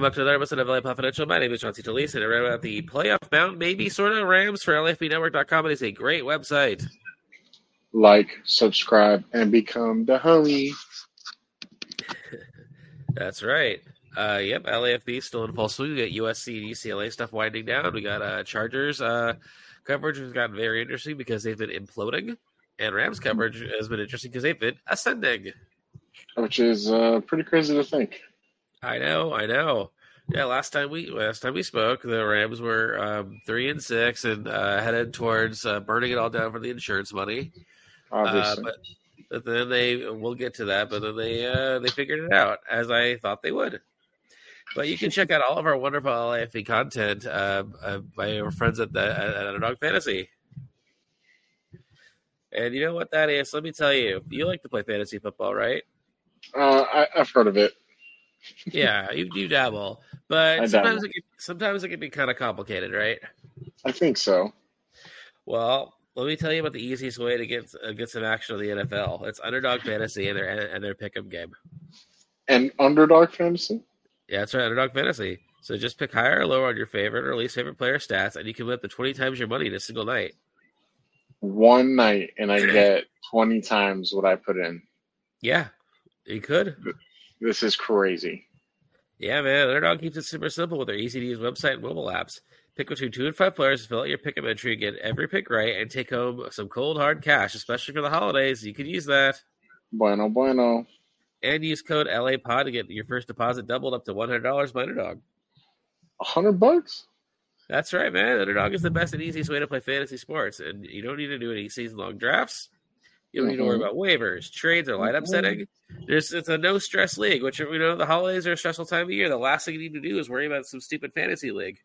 welcome back to another episode of LA Podfidential. My name is Chauncey Delise, and I read about the playoff bound, maybe sort of Rams for LFBnetwork.com. It is a great website. Like, subscribe, and become the homie. That's right. Uh, yep, LAFB still in full swing. We got USC and UCLA stuff winding down. We got uh, Chargers uh, coverage has gotten very interesting because they've been imploding, and Rams coverage has been interesting because they've been ascending. Which is uh, pretty crazy to think. I know, I know. Yeah, last time we last time we spoke, the Rams were um, three and six and uh, headed towards uh, burning it all down for the insurance money. Uh, Obviously. but, but then they we'll get to that. But then they uh, they figured it out as I thought they would. But you can check out all of our wonderful LAFB content uh, uh, by our friends at the at Underdog Fantasy. And you know what that is? Let me tell you. You like to play fantasy football, right? Uh, I, I've heard of it. Yeah, you do dabble, but I sometimes dabble. it can, sometimes it can be kind of complicated, right? I think so. Well, let me tell you about the easiest way to get uh, get some action on the NFL. It's Underdog Fantasy and their and their pick'em game. And underdog fantasy? Yeah, that's right, Underdog Fantasy. So just pick higher or lower on your favorite or least favorite player stats, and you can win up to twenty times your money in a single night. One night, and I get 20 times what I put in. Yeah, you could. This is crazy. Yeah, man. Underdog keeps it super simple with their easy to use website and mobile apps. Pick between two and five players, fill out your pick entry, get every pick right, and take home some cold hard cash, especially for the holidays. You could use that. Bueno, bueno. And use code LAPOD to get your first deposit doubled up to $100 by Underdog. A hundred bucks? That's right, man. Underdog is the best and easiest way to play fantasy sports. And you don't need to do any season long drafts. You don't need to worry Mhm. about waivers, trades, or lineup Mhm. setting. There's it's a no stress league, which you know the holidays are a stressful time of year. The last thing you need to do is worry about some stupid fantasy league.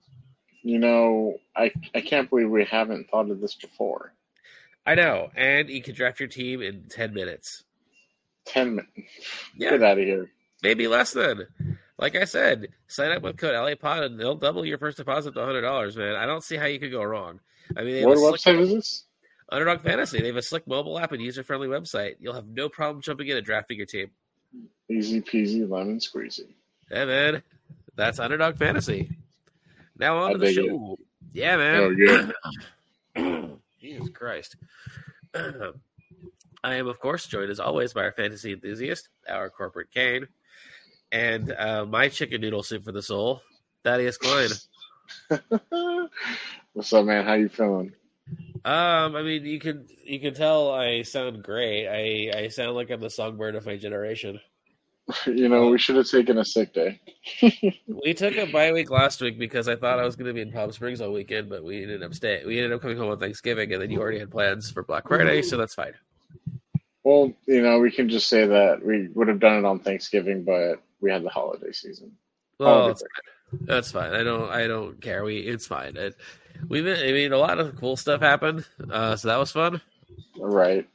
You know, I I can't believe we haven't thought of this before. I know, and you can draft your team in ten minutes, Ten minutes. Yeah. Get out of here. maybe less than. Like I said, sign up with code LAPOD and they'll double your first deposit to hundred dollars. Man, I don't see how you could go wrong. I mean, What website is this? Underdog Fantasy. They have a slick mobile app and user friendly website. You'll have no problem jumping in and drafting your team. Easy peasy lemon squeezy. Yeah, man. That's Underdog Fantasy. Now on I to the dig it. show. Yeah, Oh man. yeah. Jesus Christ. I am, of course, joined as always by our fantasy enthusiast, our corporate Kane, and uh, my chicken noodle soup for the soul, Thaddeus Klein. What's up, man? How you feeling? Um, I mean, you can you can tell I sound great. I I sound like I'm the songbird of my generation. You know, we should have taken a sick day. We took a bye week last week because I thought I was going to be in Palm Springs all weekend, but we ended up staying. We ended up coming home on Thanksgiving, and then you already had plans for Black Friday, so that's fine. Well, you know, we can just say that we would have done it on Thanksgiving, but we had the holiday season. Well, Holiday that's fine. That's fine. I don't. I don't care. We. It's fine. It, we. I mean, a lot of cool stuff happened, uh, so that was fun. Right.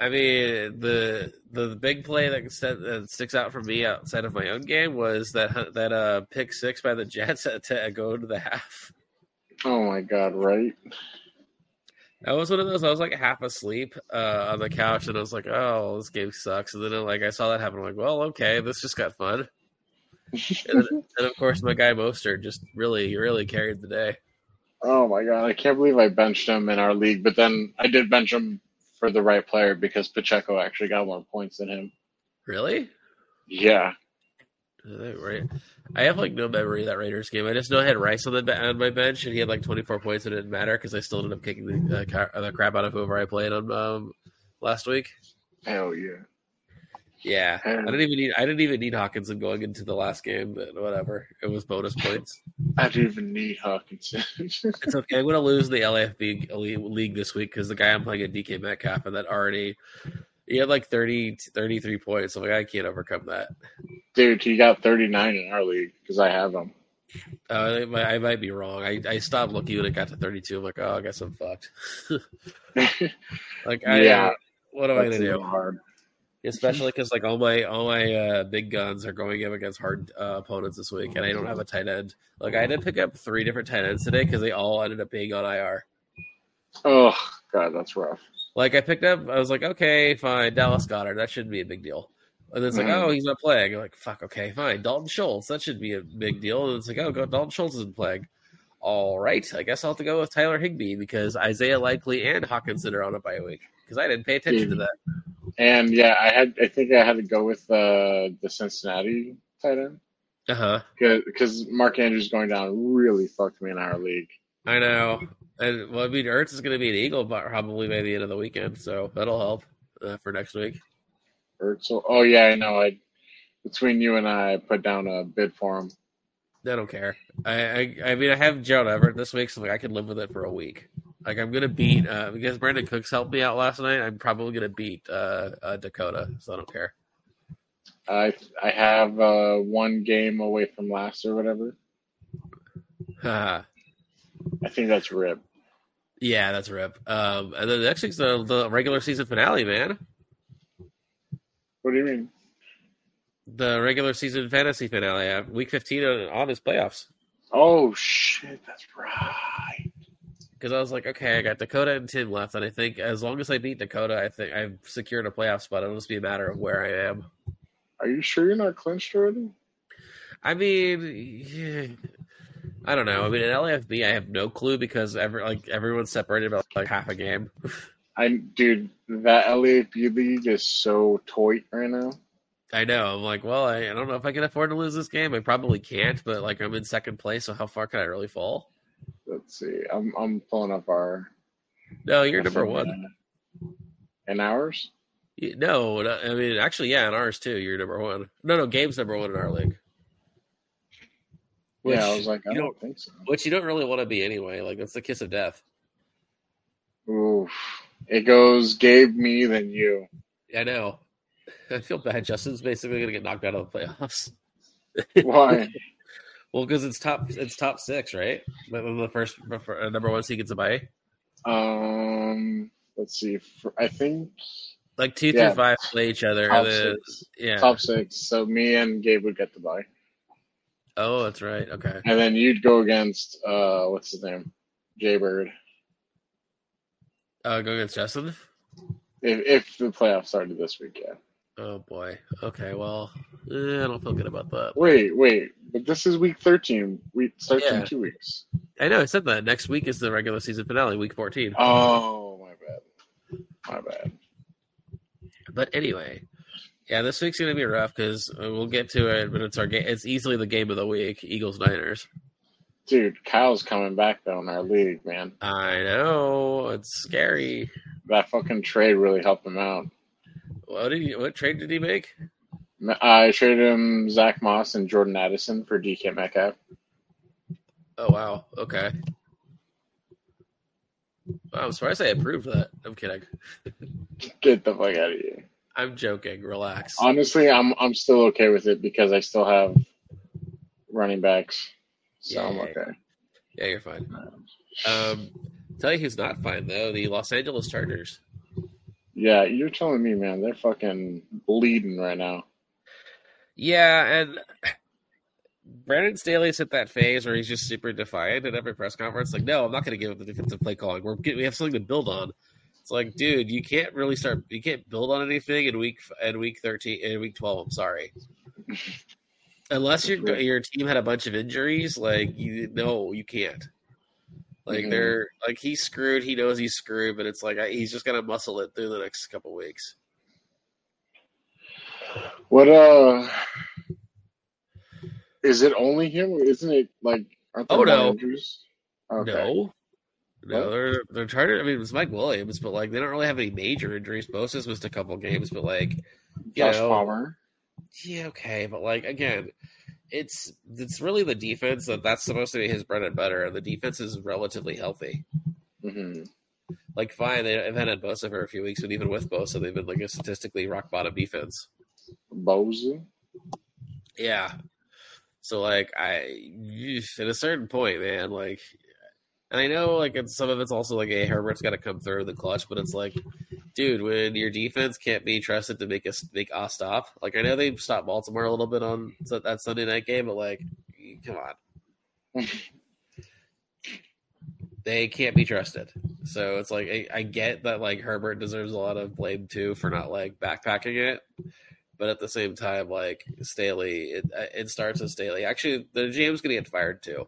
I mean, the the big play that, st- that sticks out for me outside of my own game was that that uh pick six by the Jets to go to the half. Oh my God, right? That was one of those. I was like half asleep uh, on the couch, and I was like, "Oh, this game sucks." And then like I saw that happen. I'm like, "Well, okay, this just got fun." and, then, and of course, my guy Mostert just really, really carried the day. Oh my God, I can't believe I benched him in our league, but then I did bench him for the right player because Pacheco actually got more points than him. Really? Yeah. Right. I have like no memory of that Raiders game. I just know I had Rice on the on my bench, and he had like 24 points, and it didn't matter because I still ended up kicking the, uh, ca- the crap out of whoever I played on um, last week. Hell yeah. Yeah, I didn't even need I didn't even need Hockenson going into the last game, but whatever. It was bonus points. I didn't even need Hockenson. It's okay. I'm going to lose the LAFB league this week because the guy I'm playing at DK Metcalf, and that already he had like 30, 33 points. I'm like, I can't overcome that. Dude, he got 39 in our league because I have him. Uh, I, might, I might be wrong. I, I stopped looking when it got to 32. I'm like, oh, I guess I'm fucked. like, I, Yeah, what am I gonna do? hard. Especially because like all my all my uh, big guns are going up against hard uh, opponents this week, and I don't have a tight end. Like I had to pick up three different tight ends today because they all ended up being on IR. Oh, God, that's rough. Like I picked up, I was like, okay, fine, Dallas Goedert, that shouldn't be a big deal. And it's like, Mhm. oh, he's not playing. You're like, fuck, okay, fine. Dalton Schultz, that should be a big deal. And it's like, oh, go Dalton Schultz isn't playing. All right, I guess I'll have to go with Tyler Higbee because Isaiah Likely and Hockenson are on a bye week because I didn't pay attention to Mhm. that. And yeah, I had I think I had to go with uh, the Cincinnati tight end Uh huh. because Mark Andrews going down really fucked me in our league. I know. And well, I mean, Ertz is going to be an Eagle, but probably by the end of the weekend, so that'll help uh, for next week. Ertz. Oh yeah, I know. I between you and I, I put down a bid for him. I don't care. I, I I mean I have Gerald Everett this week, so like I could live with it for a week. Like I'm gonna beat uh, because Brandin Cooks helped me out last night. I'm probably gonna beat uh, uh, Dakota, so I don't care. I I have uh, one game away from last or whatever. I think that's rip. yeah, that's rip. Um, and then next week's the, the regular season finale, man. What do you mean? The regular season fantasy finale, uh, week 15 on, on his playoffs. Oh shit, that's right. Because I was like, okay, I got Dakota and Tim left, and I think as long as I beat Dakota, I think I've secured a playoff spot. It'll just be a matter of where I am. Are you sure you're not clinched already? I mean, yeah, I don't know. I mean, in LAFB, I have no clue because every like everyone's separated by like half a game. I dude, that LAFB league is so toit right now. I know. I'm like, well, I, I don't know if I can afford to lose this game. I probably can't, but like I'm in second place, so how far can I really fall? Let's see. I'm I'm pulling up our No, you're number one. in ours. No, no, I mean, actually, yeah, in ours too. You're number one. No, no, Gabe's number one in our league. yeah, I was like, I don't, don't, think so. which you don't really want to be anyway. Like that's the kiss of death. Oof. It goes Gabe, me, then you. I know. I feel bad. Justin's basically gonna get knocked out of the playoffs. Why? Well, because it's top, it's top six, right? Then the first uh, number one seed gets a bye. um, let's see. I think Like two Yeah. through five play each other. top then, six. yeah. Top six. So me and Gabe would get the bye, Oh, that's right. Okay. and then you'd go against uh, what's his name, Jaybird. Uh, go against Justin. If if the playoffs started this week, yeah. Oh boy. Okay. Well, eh, I don't feel good about that. Wait, wait. But this is week thirteen. We starts Yeah. in two weeks. I know. I said that. Next week is the regular season finale, week fourteen. Oh my bad. My bad. But anyway, yeah, this week's gonna be rough because we'll get to it. But it's our game. It's easily the game of the week. Eagles Niners. Dude, Kyle's coming back though in our league, man. I know. It's scary. That fucking trade really helped him out. What did he, What trade did he make? I traded him Zach Moss and Jordan Addison for DK Metcalf. Oh wow. Okay. Wow, I'm surprised I approved that. I'm kidding. Get the fuck out of here. I'm joking. Relax. Honestly, I'm I'm still okay with it because I still have running backs. So I'm Yeah. okay. Yeah, you're fine. Um, tell you who's not fine though. The Los Angeles Chargers. Yeah, you're telling me, man, they're fucking bleeding right now. Yeah, and Brandon Staley's hit that phase where he's just super defiant at every press conference. Like, no, I'm not going to give up the defensive play calling. We're we have something to build on. It's like, dude, you can't really start. You can't build on anything in week in week thirteen in week twelve. I'm sorry. Unless your your team had a bunch of injuries, like you no, you can't. Like Mhm. they're like he's screwed. He knows he's screwed, but it's like I, he's just gonna muscle it through the next couple weeks. What uh is it only him? Or isn't it like Oh, no. Okay. No. No, they're they're trying to. I mean, it was Mike Williams, but like they don't really have any major injuries. Bosa's missed a couple games, but like, Josh know, Palmer. yeah, okay, but like again, it's it's really the defense that that's supposed to be his bread and butter, and the defense is relatively healthy. Mm-hmm. Like, fine, they have had Bosa for a few weeks, but even with Bosa, they've been like a statistically rock bottom defense. Bosa. Yeah. So like I at a certain point, man, like and I know like it's, some of it's also like hey Herbert's got to come through the clutch, but it's like, dude, when your defense can't be trusted to make us make a stop, like I know they stopped Baltimore a little bit on that Sunday night game, but like, come on, they can't be trusted. So it's like I, I get that like Herbert deserves a lot of blame too for not like backpacking it, but at the same time, like Staley, it it starts with Staley. Actually, the GM's gonna get fired too.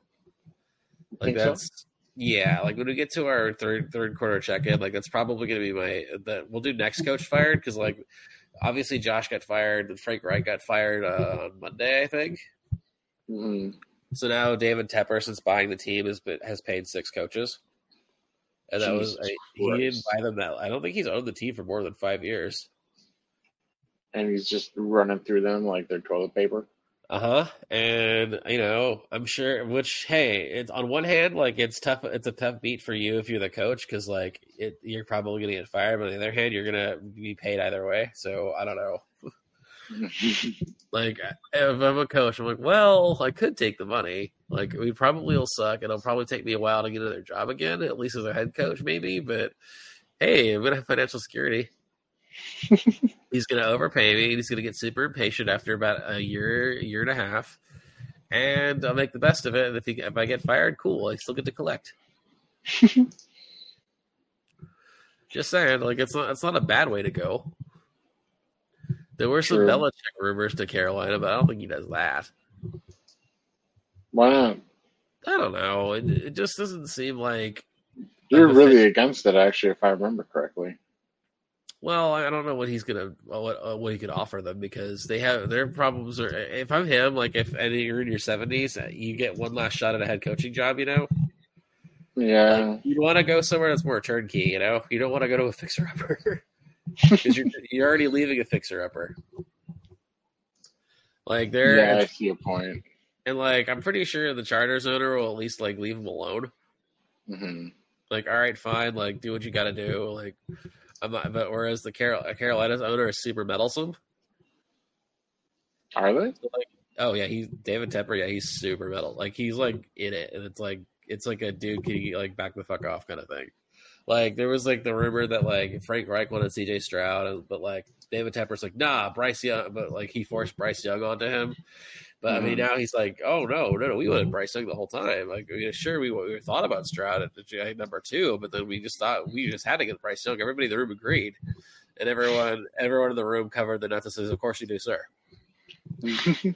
Like Think so? Yeah. Like when we get to our third third quarter check in, like that's probably gonna be my that we'll do next coach fired because like obviously Josh got fired and Frank Reich got fired uh, on Monday, I think. Mhm. So now David Tepper, since buying the team, has been, has paid six coaches, and that was I, he didn't buy them that. I don't think he's owned the team for more than five years. And he's just running through them like they're toilet paper. Uh huh. And you know, I'm sure. Which hey, it's on one hand, like it's tough. It's a tough beat for you if you're the coach because like it, you're probably gonna get fired. But on the other hand, you're gonna be paid either way. So I don't know. Like if I'm a coach, I'm like, well, I could take the money. Like we probably will suck. and It'll probably take me a while to get another job again, at least as a head coach, maybe. But hey, I'm gonna have financial security. He's gonna overpay me. and He's gonna get super impatient after about a year, year and a half, and I'll make the best of it. And if he, if I get fired, cool. I still get to collect. Just saying, like it's not it's not a bad way to go. There were some True. Belichick rumors to Carolina, but I don't think he does that. Why not? I don't know. It, it just doesn't seem like. You're really against it, actually, if I remember correctly. Well, I don't know what he's gonna what uh, what he could offer them because they have their problems. Are if I'm him, like if and you're in your seventies, you get one last shot at a head coaching job. You know, Yeah. like, you want to go somewhere that's more turnkey. You know, you don't want to go to a fixer upper because you're you're already leaving a fixer upper. Like there, yeah, I see a point. and like I'm pretty sure the Chargers owner will at least like leave him alone. hmm like all right fine like do what you got to do like not but whereas the Carol, carolina's owner is super meddlesome? Are they? so, like oh yeah he's david tepper yeah he's super metal like he's like in it and it's like it's like a dude can you like back the fuck off kind of thing. Like there was like the rumor that like frank reich wanted cj stroud but like david tepper's like nah bryce young but like he forced bryce young onto him but I mean, Mhm. now he's like, "Oh no, no, no! We wanted Bryce Young the whole time. Like, mean, sure, we, we thought about Stroud at at number two, but then we just thought we just had to get Bryce Young. Everybody in the room agreed, and everyone, everyone in the room covered the nuts and says, "Of course you do, sir."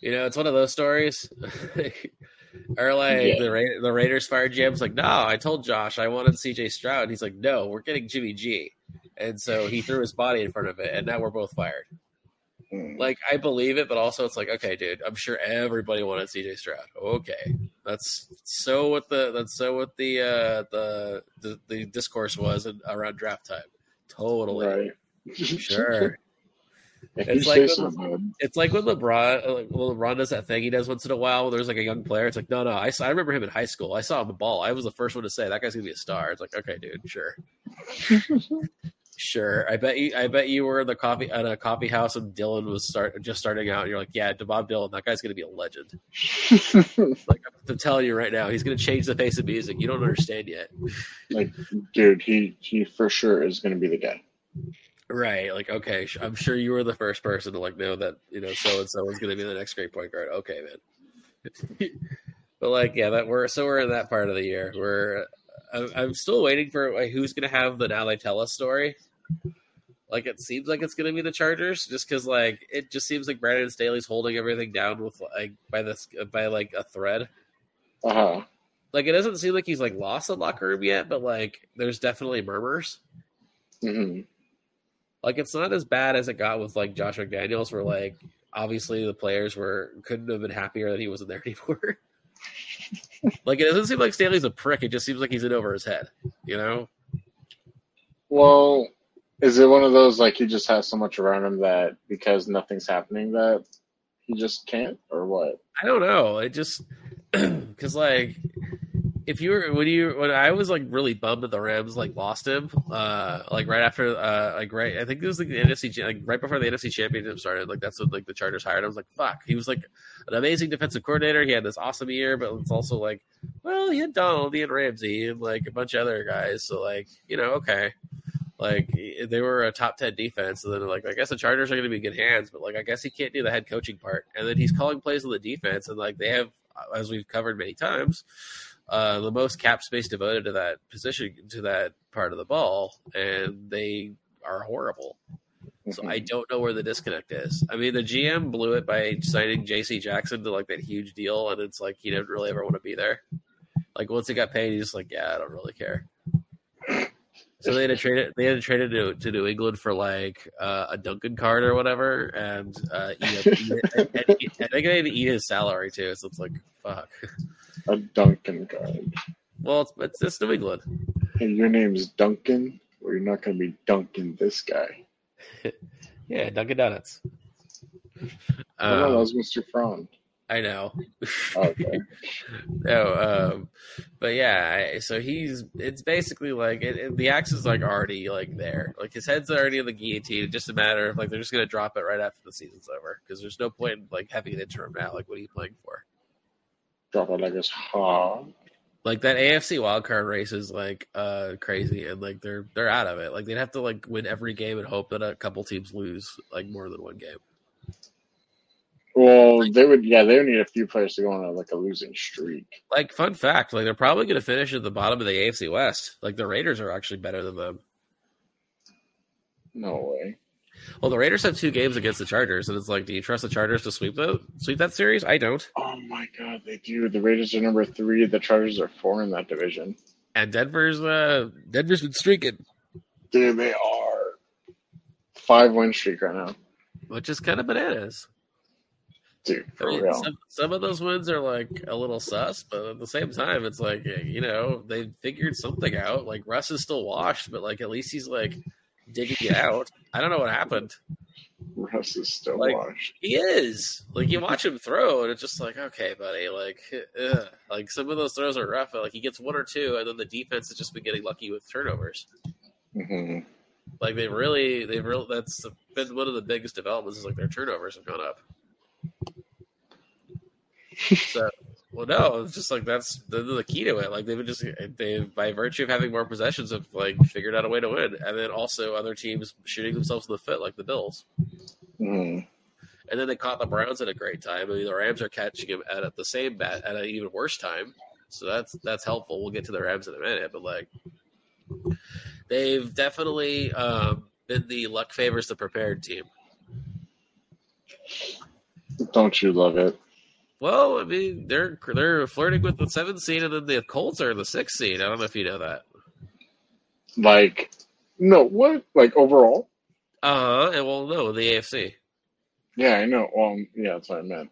You know, it's one of those stories. or like Yeah. the Ra- the Raiders fired Jim's like, "No, I told Josh I wanted C.J. Stroud." And he's like, "No, we're getting Jimmy G," and so he threw his body in front of it, and now we're both fired. Hmm. Like I believe it, but also it's like, okay, dude, I'm sure everybody wanted CJ Stroud. Okay, that's so what the that's so what the uh, the, the the discourse was in, around draft time. Totally, right. sure. If It's like when- It's like when LeBron, uh, like when LeBron does that thing he does once in a while. Where there's like a young player. It's like, no, no, I, saw- I remember him in high school. I saw him the ball. I was the first one to say that guy's gonna be a star. It's like, okay, dude, sure, sure. I bet you, I bet you were in the coffee at a coffee house and Dylan was start just starting out. And you're like, yeah, Bob Dylan, that guy's gonna be a legend. Like I'm telling you right now, he's gonna change the face of music. You don't understand yet, like, dude, he he for sure is going to be the guy. right? Like, okay, I'm sure you were the first person to like know that you know so and so is gonna be the next great point guard. Okay, man. but like, yeah, that we're so we're in that part of the year. We're I'm, still waiting for like, who's gonna have the now they tell us story. Like it seems like it's gonna be the Chargers, just because like it just seems like Brandon Staley's holding everything down with like by this by like a thread. Uh huh. like it doesn't seem like he's like lost the locker room yet, but like there's definitely murmurs. hmm Like it's not as bad as it got with like Josh McDaniels, where like obviously the players were couldn't have been happier that he wasn't there anymore. like it doesn't seem like Stanley's a prick. It just seems like he's in over his head. You know? Well, is it one of those like he just has so much around him that because nothing's happening that he just can't, or what? I don't know. It just because like if you were when you when I was like really bummed that the Rams like lost him, uh, like right after uh, like right, I think it was like the NFC like right before the NFC Championship started. Like that's when like the Chargers hired. I was like, fuck. He was like an amazing defensive coordinator. He had this awesome year, but it's also like, well, he had Donald, he had Ramsey, and like a bunch of other guys. So like, you know, okay. Like they were a top ten defense, and then like I guess the Chargers are going to be good hands, but like I guess he can't do the head coaching part, and then he's calling plays on the defense, and like they have, as we've covered many times, uh, the most cap space devoted to that position to that part of the ball, and they are horrible. So. I don't know where the disconnect is. I mean, the GM blew it by signing J.C. Jackson to like that huge deal, and it's like he didn't really ever want to be there. Like once he got paid, he's just like, yeah, I don't really care. So they had to trade it. They had to trade it to, to New England for like uh, a Duncan card or whatever, and uh, eat, eat, and, and, and I think they had to eat his salary too. So it's like, fuck. A Duncan card. Well, it's it's, it's New England. Hey, your name's Duncan, or you're not going to be Duncan this guy. Yeah, Dunkin' Donuts. oh, no, that Um, was Mr. Franz. I know. Okay. no, um, but yeah, I, so he's it's basically like it, it- the axe is like already like there, like his head's already in the guillotine. It's just a matter of like they're just gonna drop it right after the season's over because there's no point in like having an interim now. Like, what are you playing for? Drop it like it's hot. Like that AFC wildcard race is like uh crazy, and like they're they're out of it. Like they'd have to like win every game and hope that a couple teams lose like more than one game. Well, they would, yeah, they would need a few players to go on a, like a losing streak. Like fun fact, like they're probably gonna finish at the bottom of the AFC West. Like the Raiders are actually better than them. No way. Well, the Raiders have two games against the Chargers, and it's like, do you trust the Chargers to sweep the sweep that series? I don't. Oh my God, they do. The Raiders are number three. The Chargers are four in that division. And Denver's uh Denver's been streaking, Dude, they are five win streak right now. which is kind of bananas. Dude, I mean, real. some, some of those wins are like a little sus, but at the same time, it's like you know they figured something out. Like Russ is still washed, but like at least he's like digging it out. I don't know what happened. Russ is still Like- washed. He is like you watch him throw, and it's just like okay, buddy. Like, ugh. like some of those throws are rough. But, like he gets one or two, and then the defense has just been getting lucky with turnovers. hmm Like they really, they really. That's been one of the biggest developments. Is like their turnovers have gone up. So, well, no, it's just like that's the, the key to it. Like they've been just they've by virtue of having more possessions have like figured out a way to win, and then also other teams shooting themselves in the foot, like the Bills. hmm And then they caught the Browns at a great time. I mean, the Rams are catching them at, at the same bat at an even worse time. So that's that's helpful. We'll get to the Rams in a minute, but like they've definitely um, been the luck favors the prepared team. Don't you love it? Well, I mean, they're they're flirting with the seventh seed, and then the Colts are the sixth seed. I don't know if you know that. Like, no, what? Like overall? Uh huh. Well, no, the AFC. Yeah, I know. Well, yeah, that's what I meant.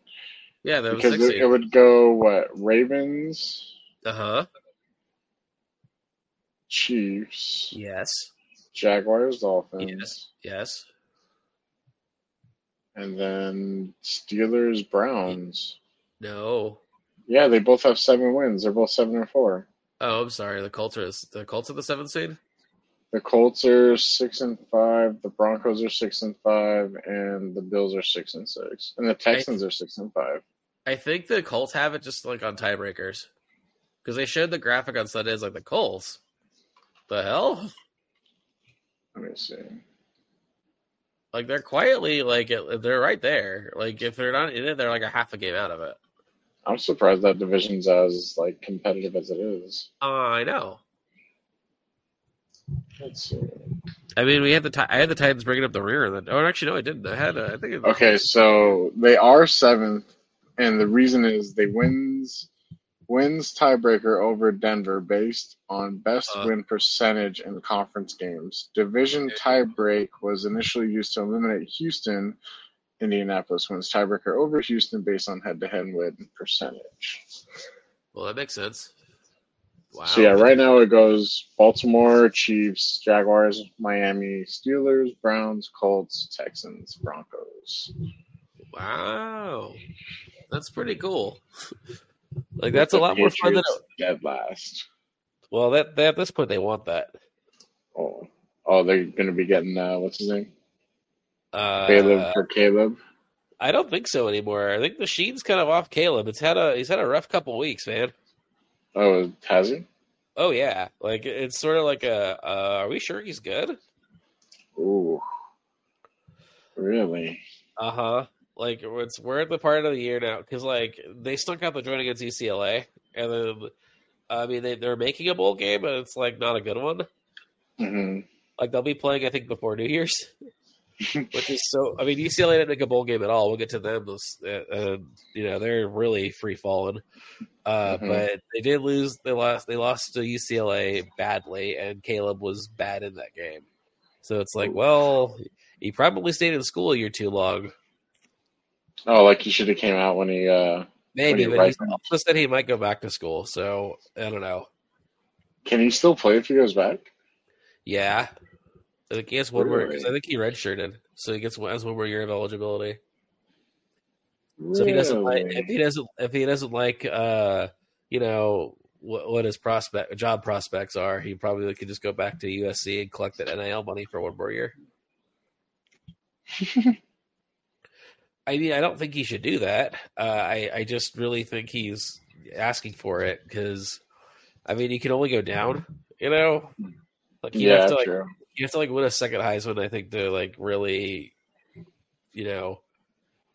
Yeah, Because it, it would go what? Ravens, Uh huh. Chiefs, Yes. Jaguars, Dolphins, Yes. Yes. and then Steelers, Browns. No. Yeah, they both have seven wins. They're both seven and four. Oh, I'm sorry. The Colts are the Colts are the seventh seed. The Colts are six and five. The Broncos are six and five, and the Bills are six and six, and the Texans are six and five. I think the Colts have it just like on tiebreakers because they showed the graphic on Sunday. It's like the Colts. The hell? Let me see. Like they're quietly like they're right there. Like if they're not in it, they're like a half a game out of it. I'm surprised that division's as like competitive as it is. Uh, I know. Let's see. I mean, we had the I had the Titans bringing up the rear. Then, oh, actually, no, I didn't. I had. Uh, I think. It, Okay, so they are seventh, and the reason is they wins wins tiebreaker over Denver based on best Uh. win percentage in conference games. Division tiebreak was initially used to eliminate Houston. Indianapolis wins tiebreaker over Houston based on head-to-head win percentage. Well, that makes sense. Wow. So yeah, right now it goes Baltimore, Chiefs, Jaguars, Miami, Steelers, Browns, Colts, Texans, Broncos. Wow. That's pretty cool. Like that's a lot more fun than. Dead last. well, that they, at this point they want that. Oh, oh, they're gonna be getting uh, what's his name? Uh, Caleb for Caleb. I don't think so anymore. I think the sheen's kind of off Caleb. It's had a he's had a rough couple weeks, man. Oh, has he? Oh yeah, like it's sort of like a. Uh, are we sure he's good? Ooh, really? Uh huh. Like it's we're at the part of the year now because like they snuck out the joint against UCLA, and then I mean they they're making a bowl game, but it's like not a good one. hmm Like they'll be playing, I think, before New Year's. which is so. I mean, UCLA didn't make a bowl game at all. We'll get to them. Uh, you know, they're really free falling. Uh, mm-hmm. But they did lose. They lost. They lost to UCLA badly, and Caleb was bad in that game. So it's like, well, he probably stayed in school a year too long. Oh, like he should have came out when he. uh Maybe, but he also said he might go back to school. So I don't know. Can he still play if he goes back? Yeah, I think he has one really? more because I think he redshirted, so he gets has one more year of eligibility. Really? So if he doesn't like if he doesn't if he doesn't like uh you know what, what his prospect job prospects are, he probably could just go back to USC and collect that NIL money for one more year. I mean, I don't think he should do that. Uh, I I just really think he's asking for it because, I mean, he can only go down. You know, like you yeah, have to like true. You have to like win a second Heisman. I think to like really, you know,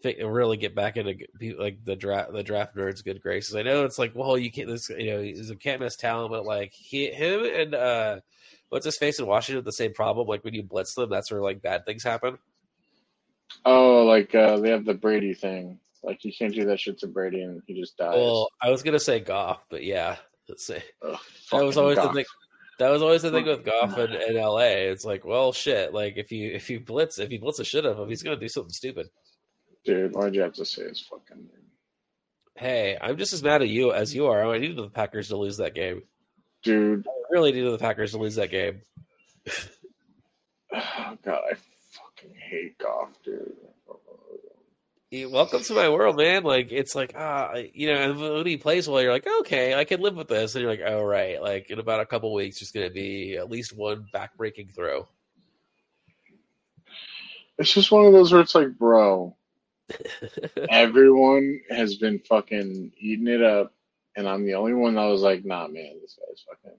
really get back into like the draft the draft nerds good graces. I know it's like, well, you can't this you know he's a can't miss talent, but like he him and uh what's his face in Washington the same problem. Like when you blitz them, that's where like bad things happen. Oh, like uh, they have the Brady thing. Like you can't do that shit to Brady and he just dies. Well, I was gonna say Goff, but yeah, let's say Ugh, that was always Goff. the thing. That was always the thing with Goff in, in LA. It's like, well, shit. Like if you if you blitz if you blitz a shit of him, he's gonna do something stupid. Dude, why'd you have to say his fucking name? Hey, I'm just as mad at you as you are. I needed the Packers to lose that game. Dude. I really needed the Packers to lose that game. oh, God, I fucking hate Goff, dude. Welcome to my world, man. Like it's like ah, you know, when he plays well, you're like, okay, I can live with this, and you're like, oh right, like in about a couple weeks, there's going to be at least one back-breaking throw. It's just one of those where it's like, bro, everyone has been fucking eating it up, and I'm the only one that was like, nah, man, this guy's fucking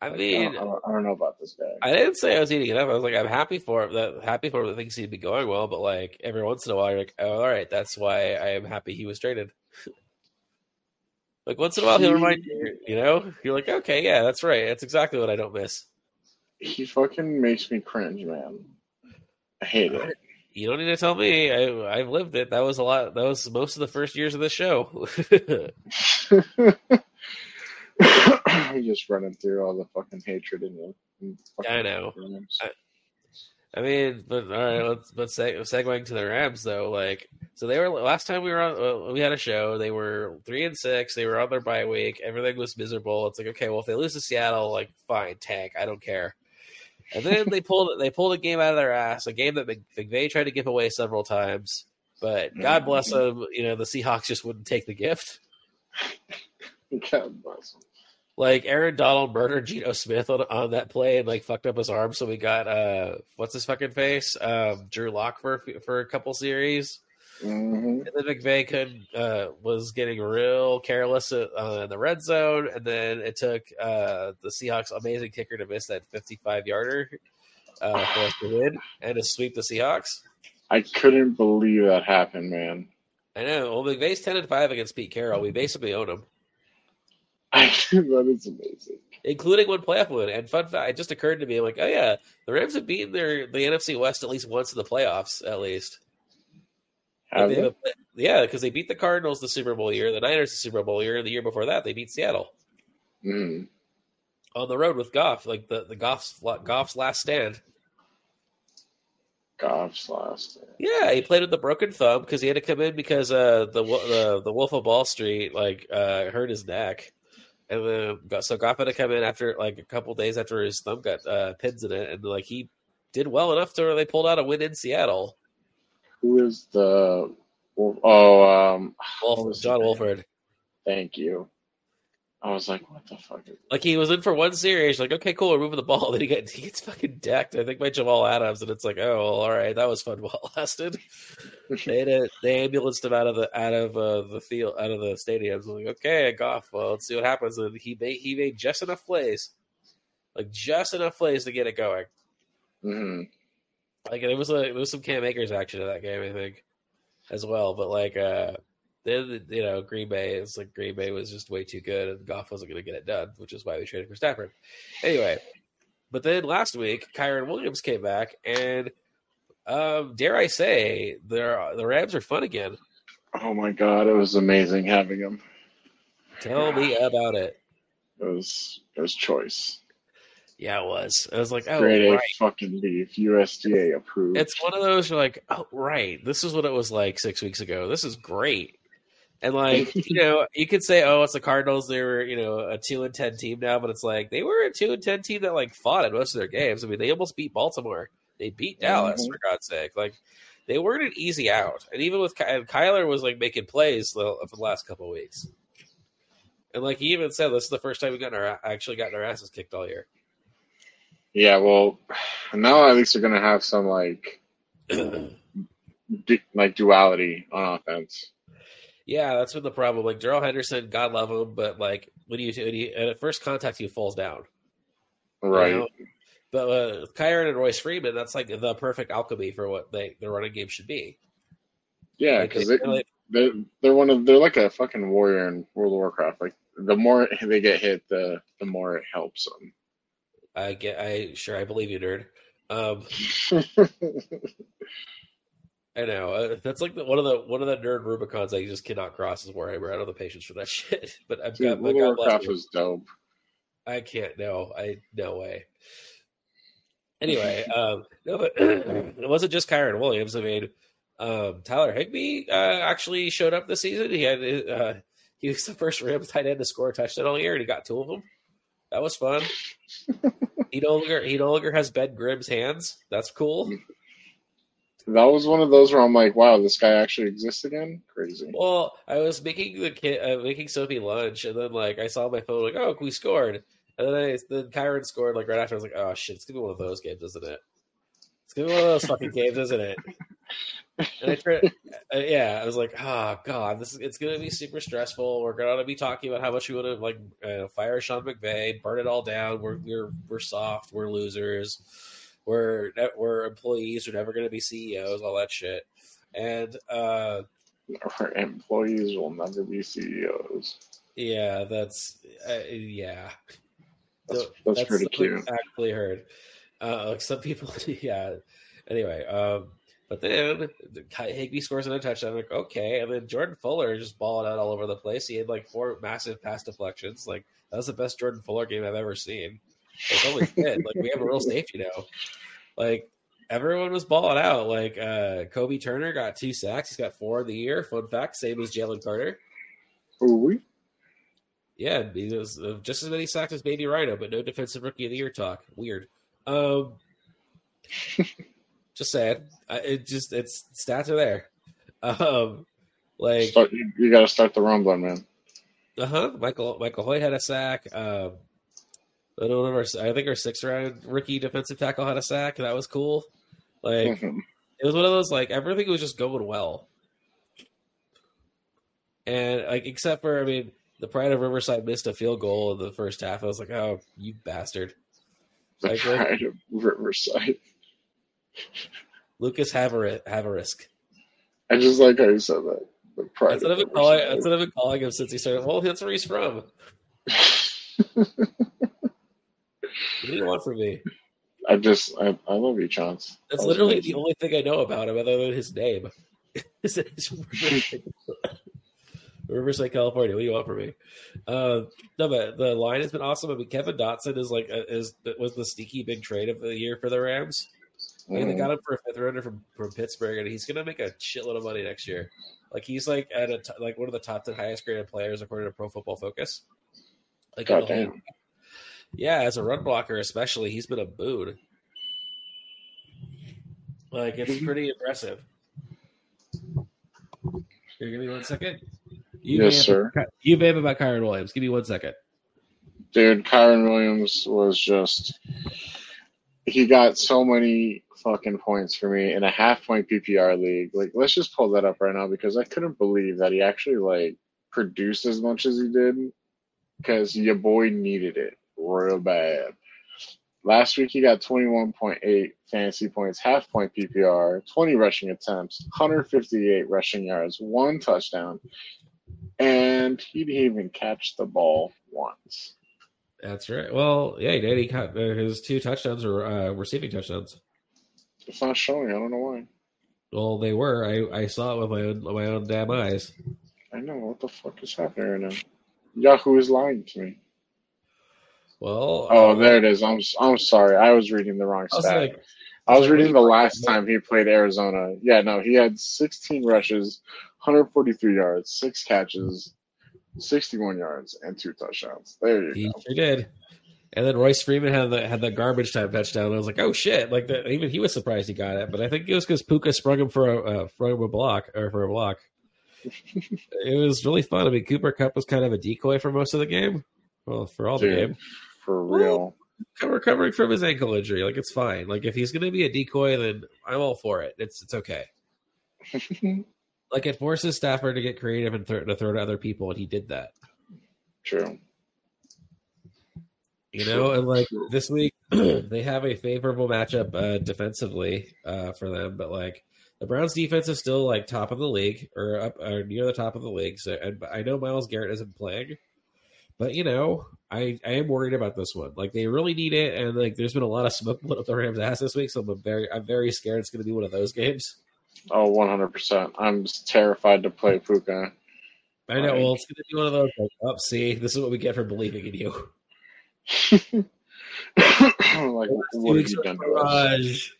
I mean, I don't, I don't, know about this guy. I didn't say I was eating it up. I was like, I'm happy for it. That happy for him that things seem to be going well. But like every once in a while, you're like, oh, all right, that's why I am happy he was traded. like once in a while, he'll remind you. You know, you're like, okay, yeah, that's right. That's exactly what I don't miss. He fucking makes me cringe, man. I hate it. You don't need to tell me. I, I've lived it. That was a lot. That was most of the first years of the show. just running through all the fucking hatred in. In I know. I, I, mean, but all right, let's but seg- segueing to the Rams though. Like, so they were last time we were on. We had a show. They were three and six. They were on their bye week. Everything was miserable. It's like okay, well, if they lose to Seattle, like fine, tank. I don't care. And then they pulled they pulled a game out of their ass, a game that McVay tried to give away several times. But God bless mm-hmm. them, you know the Seahawks just wouldn't take the gift. God bless them. Like Aaron Donald murdered Geno Smith on, on that play and like fucked up his arm, so we got uh what's his fucking face, um, Drew Lock for for a couple series. Mm-hmm. And then McVay could uh, was getting real careless uh, in the red zone, and then it took uh, the Seahawks' amazing kicker to miss that 55 yarder uh, for us to win and to sweep the Seahawks. I couldn't believe that happened, man. I know. Well, McVay's 10 and 5 against Pete Carroll. We basically own him. that is amazing. Including one playoff win. And fun fact, it just occurred to me, I'm like, oh yeah, the Rams have beaten their the NFC West at least once in the playoffs, at least. Have they? yeah, because they beat the Cardinals the Super Bowl year, the Niners the Super Bowl year, and the year before that they beat Seattle. Mm. On the road with Goff, like the the Goff's Goff's last stand. Goff's last. Stand. Yeah, he played with the broken thumb because he had to come in because uh, the the the Wolf of Wall Street like uh, hurt his neck and then got, so to come in after like a couple days after his thumb got uh, pins in it, and like he did well enough to where they pulled out a win in Seattle. Who is the oh um Wolf, John Wolford? Thank you. I was like, what the fuck? Like he was in for one series, like okay, cool, we're moving the ball. Then he gets he gets fucking decked. I think by Jamal Adams, and it's like, oh, well, all right, that was fun while it lasted. they had a, they ambulanced him out of the out of uh, the field, out of the stadiums. I'm like, okay, Goff. Well, let's see what happens. And he made he made just enough plays, like just enough plays to get it going. Mm-hmm. Like there was a there was some Cam Akers action in that game, I think, as well. But like, uh then you know Green Bay is like Green Bay was just way too good, and Goff wasn't going to get it done, which is why we traded for Stafford. Anyway, but then last week Kyren Williams came back, and Um, dare I say, the the Rams are fun again. Oh my god, it was amazing having him. Tell me about it. It was it was choice. Yeah, it was. I was like, oh, Grade right. fucking beef, USDA approved. It's one of those you're like, oh, right. This is what it was like six weeks ago. This is great. And like, you know, you could say, oh, it's the Cardinals. They were, you know, a two and ten team now, but it's like they were a two and ten team that like fought in most of their games. I mean, they almost beat Baltimore. They beat Dallas Mhm. for God's sake. Like, they weren't an easy out. And even with Ky- and Kyler was like making plays the- for the last couple of weeks. And like he even said, this is the first time we got our actually gotten our asses kicked all year. yeah, well, now at least they're gonna have some like du- like duality on offense. Yeah, that's been the problem. Like Darrell Henderson, God love him, but like when you, when you at first contact, he falls down. you Right. know? But uh, Kyren and Royce Freeman, that's like the perfect alchemy for what they the running game should be. Yeah, because they- they, like, they're they're one of they're like a fucking warrior in World of Warcraft. Like the more they get hit, the the more it helps them. I get, I sure I believe you, nerd. Um, I know uh, that's like the, one of the one of the nerd rubicons I just cannot cross is Warhammer. I don't have the patience for that shit. But I've got, Dude, but World of Warcraft was dope. I can't. No, I no way. Anyway, um, no, but it wasn't just Kyren Williams. I mean, um, Tyler Higbee uh, actually showed up this season. He had uh, he was the first Rams tight end to score a touchdown all year, and he got two of them. That was fun. he no longer he no longer has Ben Grimm's hands. That's cool. That was one of those where I'm like, wow, this guy actually exists again. Crazy. Well, I was making the kid uh, making Sophie lunch, and then like I saw my phone like, oh, we scored, and then I then Kyren scored like right after. I was like, oh shit, it's gonna be one of those games, isn't it? It's gonna be one of those fucking games, isn't it? And I tried, uh, yeah, I was like, oh god, this is it's gonna be super stressful. We're gonna be talking about how much we want to like uh, fire Sean McVay, burn it all down. We're we're we're soft. We're losers. We're we're employees. We're never gonna be CEOs. All that shit. And uh Our employees will never be CEOs. Yeah, that's uh, yeah. That's, So that's, pretty cute. I actually heard. Uh, like some people, yeah. Anyway, um, but then Higbee scores another touchdown. I'm like, okay, and then Jordan Fuller just balled out all over the place. He had like four massive pass deflections. Like that was the best Jordan Fuller game I've ever seen. Like holy shit! Like we have a real safety now. Like everyone was balling out. Like uh, Kobie Turner got two sacks. He's got four of the year. Fun fact, same as Jalen Carter. Ooh, Yeah, he was uh, just as many sacks as Baby Rhino, but no defensive rookie of the year talk. Weird. Um, just. I, it just it's stats are there. Um, like start, you, you got to start the rumbling, man. uh huh. Michael Michael Hoyt had a sack. Um, I don't know. I think our sixth round rookie defensive tackle had a sack. That was cool. Like it was one of those like everything was just going well, and like except for I mean the Pride of Riverside missed a field goal in the first half. I was like, oh, you bastard. the Like, pride of Riverside. Lucas Haver- I just like how you said that. The pride what, I've of calling, Riverside. that's what I've been calling him since he started. Well, that's where he's from. What do you want from me? I just, I, I love you, Chance. That's That literally amazing. the only thing I know about him other than his name. Is that he's from Riverside, California. What do you want from me? Uh, no, but the line has been awesome. I mean, Kevin Dotson is like a, is was the sneaky big trade of the year for the Rams. I mean, they got him for a fifth rounder from, from Pittsburgh, and he's going to make a shitload of money next year. Like he's like at a t- like one of the top ten highest graded players according to Pro Football Focus. Like in the whole- Goddamn. Yeah, as a run blocker, especially, he's been a boon. Like it's Mhm. pretty impressive. Here, give me one second. You Yes, sir. You vamp about Kyren Williams. Give me one second. Dude, Kyren Williams was just he got so many fucking points for me in a half point PPR league. Like, let's just pull that up right now because I couldn't believe that he actually like produced as much as he did because your boy needed it real bad. Last week he got 21.8 fantasy points, half point PPR, 20 rushing attempts, 158 rushing yards, one touchdown, and he didn't even catch the ball once. That's right. Well, yeah, he did. He caught uh, his two touchdowns or uh, receiving touchdowns. It's not showing. I don't know why. Well, they were. I, I saw it with my own my own damn eyes. I know what the fuck is happening right now. Yahoo is lying to me. Well, Oh, there it is. I'm I'm sorry. I was reading the wrong I was stat. like, I was reading the last time he played Arizona. Yeah, no, he had 16 rushes, 143 yards, six catches, 61 yards, and two touchdowns. There you he go. He did. And then Royce Freeman had the had that garbage time touchdown. I was like, oh shit! Like that, even he was surprised he got it. But I think it was because Puka sprung him for a uh, sprung him a block or for a block. it was really fun. I mean, Cooper Kupp was kind of a decoy for most of the game. Well, for all the game, for real. recovering from his ankle injury, like it's fine. Like if he's going to be a decoy, then I'm all for it. It's it's okay. Like it forces Stafford to get creative and th- to throw to other people, and he did that. True. You know, and like this week, they have a favorable matchup uh, defensively uh, for them, but like the Browns' defense is still like top of the league or up or near the top of the league. So, and I know Myles Garrett isn't playing, but you know, I I am worried about this one. Like they really need it, and like there's been a lot of smoke put up the Rams' ass this week, so I'm very I'm very scared it's going to be one of those games. Oh, 100%. I'm terrified to play Puka. I know. Right. Well, it's going to be one of those. Like, oh, see, this is what we get for believing in you. like, what have you done to us?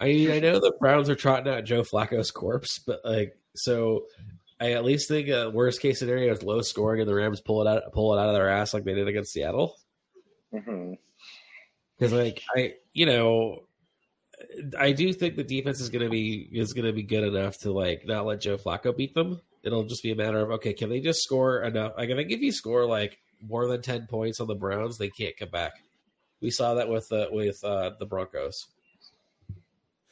I mean, I know the Browns are trotting out Joe Flacco's corpse, but like, so I at least think a worst case scenario is low scoring and the Rams pull it out, pull it out of their ass like they did against Seattle. Because like I, you know, I do think the defense is going to be is going to be good enough to like not let Joe Flacco beat them. It'll just be a matter of okay, can they just score enough? Like, I think if you score like more than ten points on the Browns, they can't come back. We saw that with uh, with uh, the Broncos,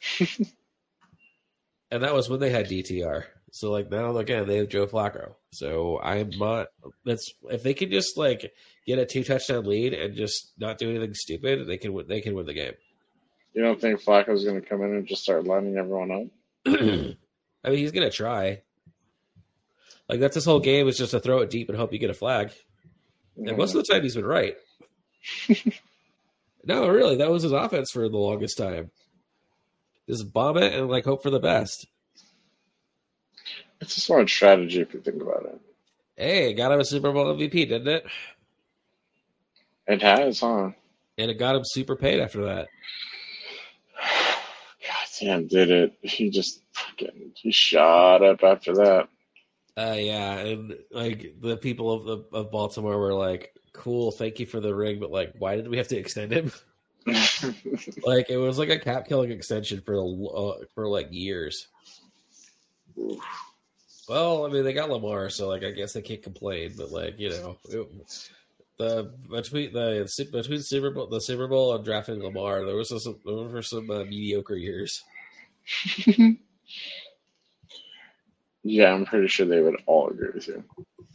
and that was when they had DTR. So like now again they have Joe Flacco. So I'm not. That's if they can just like get a two touchdown lead and just not do anything stupid, they can win. They can win the game. You don't think Flacco's going to come in and just start lining everyone up? I mean, he's gonna try. Like that's his whole game is just to throw it deep and hope you get a flag. And most of the time, he's been right. no, really, that was his offense for the longest time. Just bomb it and like hope for the best. It's a smart strategy if you think about it. Hey, it got him a Super Bowl MVP, didn't it? It has, huh? And it got him super paid after that. God damn, did it. He just fucking, he shot up after that. Uh, yeah, and like the people of the of Baltimore were like, "Cool, thank you for the ring," but like, why did we have to extend him? like, it was like a cap killing extension for uh, for like years. Well, I mean, they got Lamar, so like, I guess they can't complain. But like, you know, it, the between the between Super Bowl the Super Bowl and drafting Lamar, there was some there were some uh, mediocre years. yeah, I'm pretty sure they would all agree with you.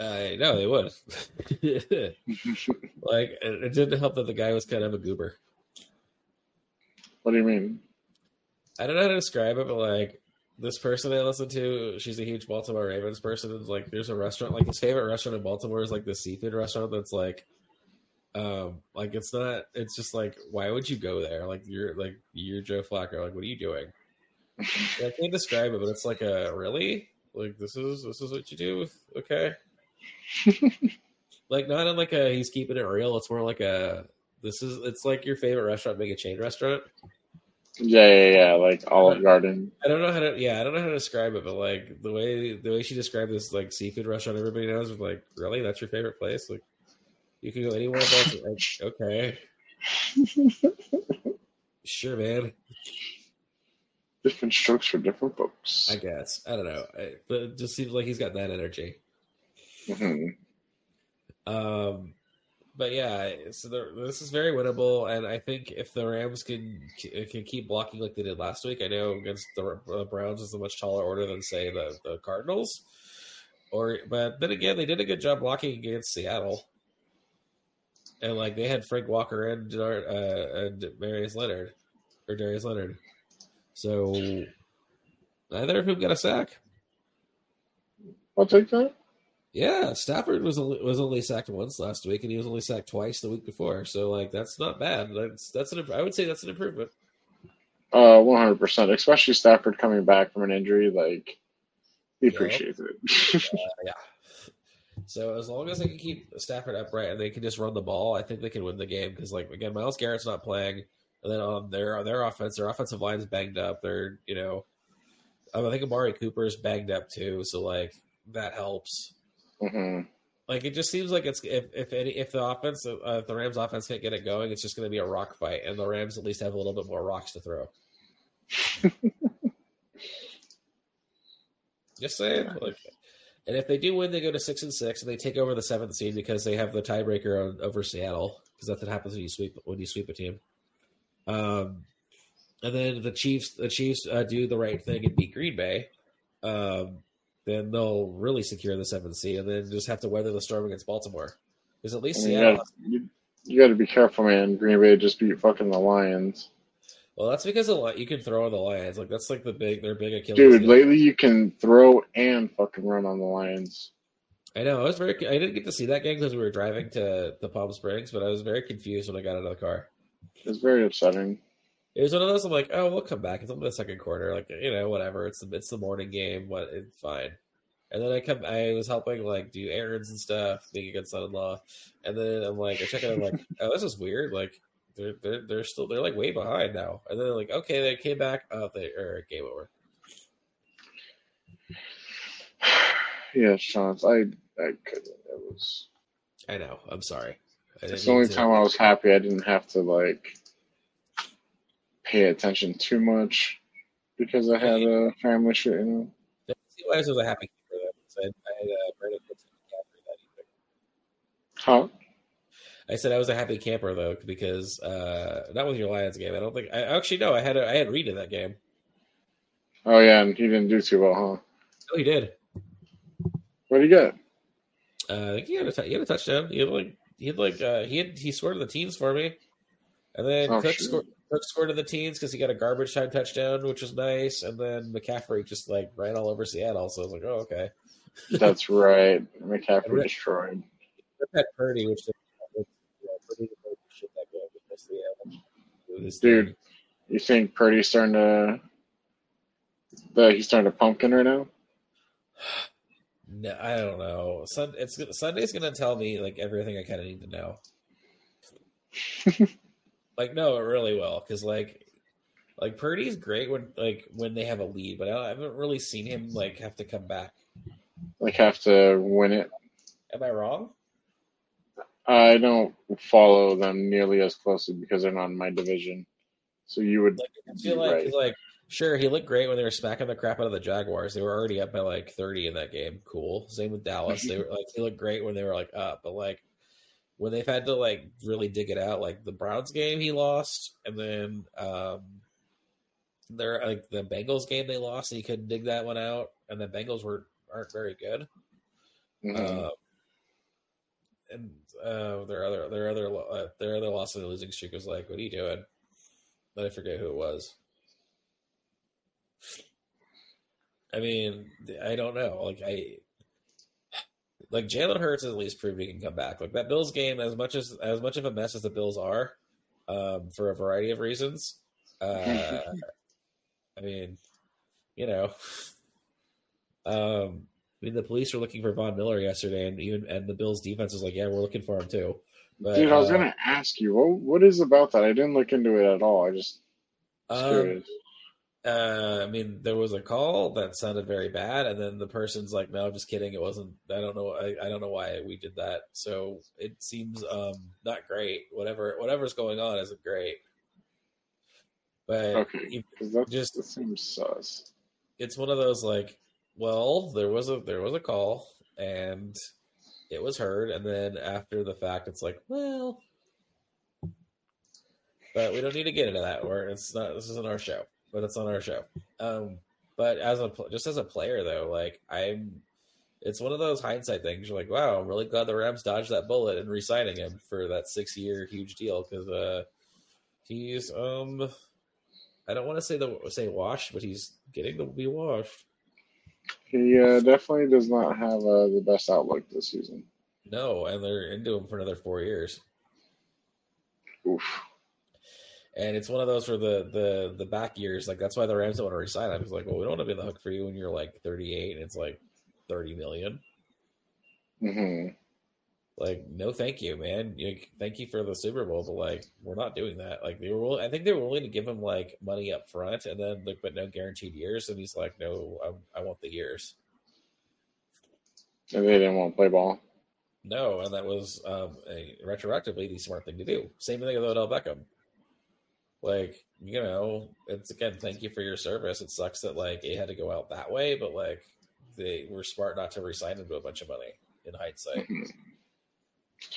I know they would. like, it, it didn't help that the guy was kind of a goober. What do you mean? I don't know how to describe it, but like this person I listen to, she's a huge Baltimore Ravens person. And like, there's a restaurant, like his favorite restaurant in Baltimore is like the seafood restaurant. That's like, um, like it's not. It's just like, why would you go there? Like you're like you're Joe Flacco. Like, what are you doing? I can't describe it, but it's like a really like this is this is what you do. With, okay, like not in like a he's keeping it real. It's more like a this is it's like your favorite restaurant being a chain restaurant. Yeah, yeah, yeah. Like Olive Garden. I don't know how to. Yeah, I don't know how to describe it, but like the way the way she described this like seafood restaurant, everybody knows. Was like, really, that's your favorite place? Like, you can go anywhere else. Like, okay, sure, man. Different strokes for different folks. I guess I don't know, I, but it just seems like he's got that energy. Mhm. Um, but yeah, so the, this is very winnable, and I think if the Rams can can keep blocking like they did last week, I know against the uh, Browns is a much taller order than say the, the Cardinals, or but then again, they did a good job blocking against Seattle, and like they had Frank Walker and uh, and Marius Leonard or Darius Leonard, so neither of whom got a sack. I'll take that. Yeah, Stafford was only, was only sacked once last week, and he was only sacked twice the week before. So like that's not bad. That's that's an I would say that's an improvement. Uh, one hundred percent. Especially Stafford coming back from an injury, like he Yep. appreciates it. Uh, yeah. So as long as they can keep Stafford upright and they can just run the ball, I think they can win the game. Because like again, Myles Garrett's not playing, and then on their their offense, their offensive line's banged up. They're you know, I think Amari Cooper's banged up too. So like that helps. Hmm Like it just seems like it's if if any if the offense uh, if the Rams offense can't get it going, it's just going to be a rock fight, and the Rams at least have a little bit more rocks to throw. just saying, like, and if they do win, they go to six and six, and they take over the seventh seed because they have the tiebreaker on, over Seattle because that's what happens when you sweep when you sweep a team. Um, and then the Chiefs the Chiefs uh, do the right thing and beat Green Bay. Um, then they'll really secure the seventh seed, and then just have to weather the storm against Baltimore. Because at least I you Seattle. gotta, you, you gotta be careful, man. Green Bay just beat fucking the Lions, Well, that's because a lot you can throw on the Lions. Like that's like the big their big Achilles. dude. heel. Lately, you can throw and fucking run on the Lions. I know. I was very. I didn't get to see that game because we were driving to the Palm Springs, but I was very confused when I got out of the car. It's very upsetting. It was one of those. I'm like, oh, we'll come back. It's only the second quarter. Like, you know, whatever. It's the it's the morning game. What? It's fine. And then I come. I was helping like do errands and stuff, being a good son-in-law. And then I'm like, I check it. I'm like, oh, this is weird. Like, they're they're they're still they're like way behind now. And then they're like, okay, they came back. Oh, they or game over. Yeah, Sean. I I couldn't. It was. I know. I'm sorry. It's the only to- time I was happy I didn't have to like pay attention too much because I had a family shit. You know. See this was a happy for them. So I, had uh, Cooks and McCaffrey that evening. Huh? I said I was a happy camper though because uh, not with your Lions game. I don't think I actually no. I had a, I had Reed in that game. Oh yeah, and he didn't do too well, huh? Oh, he did. What do he get? Uh, I think he had a t- he had a touchdown. He had like he had like uh, he had he scored in the teens for me, and then Oh, Cook shit. scored. Cook scored in the teens because he got a garbage time touchdown, which was nice. And then McCaffrey just like ran all over Seattle. So I was like, oh okay. That's right. McCaffrey Right. destroyed. Had Purdy, which yeah, Purdy did really shit that game. He missed the, his Dude. You think Purdy's starting to that he's starting to pumpkin right now? No, I don't know. Sun, it's Sunday's gonna tell me like everything I kind of need to know. like, no, it really will, because like, like Purdy's great when like when they have a lead, but I, haven't really seen him like have to come back. Like have to win it. Am I wrong? I don't follow them nearly as closely because they're not in my division. So you would Like, I feel like right. like sure he looked great when they were smacking the crap out of the Jaguars. They were already up by like thirty in that game. Cool. Same with Dallas. They were like he looked great when they were like up, but like when they've had to like really dig it out, like the Browns game he lost, and then um they're like the Bengals game they lost and he couldn't dig that one out, and the Bengals were aren't very good. Mhm. Uh, and uh, their other their other uh, their other loss in the losing streak was like, "What are you doing?" But I forget who it was. I mean, I don't know. Like I, like Jalen Hurts has at least proved he can come back. Like that Bills game, as much as as much of a mess as the Bills are, um, for a variety of reasons. Uh, I mean, you know, um, I mean, the police were looking for Von Miller yesterday, and even and the Bills' defense was like, "Yeah, we're looking for him too." But, Dude, I was uh, gonna ask you, what what is about that? I didn't look into it at all. I just um, curious. Uh, I mean, there was a call that sounded very bad, and then the person's like, "No, I'm just kidding. It wasn't. I don't know. I, I don't know why we did that." So it seems um not great. Whatever whatever's going on isn't great. But Okay. that just- that seems sus. it's one of those like, well, there was a there was a call and it was heard, and then after the fact, it's like, well, but we don't need to get into that. Where it's not this isn't our show, but it's on our show. Um, but as a just as a player though, like I'm, it's one of those hindsight things. You're like, wow, I'm really glad the Rams dodged that bullet and re-signing him for that six year huge deal because uh, he's um. I don't want to say the say washed, but he's getting to be washed. He uh, definitely does not have uh, the best outlook this season. No, and they're into him for another four years. Oof. And it's one of those for the the the back years. Like that's why the Rams don't want to resign him. It's like, well, we don't want to be on the hook for you when you're like 38 and it's like 30 million. hmm Like, no, thank you, man. Thank you for the Super Bowl, but like, we're not doing that. Like, they were, willing, I think they were willing to give him like money up front, and then like, but no guaranteed years. And he's like, no, I, I want the years. And they didn't want to play ball. No, and that was um, a retroactively the smart thing to do. Same thing with Odell Beckham. Like, you know, it's again, thank you for your service. It sucks that like it had to go out that way, but like they were smart not to resign him to a bunch of money in hindsight.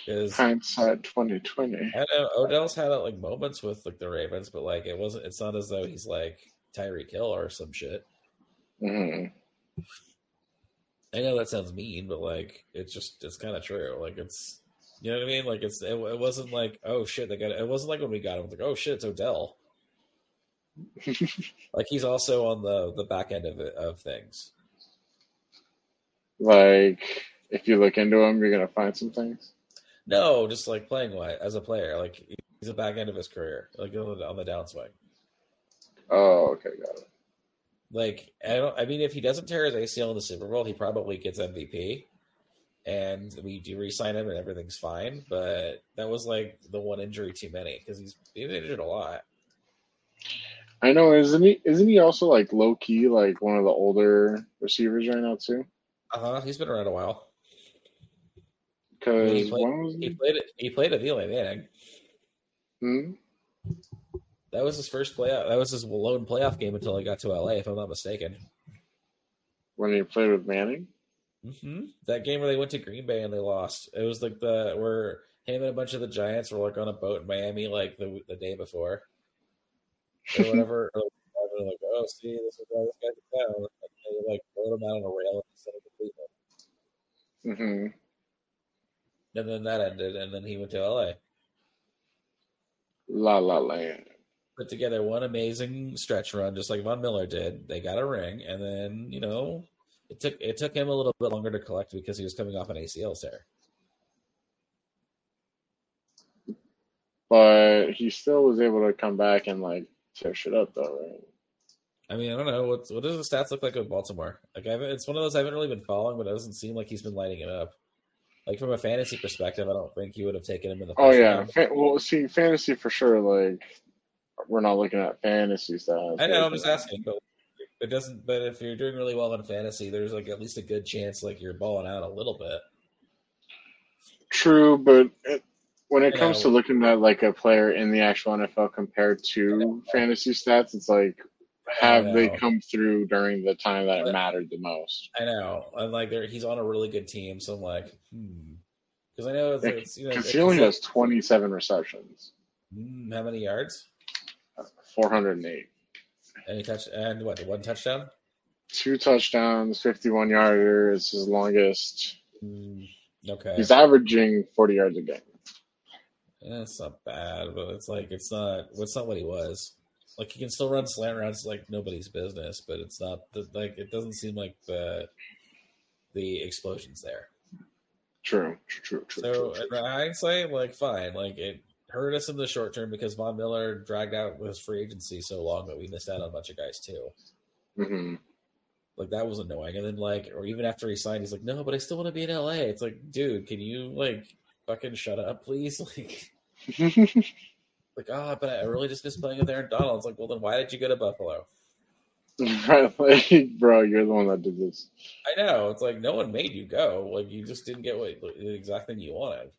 Because Hindsight twenty twenty. I know Odell's had like moments with like the Ravens, but like it wasn't. It's not as though he's like Tyreek Hill or some shit. hmm I know that sounds mean, but like it's just it's kind of true. Like it's you know what I mean. Like it's it, it wasn't like oh shit they got it. wasn't like when we got him. Like oh shit it's Odell. Like he's also on the the back end of it, of things. Like, if you look into him, you're gonna find some things. No, just like playing wise as a player. Like he's the back end of his career, like on the, on the downswing. Oh, okay, got it. Like I don't. I mean, if he doesn't tear his ACL in the Super Bowl, he probably gets MVP, and we do re-sign him, and everything's fine. But that was like the one injury too many because he's been injured a lot. I know, isn't he? Isn't he also like low key, like one of the older receivers right now too? Uh huh. He's been around a while. Because He played- He he? played it. He played at Eli Manning. Hmm? That was his first playoff. That was his lone playoff game until he got to LA, if I'm not mistaken. When he played with Manning? Hmm That game where they went to Green Bay and they lost. It was like the where him and a bunch of the Giants were like on a boat in Miami like the the day before or whatever. or, they're like, oh, see, this is why this guy's down. And they like rode him out on a rail instead of the Cleveland. hmm And then that ended, and then he went to LA. La La Land. Put together one amazing stretch run, just like Von Miller did. They got a ring, and then you know it took it took him a little bit longer to collect because he was coming off an ACL tear. But he still was able to come back and like tear shit up though, right? I mean, I don't know what what does the stats look like with Baltimore. Like, I haven't, it's one of those I haven't really been following, but it doesn't seem like he's been lighting it up. Like from a fantasy perspective, I don't think you would have taken him in the. Oh, first Oh yeah. Fa- well, see, fantasy for sure. Like, we're not looking at fantasy stats. I know. I'm just asking, but it doesn't. But if you're doing really well in fantasy, there's like at least a good chance like you're balling out a little bit. True, but it, when it comes know. to looking at like a player in the actual NFL compared to fantasy stats, it's like have they come through during the time that But- it mattered the most? I know, and like he's on a really good team, so I'm like, hmm, because I know it's, it's you know Because he only has 27 receptions, hmm, how many yards? 408, Any touch and what? the One touchdown? two touchdowns, 51 yarder. is his longest. Hmm, okay, He's averaging 40 yards a game. Yeah, it's not bad, but it's like it's not. It's not what he was. Like he can still run slant routes like nobody's business, but it's not the, like it doesn't seem like the the explosions there. True, true, true, true. So true, true. in hindsight, like fine, like it hurt us in the short term because Von Miller dragged out his free agency so long that we missed out on a bunch of guys too. hmm Like that was annoying. And then like, or even after he signed, he's like, "No, but I still want to be in LA." It's like, dude, can you like fucking shut up, please? Like, like, ah, but I really just miss playing with Aaron Donald. It's like, well, then why did you go to Buffalo? bro, you're the one that did this. I know. It's like no one made you go. Like you just didn't get what the exact thing you wanted.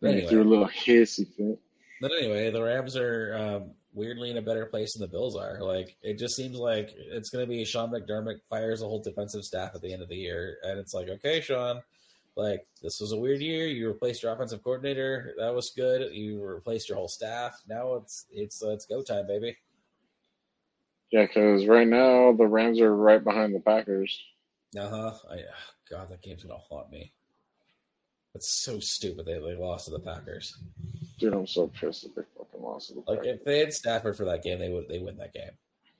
But anyway, threw a little hissy fit. But anyway, the Rams are um, weirdly in a better place than the Bills are. Like it just seems like it's going to be Sean McDermott fires a whole defensive staff at the end of the year, and it's like, okay, Sean, like this was a weird year. You replaced your offensive coordinator, that was good. You replaced your whole staff. Now it's it's uh, it's go time, baby. Yeah, because right now the Rams are right behind the Packers. Uh huh. I ah, God, that game's gonna haunt me. It's so stupid they they lost to the Packers. Dude, I'm so pissed that they fucking lost to the Packers. Like if they had Stafford for that game, they would they win that game.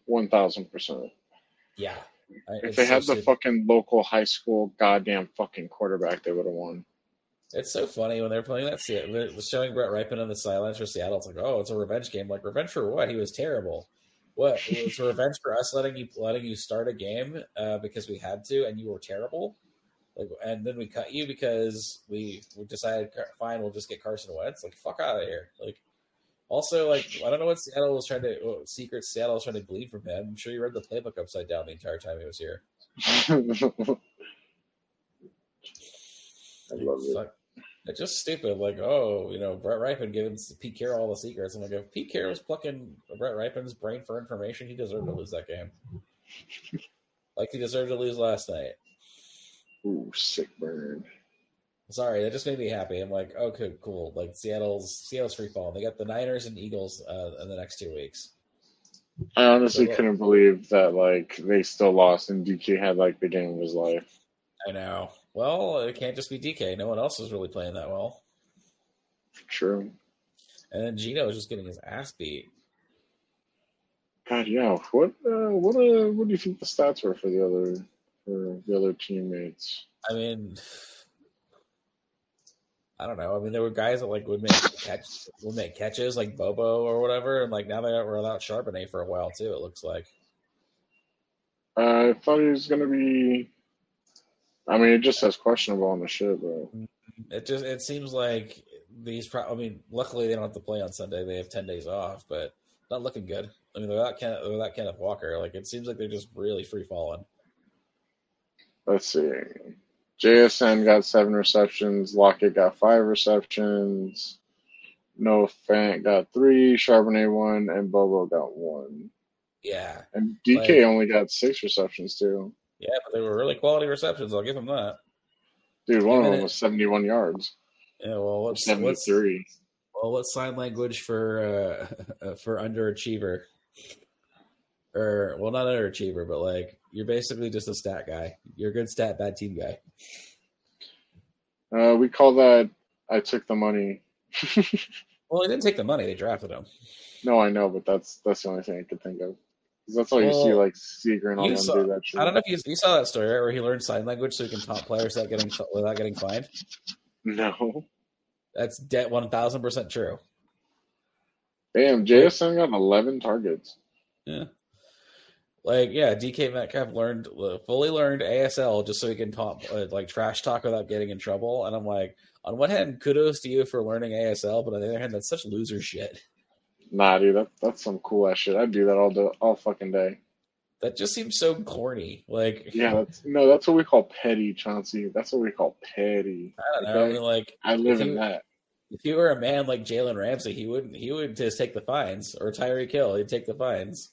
One thousand percent. Yeah. If it's they so had the fucking local high school goddamn fucking quarterback, they would have won. It's so funny when they're playing that. They're showing Brett Rypien on the sidelines for Seattle. It's like, oh, it's a revenge game. Like revenge for what? He was terrible. What? It's revenge for us letting you letting you start a game uh, because we had to, and you were terrible. Like, and then we cut you because we, we decided, fine, we'll just get Carson Wentz. Like, fuck out of here. Like, also, like, I don't know what Seattle was trying to, what secrets Seattle was trying to glean from him. I'm sure you read the playbook upside down the entire time he was here. I love it. It's just stupid. Like, oh, you know, Brett Rypien giving Pete Carroll all the secrets. I'm like, if Pete Carroll was plucking Brett Rypien's brain for information, he deserved to lose that game. like he deserved to lose last night. Ooh, sick burn. Sorry, that just made me happy. I'm like, okay, cool. Like Seattle's Seattle's free fall. They got the Niners and Eagles uh, in the next two weeks. I honestly So- couldn't believe that like they still lost and DK had like the game of his life. I know. Well, it can't just be DK. No one else is really playing that well. True. And then Geno is just getting his ass beat. God, yeah. What uh, what uh, what do you think the stats were for the other for the other teammates? I mean, I don't know. I mean, there were guys that like would make catch would make catches like Bobo or whatever, and like now they were without Charbonnet for a while too. It looks like. Uh, I thought he was gonna be. I mean, it just says questionable on the shit, but It just it seems like these. Pro- I mean, luckily they don't have to play on Sunday. They have ten days off, but not looking good. I mean, they're not Kenneth, they're Kenneth Walker. Like it seems like they're just really free falling. Let's see. JSN got seven receptions. Lockett got five receptions. Noah Fant got three. Charbonnet one, and Bobo got one. Yeah, And DK Like- only got six receptions too. yeah, but they were really quality receptions. I'll give them that. Dude, one of them it- was seventy-one yards. Yeah, well, what's what's Seventy-three. well, what's sign language for uh for underachiever? Or well, not underachiever, but like you're basically just a stat guy. You're a good stat, bad team guy. Uh, we call that. I took the money. Well, they didn't take the money; they drafted him. no, I know, but that's that's the only thing I could think of. that's all you see, like Seeger and all them saw- do that shit. I don't know if you, you saw that story right, where he learned sign language so he can taunt players without getting without getting fined. No. That's dead one thousand percent true. Damn, JSN got eleven targets. Yeah. Like yeah, DK Metcalf learned fully learned ASL just so he can talk uh, like trash talk without getting in trouble. And I'm like, on one hand, kudos to you for learning ASL, but on the other hand, that's such loser shit. Nah, dude, that that's some cool ass shit. I'd do that all day, all fucking day. That just seems so corny. Like Yeah, that's no, that's what we call petty, Chauncey. That's what we call petty. I don't know. I mean, like I live in you- that. if you were a man like Jalen Ramsey, he wouldn't. He would just take the fines, or Tyreek Hill, he'd take the fines.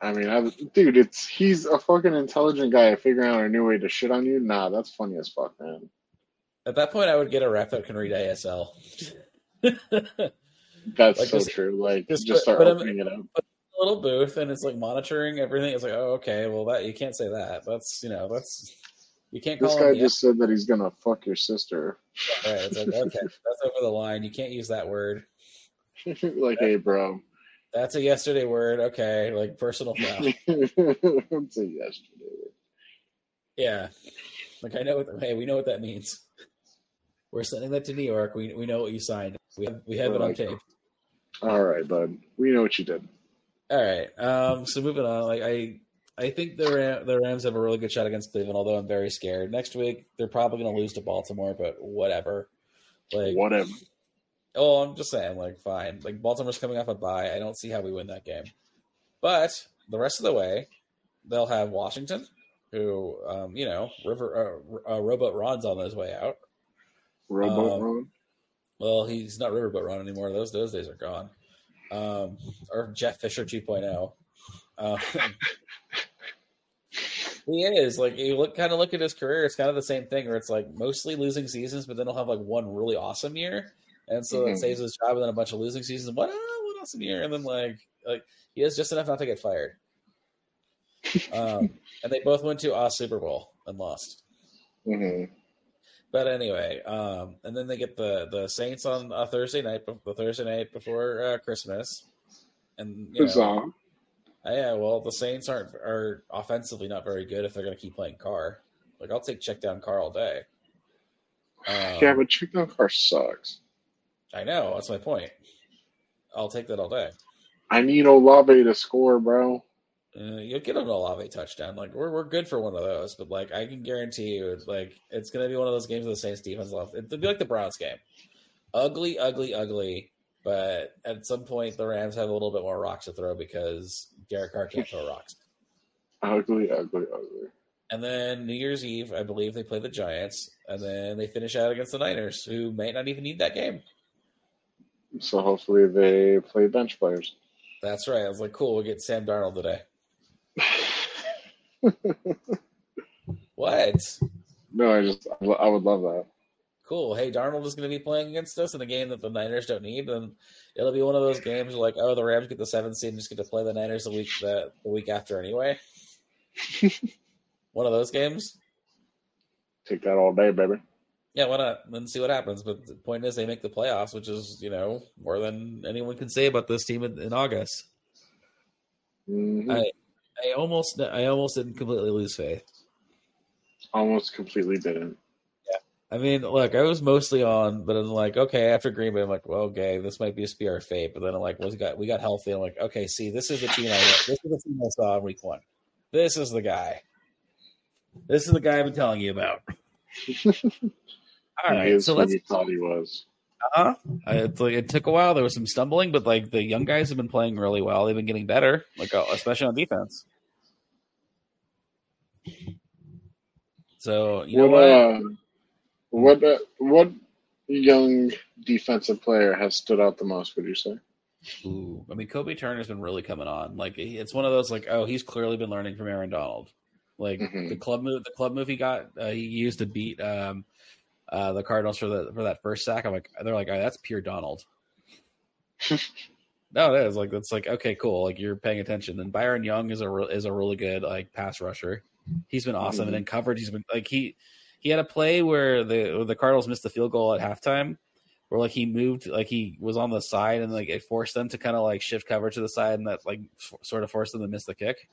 I mean, I, dude, it's he's a fucking intelligent guy figuring out a new way to shit on you. Nah, that's funny as fuck, man. At that point, I would get a ref that can read ASL. That's Like, so true. Like, just just, start put him- opening it up. A little booth and it's like monitoring everything. It's like, oh, okay, well that you can't say that. That's you know, that's you can't call This guy just said that he's gonna fuck your sister. F- right. It's like, okay, that's over the line. You can't use that word. like, hey, bro. That's a yesterday word. Okay, like personal foul. it's a yesterday. word. yeah, like I know. What, hey, we know what that means. We're sending that to New York. We we know what you signed. We have, we have it on tape. All right, bud. We know what you did. All right. Um. So moving on. Like I, I think the Ram, the Rams have a really good shot against Cleveland. Although I'm very scared. Next week they're probably going to lose to Baltimore, but whatever. Like Whatever. Oh, I'm just saying, like, fine. Like, Baltimore's coming off a bye. I don't see how we win that game. But the rest of the way, they'll have Washington, who, um, you know, River uh, uh, Robot Ron's on his way out. Rowboat Um, Ron. Well, he's not Riverboat Ron anymore. Those those days are gone. Um, or Jeff Fisher 2.0. Um, he is like you look kind of look at his career. It's kind of the same thing where it's like mostly losing seasons, but then he'll have like one really awesome year, and so Mhm. it saves his job. And then a bunch of losing seasons. What? Ah, one awesome year, and then like like he has just enough not to get fired. Um, and they both went to a Super Bowl and lost. hmm But anyway, um, and then they get the the Saints on a Thursday night, the Thursday night before uh, Christmas, and you know, uh, yeah, well, the Saints aren't are offensively not very good if they're going to keep playing Carr. Like I'll take check down Carr all day. Um, yeah, but check down car sucks. I know. That's my point. I'll take that all day. I need Olave to score, bro. Uh, you'll get an Olave touchdown. Like we're we're good for one of those, but like I can guarantee you, like it's gonna be one of those games with the Saints defense left. It'll be like the Browns game, ugly, ugly, ugly. But at some point, the Rams have a little bit more rocks to throw because Derek Carr can't throw rocks. Ugly, ugly, ugly. And then New Year's Eve, I believe they play the Giants, and then they finish out against the Niners, who might not even need that game. So hopefully they play bench players. That's right. I was like, cool, we'll get Sam Darnold today. What? No, I just I would love that. Cool. Hey, Darnold is going to be playing against us in a game that the Niners don't need, and it'll be one of those games where like, oh, the Rams get the seventh seed and just get to play the Niners the week the, the week after anyway. one of those games. Take that all day, baby. Yeah, why not? Then see what happens. But the point is, they make the playoffs, which is you know more than anyone can say about this team in, in August. Mhm. I I almost I almost didn't completely lose faith. Almost completely didn't. Yeah, I mean, look, I was mostly on, but I'm like, okay, after Green Bay, I'm like, well, okay, this might be a spear of fate. But then I'm like, well, we got we got healthy. I'm like, okay, see, this is the team I this is the team I saw in week one. This is the guy. This is the guy I've been telling you about. All He right, is so who let's. we thought he was. Uh, it's like it took a while. There was some stumbling, but like the young guys have been playing really well. They've been getting better, like uh, especially on defense. So you know what? what? Uh, what? Uh, what young defensive player has stood out the most? Would you say? Ooh, I mean, Kobie Turner's been really coming on. Like, it's one of those like, oh, he's clearly been learning from Aaron Donald. Like Mhm. the club move, the club move he got, uh, he used to beat um, uh, the Cardinals for the for that first sack. I'm like, they're like, oh, that's pure Donald. no, it is like that's like okay, cool. Like you're paying attention. Then Byron Young is a re- is a really good like pass rusher. He's been awesome, Mhm. and in coverage, he's been like he he had a play where the where the Cardinals missed the field goal at halftime, where like he moved like he was on the side and like it forced them to kind of like shift cover to the side and that like f- sort of forced them to miss the kick.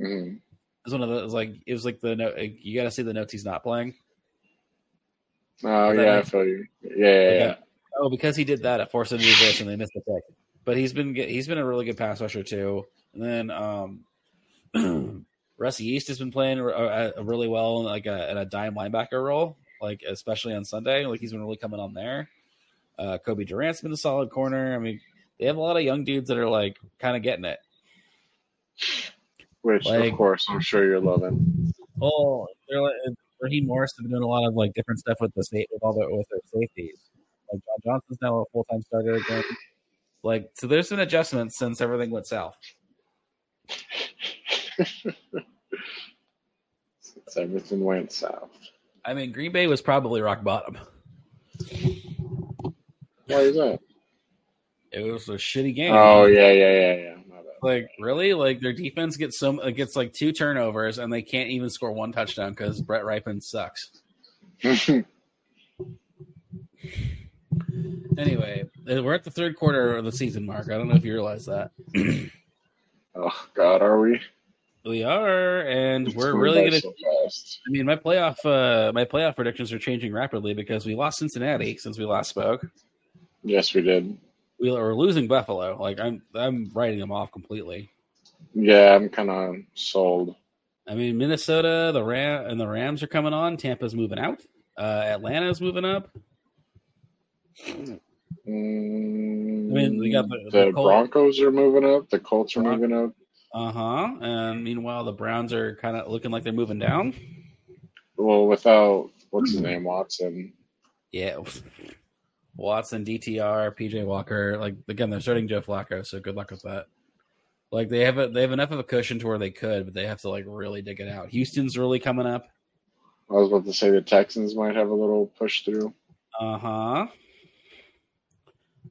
Mhm. It was one of those like it was like the note you got to see the notes he's not playing. Oh yeah, I feel you. Yeah, yeah, yeah. oh, because he did that, it forced them to do this and they missed the pick. But he's been he's been a really good pass rusher too. And then um, Russ Yeast has been playing uh, uh, really well in like a, in a dime linebacker role, like especially on Sunday. Like he's been really coming on there. Uh, Cobie Durant's been a solid corner. I mean, they have a lot of young dudes that are like kind of getting it. Which, like- of course, I'm sure you're loving. Oh, they're like, Raheem Morris has been doing a lot of like different stuff with the state with all their with their safeties. Like John Johnson's now a full time starter again. Like so, there's been adjustments since everything went south. Since everything went south. I mean, Green Bay was probably rock bottom. Why is that? It was a shitty game. Oh yeah, yeah, yeah, yeah. Like really, like their defense gets some uh, gets like two turnovers and they can't even score one touchdown because Brett Rypien sucks. Anyway, uh, we're at the third quarter of the season, Mark. I don't know if you realize that. oh God, are we? We are, and It's we're really gonna. so fast. I mean, my playoff uh, my playoff predictions are changing rapidly because we lost Cincinnati since we last spoke. Yes, we did. We are losing Buffalo. Like I'm I'm writing them off completely. Yeah, I'm kind of sold. I mean, Minnesota, the Ram and the Rams are coming on. Tampa's moving out. Uh, Atlanta's moving up. Mm, I mean, we got the- the, the Broncos are moving up. The Colts are Bron- moving up. Uh huh. And meanwhile, the Browns are kind of looking like they're moving down. Well, without what's his name, Watson. Yeah. Watson, DTR, PJ Walker. Like again, they're starting Joe Flacco, so good luck with that. Like they have a, they have enough of a cushion to where they could, but they have to like really dig it out. Houston's really coming up. I was about to say the Texans might have a little push through. Uh huh.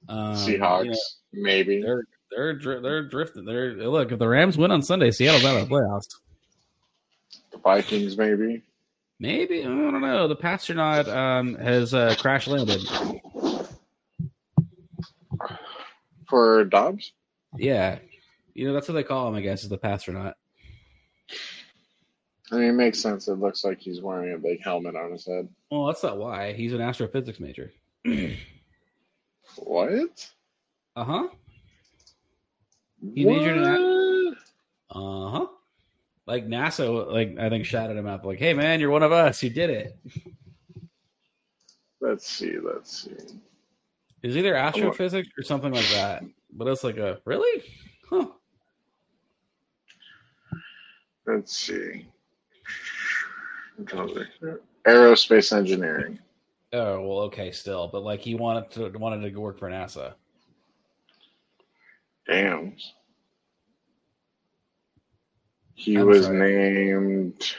Um, Seahawks, you know, maybe. they're they're they're drifting. They're look if the Rams win on Sunday, Seattle's out of the playoffs. The Vikings, maybe. Maybe I don't know. The Passtronaut um, has uh, crash landed. For Dobbs? Yeah, you know that's what they call him. I guess is the Passtronaut. I mean, it makes sense. It looks like he's wearing a big helmet on his head. Well, that's not why. He's an astrophysics major. What? Uh huh. He majored in that- Uh huh. Like NASA, like I think shouted him out, like, "Hey man, you're one of us. You did it." Let's see. Let's see. It's either astrophysics or something like that. But it's like a really, huh? Let's see. Aerospace engineering. Oh well, okay, still, but like he wanted to wanted to work for NASA. Damn. He I'm was sorry. named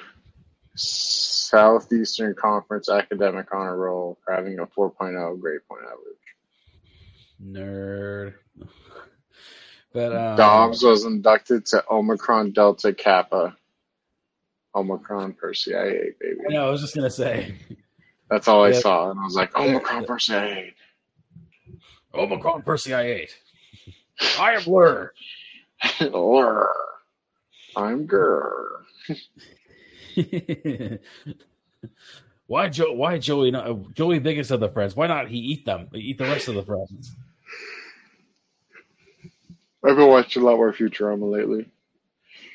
Southeastern Conference Academic Honor Roll having a 4.0 grade point average. Nerd. But um, Dobbs was inducted to Omicron Delta Kappa. Omicron Persei, baby. No, I was just gonna say, That's all I saw. And I was like, Omicron Persei. Omicron Persei 8. I am Blur. or I'm Grr. why Joe? Why Joey? Not, Joey biggest of the friends. Why not he eat them? Eat the rest of the friends. I've been watching a lot more Futurama lately.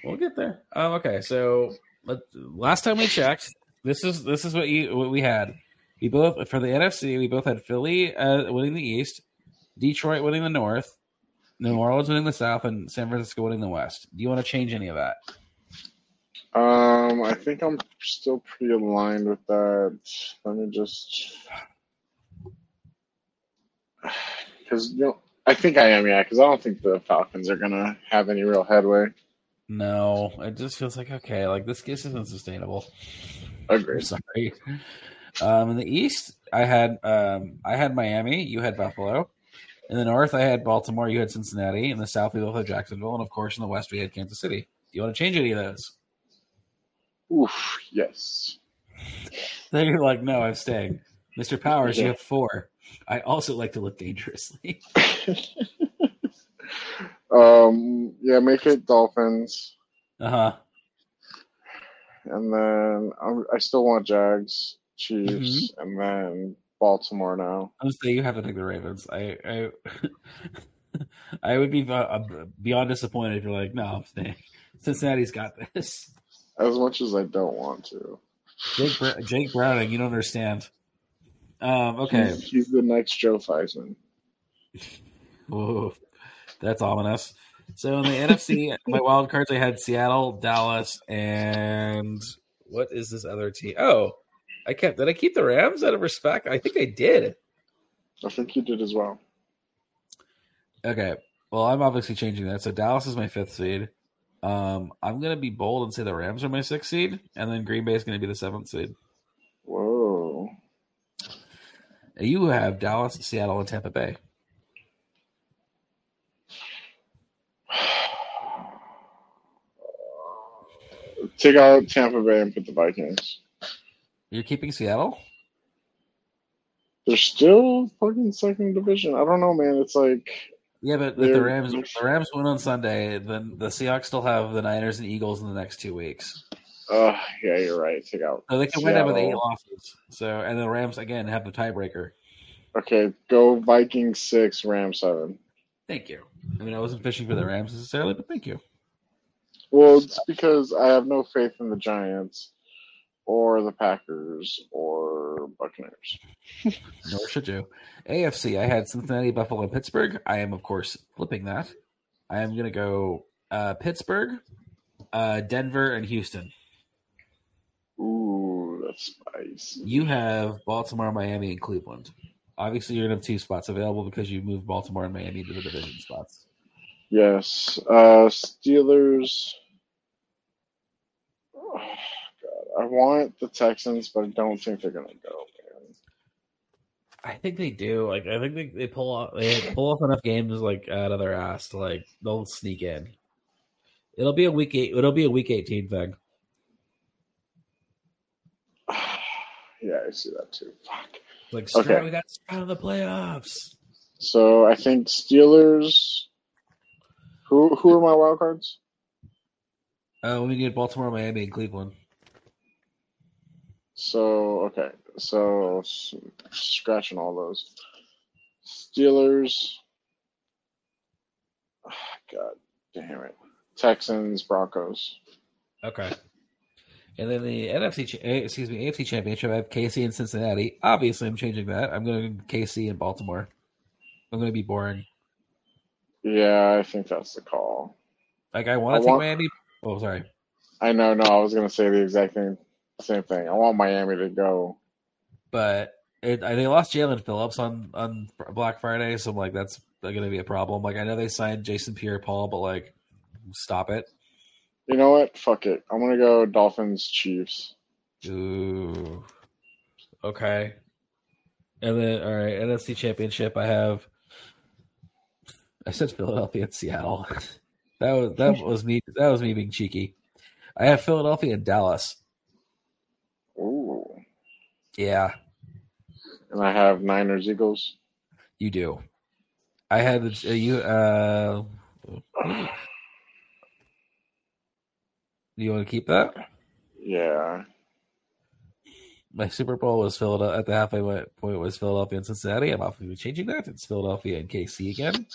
We'll get there. Um, okay, so let, last time we checked, this is this is what you what we had. We both for the NFC, we both had Philly uh, winning the East, Detroit winning the North, New Orleans winning the South, and San Francisco winning the West. Do you want to change any of that? Um, I think I'm still pretty aligned with that. Let me just, because you know, I think I am, yeah. Because I don't think the Falcons are gonna have any real headway. No, it just feels like okay, like this this isn't sustainable. I'm Agreed. sorry. Um, in the East, I had um, I had Miami. You had Buffalo. In the North, I had Baltimore. You had Cincinnati. In the South, we both had Jacksonville, and of course, in the West, we had Kansas City. Do you want to change any of those? Oof. Yes. Then you're like, no, I'm staying. Mr. Powers, you have four. I also like to look dangerously. um. Yeah. Make it Dolphins, Uh huh. and then I'm, I still want Jags, Chiefs, and then Baltimore now. I'm say you have to take the Ravens. I I, I would be uh, beyond disappointed if you're like, no, I'm staying. Cincinnati's got this. As much as I don't want to. Jake, Jake Browning, you don't understand. Um, okay. He's, he's the next Joe Theismann. Whoa, that's ominous. So in the NFC, my wild cards, I had Seattle, Dallas, and what is this other team? Oh, I kept. Did I keep the Rams out of respect? I think I did. I think you did as well. Okay. Well, I'm obviously changing that. So Dallas is my fifth seed. Um, I'm gonna be bold and say the Rams are my sixth seed, and then Green Bay is gonna be the seventh seed. Whoa. You have Dallas, Seattle, and Tampa Bay. Take out Tampa Bay and put the Vikings. You're keeping Seattle. They're still fucking second division. I don't know, man. It's like Yeah, but the Rams the Rams win on Sunday, then the Seahawks still have the Niners and Eagles in the next two weeks. Uh yeah, you're right. Take out. So they can win out with eight losses. So and the Rams again have the tiebreaker. Okay, go Vikings six, Rams seven. Thank you. I mean, I wasn't fishing for the Rams necessarily, but thank you. Well, it's because I have no faith in the Giants or the Packers or Buccaneers. Nor should you. AFC, I had Cincinnati, Buffalo, and Pittsburgh. I am, of course, flipping that. I am going to go uh, Pittsburgh, uh, Denver, and Houston. Ooh, that's spicy. You have Baltimore, Miami, and Cleveland. Obviously, you're going to have two spots available because you moved Baltimore and Miami to the division spots. Yes. Uh Steelers. Oh, God. I want the Texans, but I don't think they're gonna go, man. I think they do. Like, I think they, they pull off they pull off enough games like out of their ass to like they'll sneak in. It'll be a week eight. It'll be a week eighteen thing. yeah, I see that too. Fuck. Like, Okay. Stroud, we got Stroud in the playoffs. So I think Steelers. Who who are my wild cards? Uh, we need Baltimore, Miami, and Cleveland. So okay, so scratching all those Steelers. God damn it, Texans, Broncos. Okay. And then the NFC, eh, excuse me, AFC Championship, I have KC and Cincinnati. Obviously, I'm changing that. I'm going to KC and Baltimore. I'm going to be boring. Yeah, I think that's the call. Like, I want to take want- Miami. Oh, sorry. I know. No, I was gonna say the exact same same thing. I want Miami to go. But it, I, they lost Jaelan Phillips on, on Black Friday, so I'm like, that's going to be a problem. Like, I know they signed Jason Pierre Paul, but like, stop it. You know what? Fuck it. I'm gonna go Dolphins, Chiefs. Ooh. Okay. And then all right, NFC Championship. I have. I said Philadelphia and Seattle. that was that was me. That was me being cheeky. I have Philadelphia and Dallas. Ooh. Yeah, And I have Niners, Eagles. you do. I had the uh, you. Uh, you want to keep that? Yeah. My Super Bowl was Philadelphia at the halfway point was Philadelphia and Cincinnati. I'm obviously changing that. It's Philadelphia and KC again.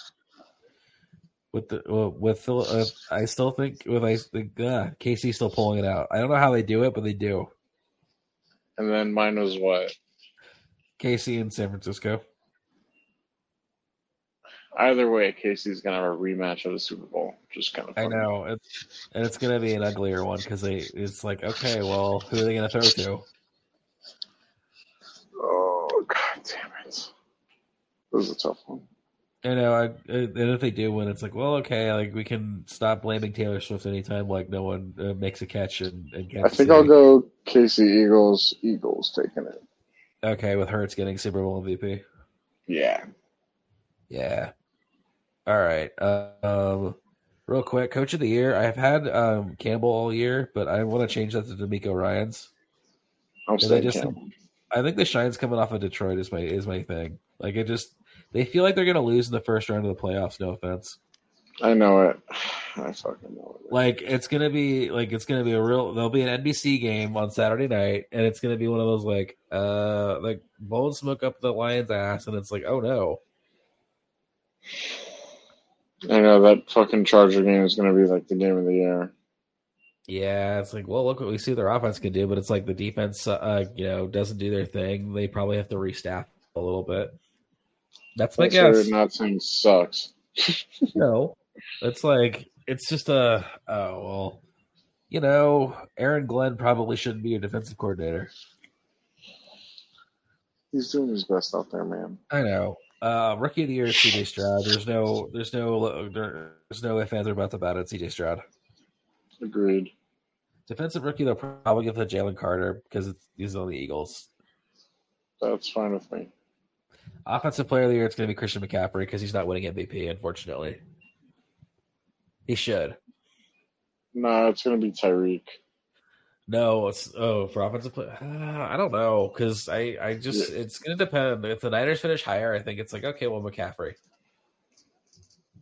With the well, with Phil, uh, I still think with I think uh, KC still pulling it out. I don't know how they do it, but they do. And then mine was what? KC in San Francisco. Either way, KC's gonna have a rematch of the Super Bowl. Just kind of. I know, it's, and it's gonna be an uglier one because they. It's like okay, well, who are they gonna throw to? Oh god damn it! This is a tough one. I know. I, and if they do win, it's like well, okay, like we can stop blaming Taylor Swift anytime like no one uh, makes a catch and, and I think City. I'll go KC Eagles. Eagles taking it. Okay, with Hurts getting Super Bowl MVP. Yeah. Yeah. All right. Uh, um, real quick, Coach of the Year. I've had um, Campbell all year, but I want to change that to DeMeco Ryans. I'm saying just- Campbell. I think the shine's coming off of Detroit is my is my thing. Like it just they feel like they're gonna lose in the first round of the playoffs. No offense. I know it. I fucking know it. Like it's gonna be like it's gonna be a real. There'll be an NBC game on Saturday night, and it's gonna be one of those like uh like bone smoke up the Lions' ass, and it's like oh no. I know that fucking Charger game is gonna be like the game of the year. Yeah, it's like, well, look what we see their offense can do, but it's like the defense, uh, you know, doesn't do their thing. They probably have to restaff a little bit. That's my That's guess. not saying sucks. No, it's like it's just a oh well, you know, Aaron Glenn probably shouldn't be your defensive coordinator. He's doing his best out there, man. I know. Uh, rookie of the year, is CJ Stroud. There's no, there's no, there's no ifs ands or buts about it. CJ Stroud. Agreed. Defensive rookie, they'll probably give it to Jalen Carter because it's, he's on the Eagles. That's fine with me. Offensive player of the year, it's going to be Christian McCaffrey because he's not winning MVP, unfortunately. He should. No, it's gonna be Tyreek. No, it's oh for offensive play. Uh, I don't know because I I just it's going to depend. If the Niners finish higher, I think it's like okay, well McCaffrey.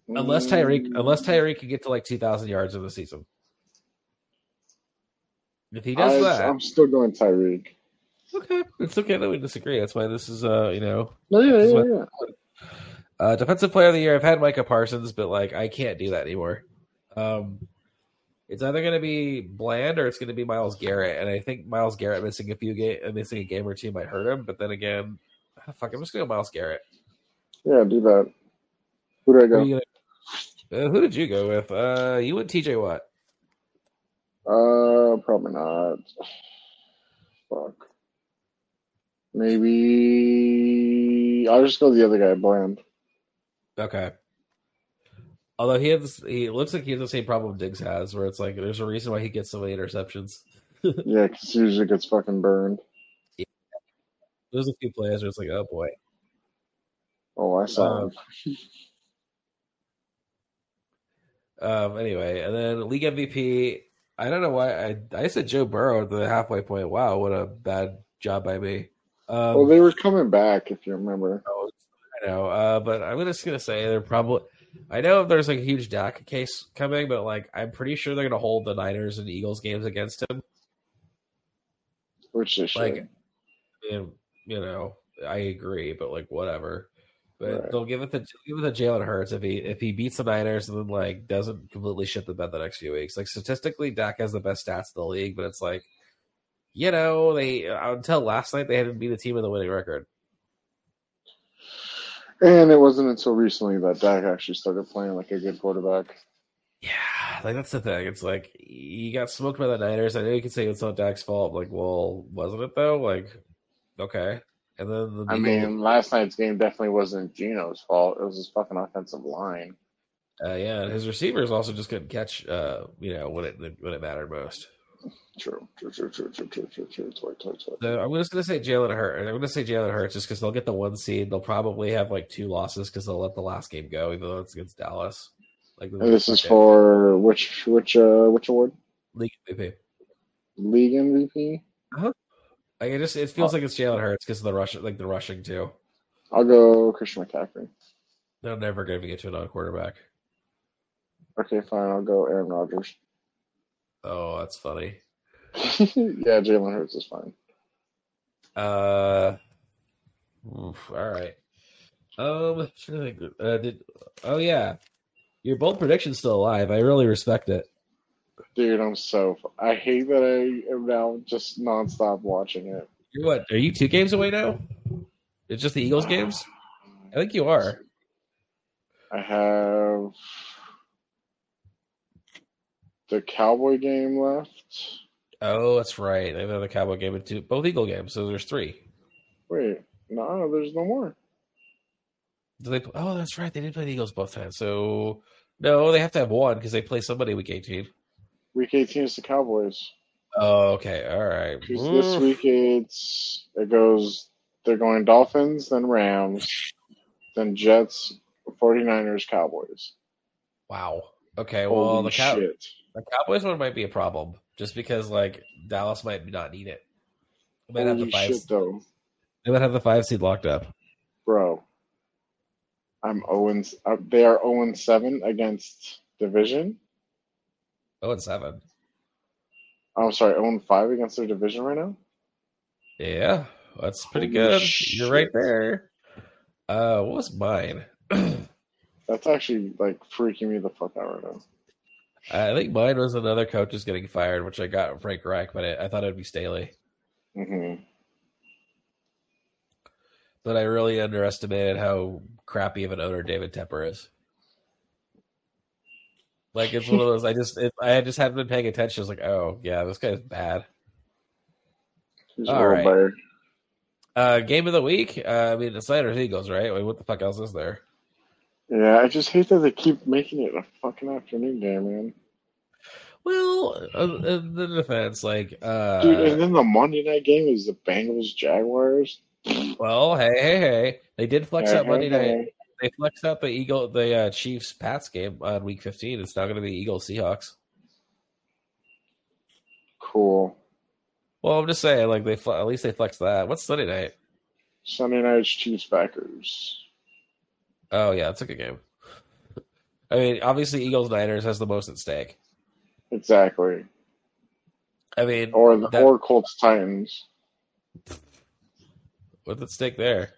Unless Tyreek, Mm, unless Tyreek can get to like two thousand yards in the season. If he does I, that, I'm still going Tyreek. okay, it's okay that we disagree. That's why this is uh you know No, yeah, yeah, what- yeah. Uh, defensive player of the year. I've had Micah Parsons, but like I can't do that anymore. Um, it's either going to be Bland or it's going to be Myles Garrett, and I think Myles Garrett missing a few game, missing a game or two might hurt him. But then again, ah, fuck, I'm just going to go Myles Garrett. Yeah, do that. Who do I go? you gonna, uh, who did you go with? Uh, you went TJ Watt. Uh, probably not. Fuck. Maybe I'll just go the other guy, Bland. Okay. Although he has, he looks like he has the same problem Diggs has, where it's like there's a reason why he gets so many interceptions. Yeah, because he usually gets fucking burned. There's a few players where it's like, oh boy. Oh, I saw Um, him. Um. Anyway, and then league MVP. I don't know why I I said Joe Burrow at the halfway point. Wow, what a bad job by me. Um, Well, they were coming back, if you remember. I know, uh, but I'm just gonna say they're probably. I know there's like a huge Dak case coming, but like I'm pretty sure they're gonna hold the Niners and Eagles games against him. which they should. Like, and, you know, I agree, but like whatever. But Right. they'll give it the give it to Jalen Hurts if he if he beats the Niners and then like doesn't completely shit the bed the next few weeks. Like statistically, Dak has the best stats in the league, but it's like, you know, they until last night they hadn't beat a team with a winning record. And it wasn't until recently that Dak actually started playing like a good quarterback. Yeah, like that's the thing. It's like you got smoked by the Niners. I know you can say it's not Dak's fault. Like, well, wasn't it though? Like, okay. And then the I mean, last night's game definitely wasn't Geno's fault. It was his fucking offensive line. uh, yeah, and his receivers also just couldn't catch. Uh, you know, when it when it mattered most. True, true, true, true, true, true, true, true. Toy, toy, toy. So I'm just gonna say Jalen Hurts. I'm gonna say Jalen Hurts just because they'll get the one seed. They'll probably have like two losses because they'll let the last game go, even though it's against Dallas. Like And this is for which which uh which award? league MVP. League MVP. Uh-huh. Like it just it feels like it's Jalen Hurts because of the rush, like the rushing too. I'll go Christian McCaffrey. They're never gonna get to a non-quarterback. Okay, fine. I'll go Aaron Rodgers. Oh, that's funny. yeah, Jalen Hurts is fine. Uh, oof, all right. Um, uh, did oh yeah, your bold prediction's still alive. I really respect it. Dude, I'm so. I hate that I am now just nonstop watching it. You're what? Are you two games away now? It's just the Eagles games. I think you are. I have the Cowboy game left. Oh, that's right. They know the Cowboy game and two, both Eagle games. So there's three. Wait, no, there's no more. Do they? Oh, that's right. They did play the Eagles both times. So no, they have to have one because they play somebody week 18. Week 18 is the Cowboys. Oh, okay. All right. this week it's it goes. They're going Dolphins, then Rams, then Jets, 49ers, Cowboys. Wow. Okay. Well, Holy the, Cow- shit! The Cowboys one might be a problem just because like Dallas might not need it. They might have the five. shit, though, They might have the five seed locked up. bro. I'm Owens. Uh, they are 0 7 against division. Oh, and seven. I'm sorry, 0 5 against their division right now. Yeah, that's pretty Holy good. shit. You're right there. Uh, what was mine? That's actually like freaking me the fuck out right now. I think mine was another coach is getting fired, which I got Frank Reich, but I, I thought it would be Staley. hmm But I really underestimated how crappy of an owner David Tepper is. Like it's one of those. I just it, I just haven't been paying attention. I was like, oh yeah, this guy's bad. He's All right. Uh, game of the week. Uh, I mean, the Niners Eagles, right? Wait, what the fuck else is there? Yeah, I just hate that they keep making it a fucking afternoon game, man. Well, uh, in the defense, like, uh, Dude, and then the Monday night game is the Bengals Jaguars. well, hey, hey, hey, they did flex Hey, up Monday hey, night. hey. They flexed up the Eagle, the uh, Chiefs Pats game on Week 15. It's now going to be Eagles Seahawks. Cool. Well, I'm just saying, like they fle- at least they flexed that. What's Sunday night? Sunday night's Chiefs Packers. Oh yeah, it's a good game. I mean, obviously, Eagles Niners has the most at stake. Exactly. I mean, Or the That- or Colts Titans. what's at stake there?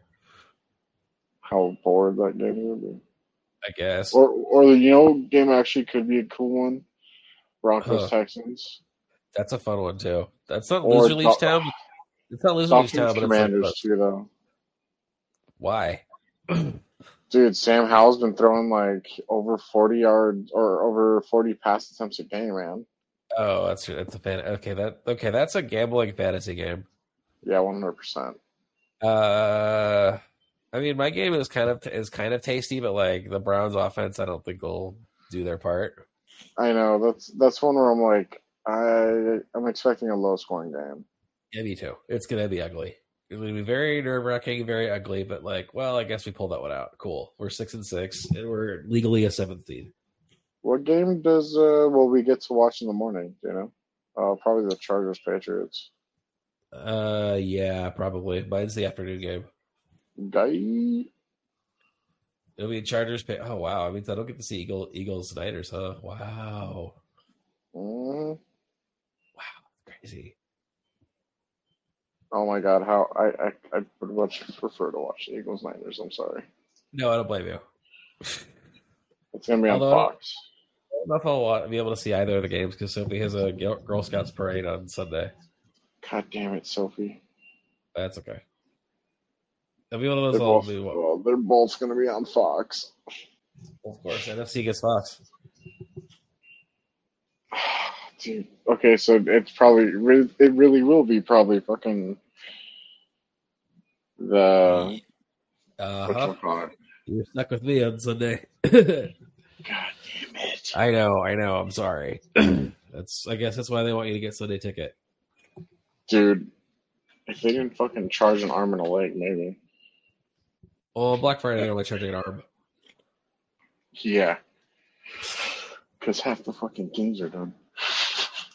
How bored that game would be. I guess. Or or the you know game actually could be a cool one. Broncos Huh. Texans. That's a fun one too. That's not Or loser leaves town. It's not loser leaves town, but it's like, Commanders close. too though. why? Dude, Sam Howell's been throwing like over forty yards or over forty pass attempts a game, man. Oh, that's that's a fan. Okay, that okay. That's a gambling fantasy game. Yeah, one hundred percent. Uh, I mean, my game is kind of is kind of tasty, but like the Browns' offense, I don't think will do their part. I know that's that's one where I'm like, I I'm expecting a low scoring game. Yeah, me too. It's gonna be ugly. It's gonna be very nerve wracking, very ugly. But like, well, I guess we pulled that one out. Cool. We're six and six, and we're legally a seventh seed. What game does uh will we get to watch in the morning? You know? Uh, probably the Chargers Patriots. Uh, yeah, probably. Mine's the afternoon game. Guy. It'll be Chargers. Pay- oh wow! I mean, I don't get to see Eagle, Eagles Niners, huh? Wow, Mhm. wow, crazy. Oh my god, how I I, I would much prefer to watch the Eagles Niners. I'm sorry. No, I don't blame you. It's gonna be on Although- Fox. I don't know if I'll be able to see either of the games because Sophie has a Girl Scouts parade on Sunday. God damn it, Sophie. That's okay. It'll be one of those. They're both, be, well, they're both gonna be on Fox. of course, NFC gets Fox. Dude. Okay, so it's probably it really will be probably fucking the uh-huh. You're stuck with me on Sunday. God damn it. I know, I know. I'm sorry. that's. I guess that's why they want you to get Sunday ticket. Dude, if they didn't fucking charge an arm and a leg, maybe. Well, Black Friday they're only charging an arm. Yeah. Because half the fucking games are done.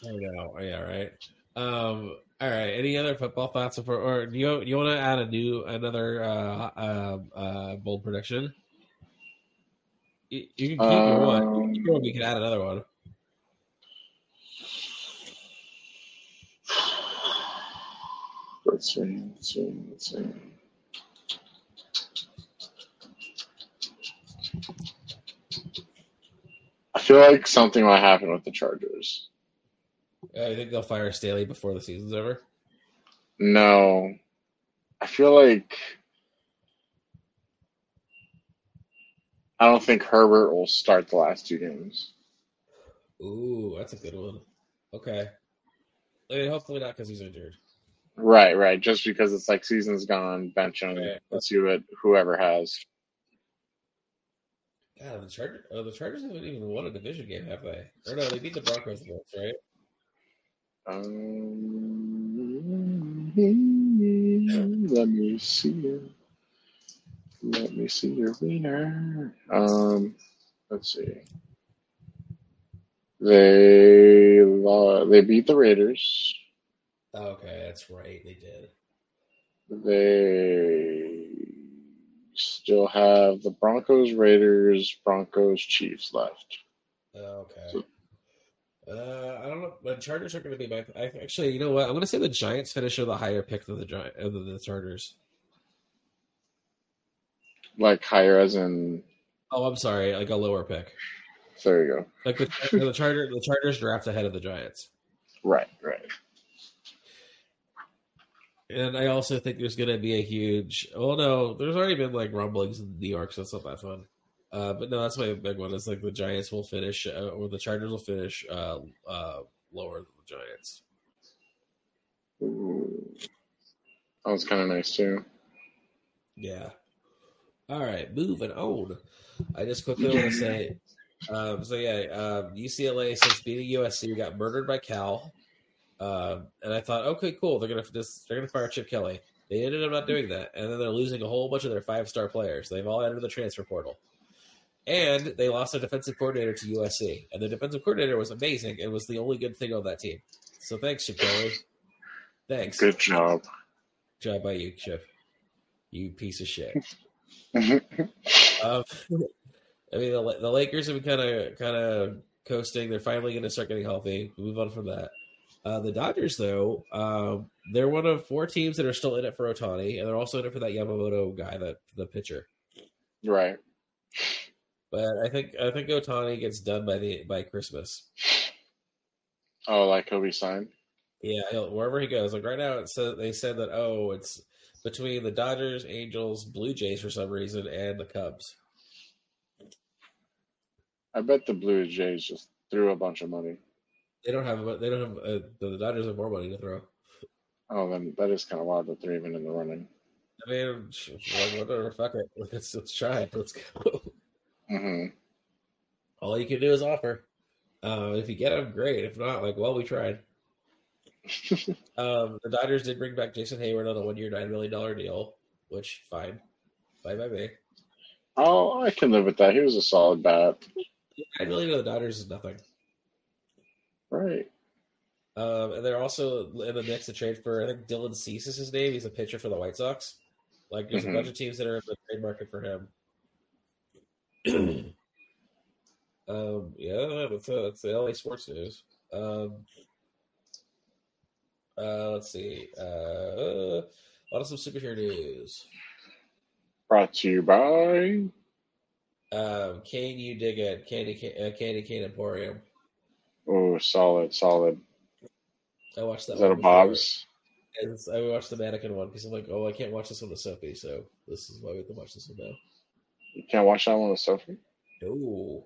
I know. Yeah. Right. Um. All right. Any other football thoughts, before, or do you you want to add a new another uh, uh, uh, bold prediction? You, you can keep. You keep your one. We can add another one. Let's see, let's see, let's see. I feel like something might happen with the Chargers. I think they'll fire Staley before the season's over. No. I feel like I don't think Herbert will start the last two games. Ooh, that's a good one. Okay. I mean, hopefully not because he's injured. Right, right. Just because it's like season's gone, bench him. Right. Let's see what whoever has. God, the Chargers. Oh, the Chargers haven't even won a division game, have they? Or no, they beat the Broncos once, right? Um, let me see it. Let me see your wiener. Um, let's see. They they beat the Raiders. Okay, that's right. They did. They still have the Broncos, Raiders, Broncos, Chiefs left. Okay. Uh, I don't know. The Chargers are going to be my. I, actually, you know what? I'm going to say the Giants finish with a higher pick than the Giant uh, than the Chargers. Like higher as in Oh, I'm sorry, like a lower pick. there you go. Like the the Charger the Chargers draft ahead of the Giants. Right, right. And I also think there's going to be a huge. Oh no, there's already been like rumblings in New York, so that's not that fun. Uh, but no, that's my big one. It's like the Giants will finish, uh, or the Chargers will finish uh, uh, lower than the Giants. Ooh. That was kind of nice too. Yeah. All right, moving on. I just quickly want to say, um, so yeah, um, UCLA since beating USC got murdered by Cal, um, and I thought, okay, cool, they're gonna just they're gonna fire Chip Kelly. They ended up not doing that, and then they're losing a whole bunch of their five star players. They've all entered the transfer portal, and they lost their defensive coordinator to USC, and the defensive coordinator was amazing. It was the only good thing on that team. So thanks, Chip Kelly. Thanks. Good job. job by you, Chip. You piece of shit. Um, I mean, the, the Lakers have been kind of kind of coasting. They're finally going to start getting healthy. Move on from that. Uh, the Dodgers, though, um, they're one of four teams that are still in it for Ohtani, and they're also in it for that Yamamoto guy, that the pitcher. right. But I think I think Ohtani gets done by the by Christmas. Oh, like Kobe signed. Yeah, wherever he goes. Like right now, it said they said that oh, it's between the Dodgers, Angels, Blue Jays for some reason, and the Cubs. I bet the Blue Jays just threw a bunch of money. They don't have. They don't have. Uh, the Dodgers have more money to throw. Oh, then that is kind of wild that they're even in the running. I mean, whatever. Fuck it. Let's let's try it. Let's go. Hmm All you can do is offer. Uh, if you get them, great. If not, like, well, we tried. Um, the Dodgers did bring back Jason Heyward on a one-year, nine million dollar deal, which fine, fine by me. Oh, I can live with that. He was a solid bat. Nine million to the Dodgers is nothing. Right. Um, and they're also in the mix to trade for I think Dylan Cease is his name. He's a pitcher for the White Sox. Like there's Mhm. a bunch of teams that are in the trade market for him. Um, yeah, that's uh, that's the LA sports news. Um, Uh, let's see. Uh, what is some superhero news? Brought to you by. Um, can you dig it? Candy, Ca- uh, Candy Cane Emporium. Oh, solid, solid. I watched that. Is that a. Bob's? I watched the mannequin one because I'm like, oh, I can't watch this one with Sophie, so this is why we have to watch this one now. You can't watch that one with Sophie? No.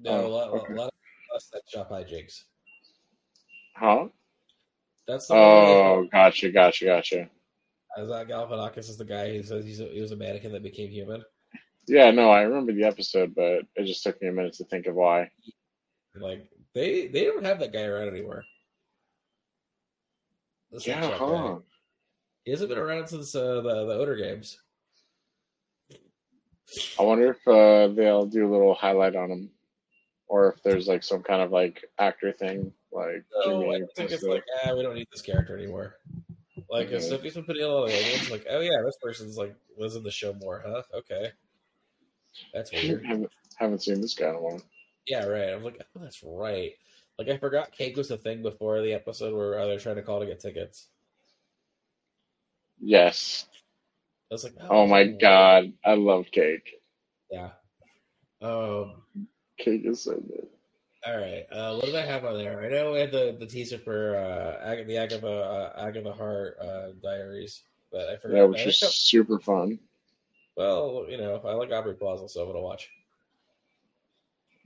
No, Oh, a lot, okay. a lot of sex shop hijinks. Huh? That's the one where Oh, gotcha, gotcha, gotcha. Isaac Galifianakis is the guy who says he's a, he was a mannequin that became human. Yeah, no, I remember the episode, but it just took me a minute to think of why. Like they they don't have that guy around anymore. The sex Yeah, huh? guy. He hasn't been around since uh, the the Odor games. I wonder if uh, they'll do a little highlight on him, or if there's like some kind of like actor thing, like No, Jimmy. I think it's posted. like ah, we don't need this character anymore. Like if Okay. Sophie's been putting in a lot of old ones, like oh yeah, this person's like was in the show more, huh? Okay, that's weird. haven't, haven't seen this guy in a while. Yeah, right. I'm like, oh, that's right. Like I forgot cake was the thing before the episode where uh, they're trying to call to get tickets. Yes. I was like, Oh my god, I love cake. Yeah. Um. Cake is so good. All right. Uh, what did I have on there? I know we had the, the teaser for uh, Ag- the Agatha uh, Agatha Heart uh, Diaries, but I forgot. Yeah, which is super fun. well, you know, I like Aubrey Plaza, so I'm gonna watch.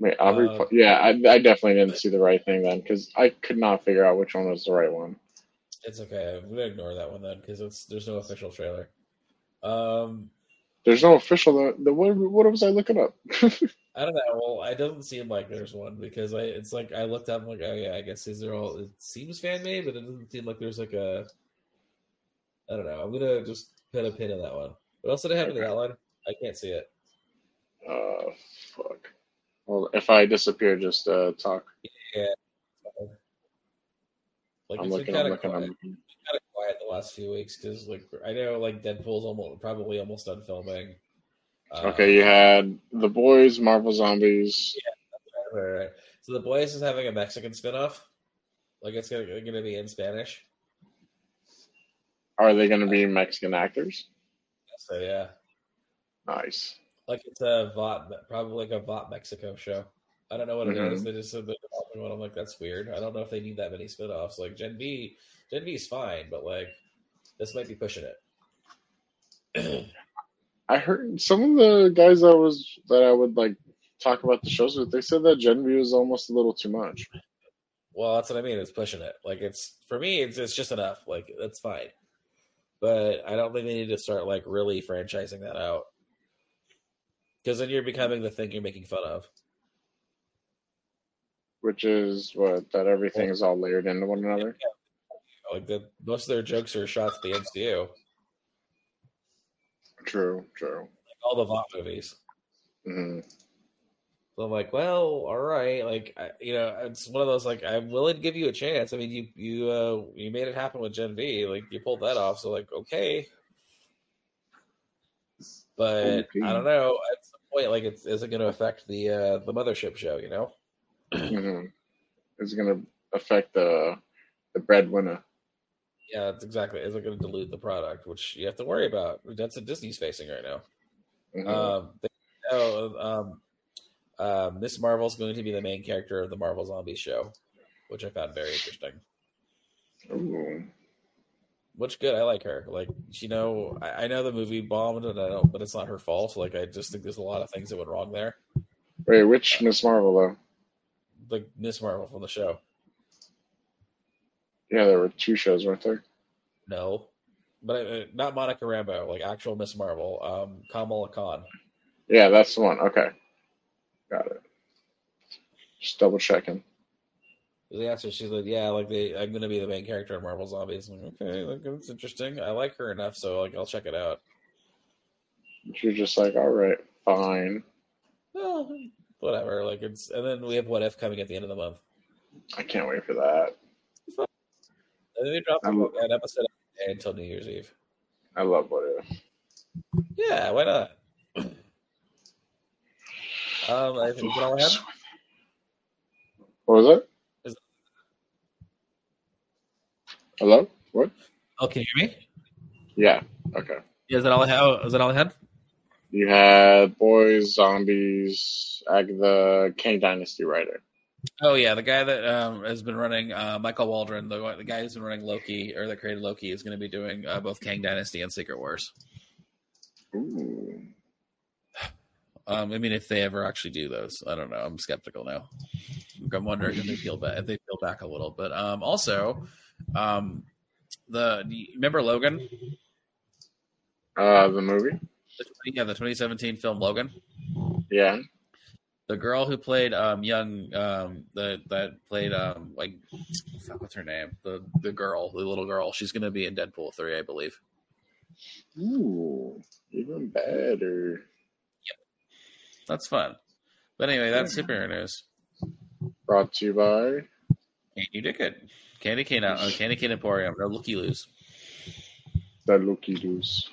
Wait, Aubrey. Uh, Pla- yeah, I, I definitely didn't see the right thing then because I could not figure out which one was the right one. It's okay. I'm gonna ignore that one then because it's there's no official trailer. Um, There's no official. The, the what, what was I looking up? I don't know. Well, it doesn't seem like there's one because I it's like I looked up I'm like, oh yeah, I guess these are all. It seems fan made, but it doesn't seem like there's like a. I don't know. I'm gonna just put a pin in that one. What else did I have in the outline? I can't see it. uh, fuck. Well, if I disappear, just uh, talk. Like I'm looking. I'm looking. I'm looking. Quiet the last few weeks because like I know like Deadpool's almost probably almost done filming. Uh, Okay, you had the boys, Marvel Zombies. right, right, right. So the boys is having a Mexican spinoff. Like it's gonna, gonna be in Spanish. Are they to be Mexican actors? So yeah, Nice. like it's a Vought, probably like a Vought Mexico show. I don't know what it is. Mhm. They just said they're one. I'm like, that's weird. I don't know if they need that many spinoffs. Like Gen V, Gen V is fine, but like this might be pushing it. I heard some of the guys that was that I would like talk about the shows with. They said that Gen V was almost a little too much. Well, that's what I mean. It's pushing it. Like it's for me, it's it's just enough. Like that's fine. But I don't think they need to start like really franchising that out. Because then you're becoming the thing you're making fun of. Which is what that everything is all layered into one another. Like the most of their jokes are shots at the MCU. Like True, true. all the Vought movies. hmm So I'm like, well, all right, like I, you know, it's one of those like I'm willing to give you a chance. I mean, you you uh you made it happen with Gen V, like you pulled that off, so like okay. But Okay. I don't know. At some point, like, it's is it going to affect the uh the mothership show? You know? hmm it going to affect the the breadwinner. Yeah, that's exactly. Is it going to dilute the product, which you have to worry about? That's what Disney's facing right now. Mhm. Um, they, oh, um, uh, Miss Marvel's going to be the main character of the Marvel Zombies show, which I found very interesting. Ooh. Which good, I like her. Like, you know, I, I know the movie bombed, and I don't, but it's not her fault. Like, I just think there's a lot of things that went wrong there. Wait, which Miss Marvel though? Like Miss Marvel from the show. Yeah, there were two shows, weren't there? No, but uh, not Monica Rambeau. Like actual Miss Marvel, um, Kamala Khan. Yeah, that's the one. Okay, got it. Just double checking. The answer, she's like, "Yeah, like they, I'm going to be the main character in Marvel Zombies." I'm like, okay, like, that's interesting. I like her enough, so like I'll check it out. You're just like, all right, fine. Well, whatever. Like it's, and then we have What If coming at the end of the month. I can't wait for that. And then they dropped I'm- an episode until New Year's Eve. I love what if. Yeah, why not? um, I think that's all I have. What was that? Hello? What? Oh, can you hear me? Yeah. Okay. Yeah, is that all I had? Oh, is that all I had? You had Boys, Zombies, Agatha, Kang Dynasty writer. Oh yeah, the guy that um, has been running uh, Michael Waldron, the, the guy who's been running Loki or that created Loki, is going to be doing uh, both Kang Dynasty and Secret Wars. Ooh. Um, I mean, if they ever actually do those, I don't know. I'm skeptical now. I'm wondering if they peel back, if they peel back a little. But um, also, um, the remember Logan? Uh, the movie? The, yeah, the 2017 film Logan. Yeah. The girl who played um, young, um, the that played um, like, fuck, what's her name? The the girl, the little girl. She's going to be in Deadpool three, I believe. Ooh, even better. Yep, That's fun. But anyway, that's superhero news. Brought to you by. You did good. Candy cane out. Uh, Candy cane Emporium. No looky loose. The Looky Loose.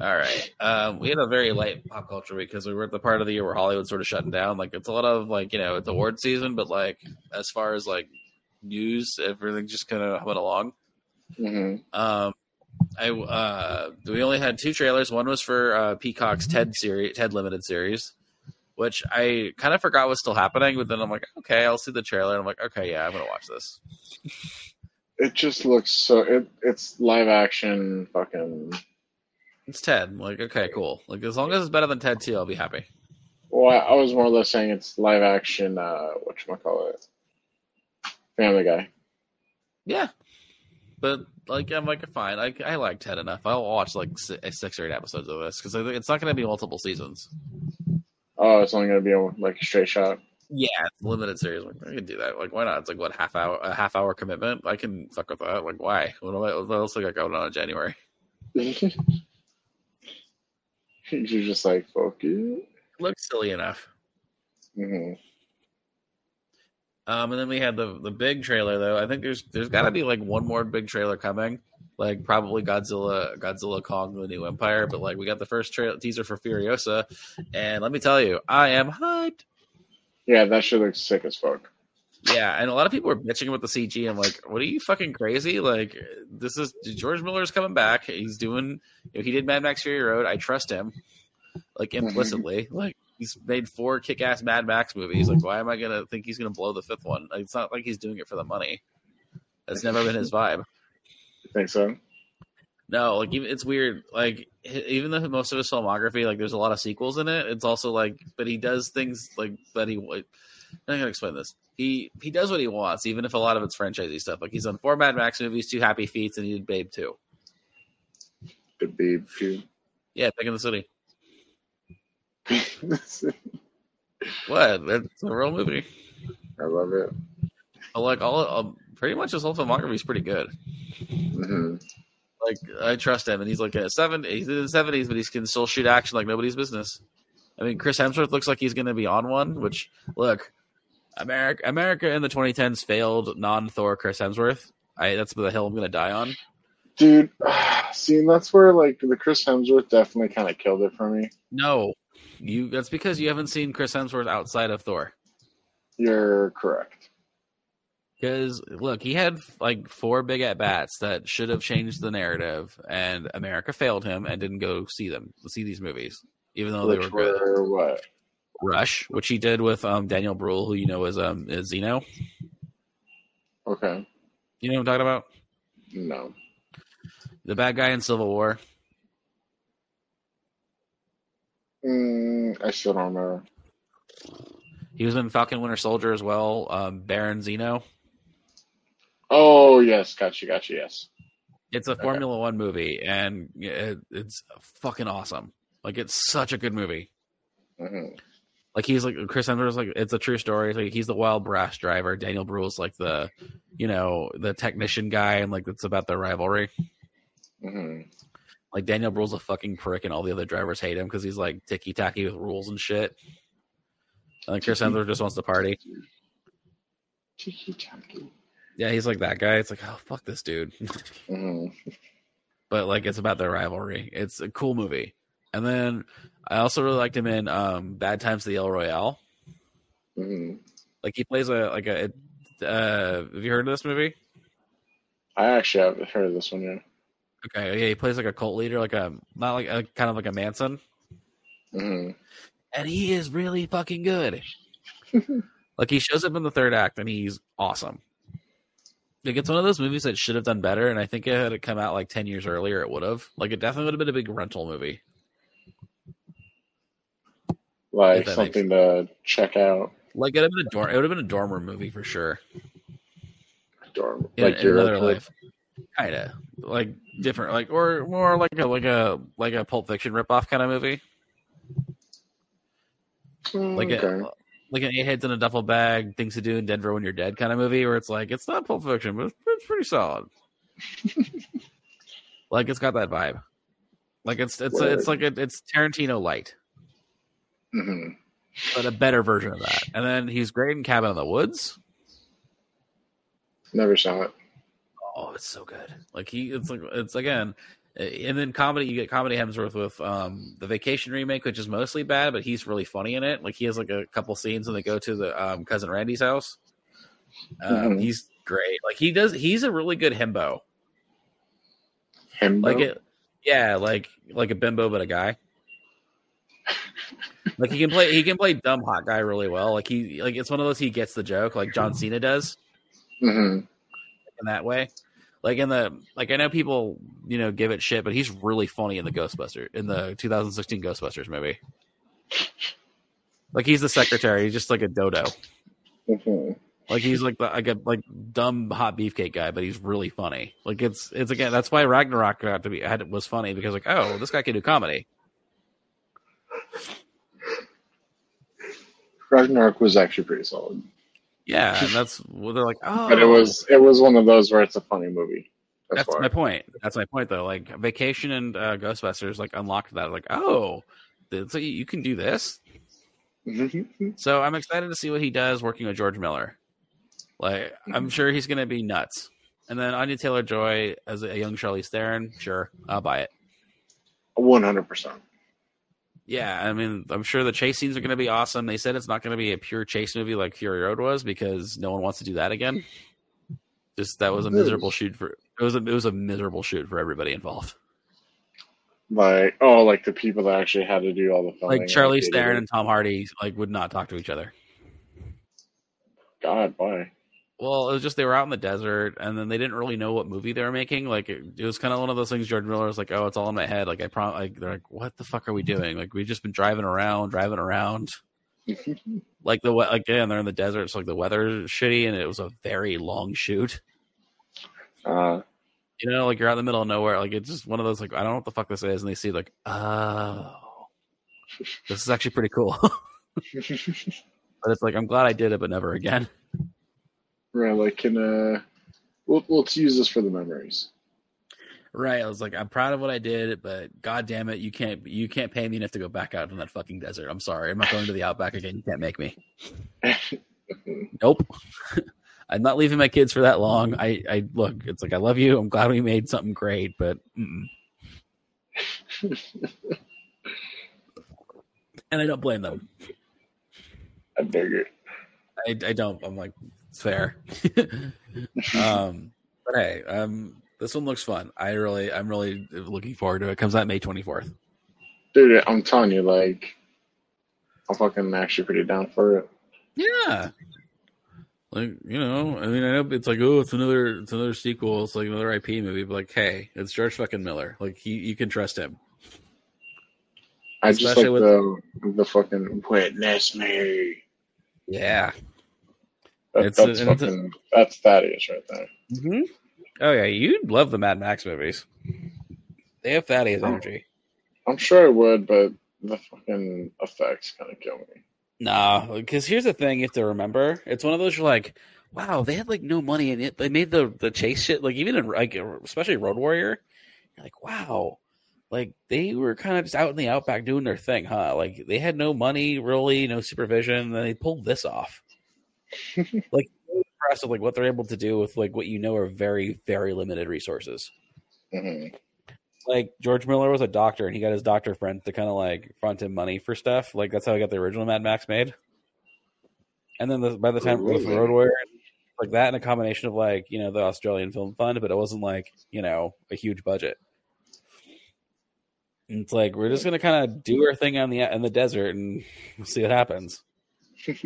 All right. Um, we had a very light pop culture week because we were at the part of the year where Hollywood's sort of shutting down. Like it's a lot of like you know it's award season, but like as far as like news, everything just kind of went along. hmm Um, I uh, we only had two trailers. One was for uh, Peacock's Ted series, Ted limited series, which I kind of forgot was still happening. But then I'm like, okay, I'll see the trailer. And I'm like, okay, yeah, I'm gonna watch this. It just looks so. It it's live action. Fucking. It's Ted. Like, okay, cool. Like as long as it's better than Ted Two, I'll be happy. Well, I, I was more or less saying it's live action. Uh, what call it? Family Guy. Yeah, but like I'm like fine. I I like Ted enough. I'll watch like six, six or eight episodes of this because it's not going to be multiple seasons. Oh, it's only gonna be a, like a straight shot. Yeah, it's a limited series. Like I can do that. Like why not? It's like what half hour a half hour commitment. I can fuck with that. Like why? What, am I, what else I got going on in January? You're just like fuck you. looks silly enough. Mm-hmm. Um, and then we had the the big trailer though. I think there's there's got to be like one more big trailer coming. Like probably Godzilla, Godzilla Kong: The New Empire. But like we got the first trailer teaser for Furiosa, and let me tell you, I am hyped. Yeah, that shit looks sick as fuck. Yeah, and a lot of people are bitching about the CG. I'm like, what are you fucking crazy? Like, this is George Miller's coming back. He's doing, you know, he did Mad Max Fury Road. I trust him, like mm-hmm. implicitly. Like, he's made four kick-ass Mad Max movies. Like, why am I gonna think he's gonna blow the fifth one? Like, it's not like he's doing it for the money. That's never been his vibe. You think so? No, like even it's weird. Like even though most of his filmography, like there's a lot of sequels in it. It's also like, but he does things like that. He, I'm gonna explain this. He he does what he wants, even if a lot of it's franchisey stuff. Like he's done four Mad Max movies, two Happy Feets, and he did Babe too. The babe too. Yeah, Pig in the City. What? That's a real movie. I love it. Like all, um, pretty much his whole filmography is pretty good. hmm Like I trust him, and he's like a seven. He's in his seventies, but he can still shoot action like nobody's business. I mean, Chris Hemsworth looks like he's going to be on one. Which look, America, America in the 2010s failed non-Thor Chris Hemsworth. I that's the hill I'm going to die on. Dude, see, that's where like the Chris Hemsworth definitely kind of killed it for me. No, you. That's because you haven't seen Chris Hemsworth outside of Thor. You're correct. Because look, he had like four big at bats that should have changed the narrative, and America failed him and didn't go see them, see these movies, even though they Which were good. were what? Rush, which he did with um, Daniel Bruhl, who you know is um is Zemo. Okay. You know what I'm talking about? No. The bad guy in Civil War. Mm, I still don't remember. He was in Falcon Winter Soldier as well. Um, Baron Zemo. Oh yes, gotcha, gotcha. Yes. It's a Okay. Formula One movie, and it, it's fucking awesome. Like it's such a good movie. hmm Like he's like Chris Hemsworth's like it's a true story. Like he's the wild brass driver. Daniel Bruhl's like the, you know, the technician guy, and like it's about their rivalry. hmm Like Daniel Bruhl's a fucking prick, and all the other drivers hate him because he's like ticky tacky with rules and shit. And like Chris Hemsworth just wants to party. Tiki taki. Yeah, he's like that guy. It's like, oh fuck this dude. hmm but like it's about their rivalry. It's a cool movie. And then I also really liked him in um, Bad Times at the El Royale. hmm Like he plays a like a. Uh, have you heard of this movie? I actually haven't heard of this one yet. Okay, yeah, he plays like a cult leader, like a not like a kind of like a Manson, hmm and he is really fucking good. like he shows up in the third act, and he's awesome. Like it's one of those movies that should have done better, and I think it had it come out like ten years earlier, it would have. Like it definitely would have been a big rental movie. Like something to check out. Like it would have been a dorm. It would have been a dormer movie for sure. Dorm, In, like in your another life, kind of like different, like or more like a like a like a Pulp Fiction ripoff kind of movie. Mm, like okay. a like an eight heads in a duffel bag, things to do in Denver when you're dead kind of movie, where it's like it's not Pulp Fiction, but it's, it's pretty solid. like it's got that vibe. Like it's it's it's like a, it's Tarantino light, Mhm. but a better version of that. And then he's great in Cabin in the Woods. Never saw it. Oh, it's so good. Like he, it's like it's again, and then comedy. You get comedy Hemsworth with um the Vacation remake, which is mostly bad, but he's really funny in it. Like he has like a couple scenes when they go to the um, cousin Randy's house. Um, Mhm. He's great. Like he does. He's a really good himbo. Himbo? Like it, yeah, like like a bimbo, but a guy. Like he can play. He can play dumb hot guy really well. Like he like it's one of those he gets the joke, like John Cena does. Mm-hmm. in that way. Like in the like I know people, you know, give it shit, but he's really funny in the Ghostbuster in the 2016 Ghostbusters movie. Like he's the secretary, he's just like a dodo. hmm Like he's like the like a like dumb hot beefcake guy, but he's really funny. Like it's it's again that's why Ragnarok got to be had was funny because like oh this guy can do comedy. Ragnarok was actually pretty solid, Yeah, and that's what they're like. Oh, but it was it was one of those where it's a funny movie. That's, That's my point. That's my point, though. Like Vacation and uh, Ghostbusters, like unlocked that. Like, oh, so you you can do this. Mhm. So I'm excited to see what he does working with George Miller. Like, I'm Mhm. sure he's going to be nuts. And then Anya Taylor Joy as a young Charlize Theron, sure, I'll buy it. One hundred percent. Yeah, I mean, I'm sure the chase scenes are going to be awesome. They said it's not going to be a pure chase movie like Fury Road was because no one wants to do that again. Just that was a miserable shoot for it was a it was a miserable shoot for everybody involved. Like oh, like the people that actually had to do all the filming. Like Charlize Theron and Tom Hardy like would not talk to each other. God, why? Well, it was just they were out in the desert, and then they didn't really know what movie they were making. Like it, it was kind of one of those things. George Miller was like, "Oh, it's all in my head." Like I prom, like they're like, "What the fuck are we doing?" Like we've just been driving around, driving around. Like the we- again, they're in the desert, so like the weather's shitty, and it was a very long shoot. uh, You know, like you're out in the middle of nowhere. Like it's just one of those like I don't know what the fuck this is, and they see like, oh, this is actually pretty cool. but it's like I'm glad I did it, but never again. Right, like can uh, we'll, let's use this for the memories. Right. I was like, I'm proud of what I did, but god damn it, you can't you can't pay me enough to go back out in that fucking desert. I'm sorry. I'm not going to the outback again. You can't make me. Nope. I'm not leaving my kids for that long. I, I look, it's like I love you. I'm glad we made something great, but and I don't blame them. I figured. I, I don't. I'm like, it's fair. um, but hey, um, this one looks fun. I really, I'm really looking forward to it. it comes out May 24th. Dude, I'm telling you, like, I'm fucking actually pretty down for it. Yeah. Like, you know, I mean, I know it's like, oh, it's another, it's another sequel. It's like another IP movie, but like, hey, it's George fucking Miller. Like, he, you can trust him. I just like with- the the fucking witness me. Yeah. That, It's a- that's it's a- that's Thaddeus right there. Mm-hmm. Oh yeah, you'd love the Mad Max movies. They have Thaddeus energy. I'm sure I would, but the fucking effects kind of kill me. Nah, because here's the thing you have to remember. It's one of those you're like, wow, they had like no money in it. They made the the chase shit like even in like especially Road Warrior. You're like, wow, like they were kind of just out in the outback doing their thing, huh? Like they had no money, really, no supervision, and then they pulled this off. like impressive, like what they're able to do with like what you know are very very limited resources. hmm like George Miller was a doctor and he got his doctor friend to kind of like front him money for stuff. Like that's how he got the original Mad Max made. And then the, by the time Really? Road Warrior, like that and a combination of like you know the Australian Film Fund, but it wasn't like you know a huge budget. And it's like we're just gonna kind of do our thing on the in the desert and see what happens.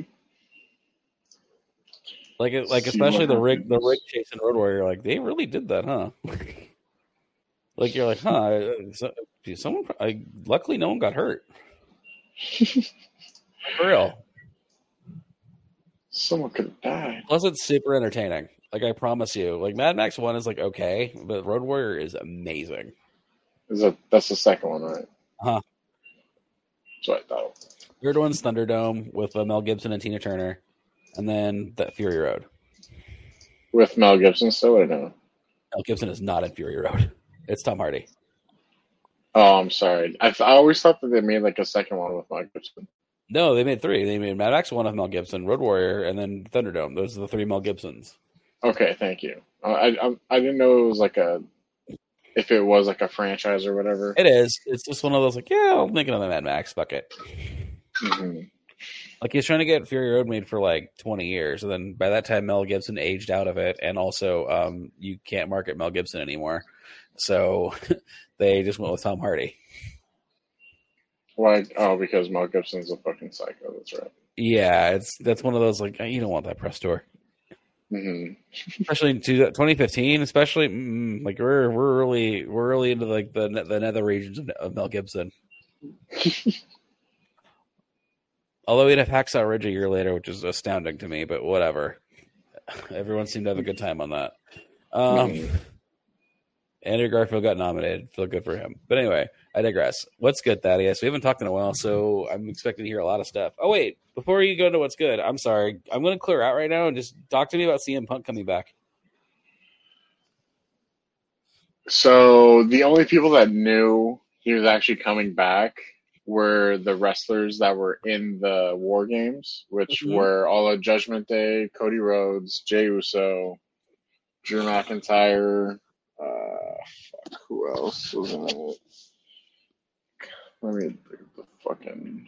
like it, like especially the rig the rig chase in Road Warrior, like they really did that, huh? like you're like, huh? So, someone, I, luckily, no one got hurt. For real. Someone could have died. Plus, it's super entertaining. Like I promise you, like Mad Max One is like okay, but Road Warrior is amazing. Is that that's the second one, right? Huh. That's what I thought. Third one's Thunderdome with uh, Mel Gibson and Tina Turner, and then that Fury Road. With Mel Gibson still or know. Mel Gibson is not in Fury Road. It's Tom Hardy. Oh, I'm sorry. I, th- I always thought that they made like a second one with Mel Gibson. No, they made three. They made Mad Max One with Mel Gibson, Road Warrior, and then Thunderdome. Those are the three Mel Gibsons. Okay, thank you. Uh, I, I I didn't know it was like a if it was like a franchise or whatever. It is. It's just one of those like, yeah, I'll make another Mad Max. Fuck it. Like he's trying to get Fury Road made for like twenty years, and then by that time Mel Gibson aged out of it, and also um, you can't market Mel Gibson anymore, so they just went with Tom Hardy. Why? Oh, because Mel Gibson's a fucking psycho. That's right. Yeah, it's that's one of those like you don't want that press tour, hmm especially in 2015. Especially mm, like we're we're really we're really into like the the nether regions of, of Mel Gibson. Although we'd have Hacksaw Ridge a year later, which is astounding to me, but whatever. Everyone seemed to have a good time on that. Um, Mhm. Andrew Garfield got nominated. Feel good for him. But anyway, I digress. What's good, Thaddeus? We haven't talked in a while, so I'm expecting to hear a lot of stuff. Oh wait, before you go into what's good, I'm sorry. I'm going to clear out right now and just talk to me about CM Punk coming back. So the only people that knew he was actually coming back were the wrestlers that were in the War Games, which Mhm. were all of Judgment Day, Cody Rhodes, Jey Uso, Drew McIntyre. Uh, fuck, who else was in it? Let me look at the fucking.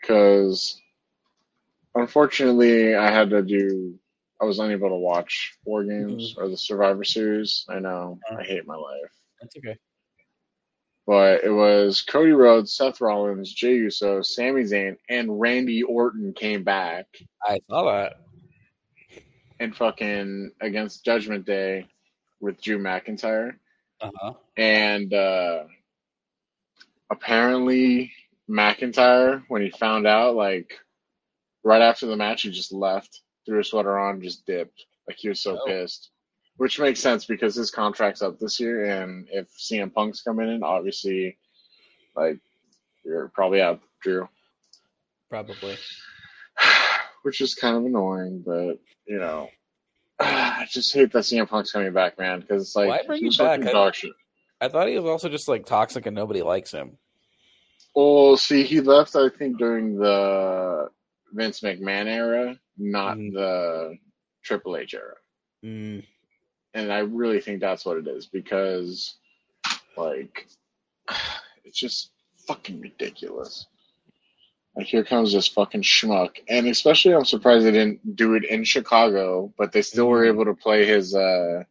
Because unfortunately, I had to do. I was unable to watch War Games or the Survivor Series. I know. I hate my life. That's okay. But it was Cody Rhodes, Seth Rollins, Jey Uso, Sami Zayn, and Randy Orton came back I saw that. and fucking against Judgment Day with Drew McIntyre. Uh huh. And uh, apparently, McIntyre, when he found out, like right after the match, he just left, threw a sweater on, just dipped. Like he was so Oh. pissed. Which makes sense because his contract's up this year, and if CM Punk's coming in, obviously, like you're probably out, Drew. Probably. Which is kind of annoying, but you know, I just hate that CM Punk's coming back, man. Because it's like Why bring him back? I-. I thought he was also just like toxic and nobody likes him. Well, see, he left, I think, during the Vince McMahon era, not Mhm. the Triple H era. Mm. And I really think that's what it is because, like, it's just fucking ridiculous. Like, here comes this fucking schmuck. And especially, I'm surprised they didn't do it in Chicago, but they still were Mhm. able to play his, uh,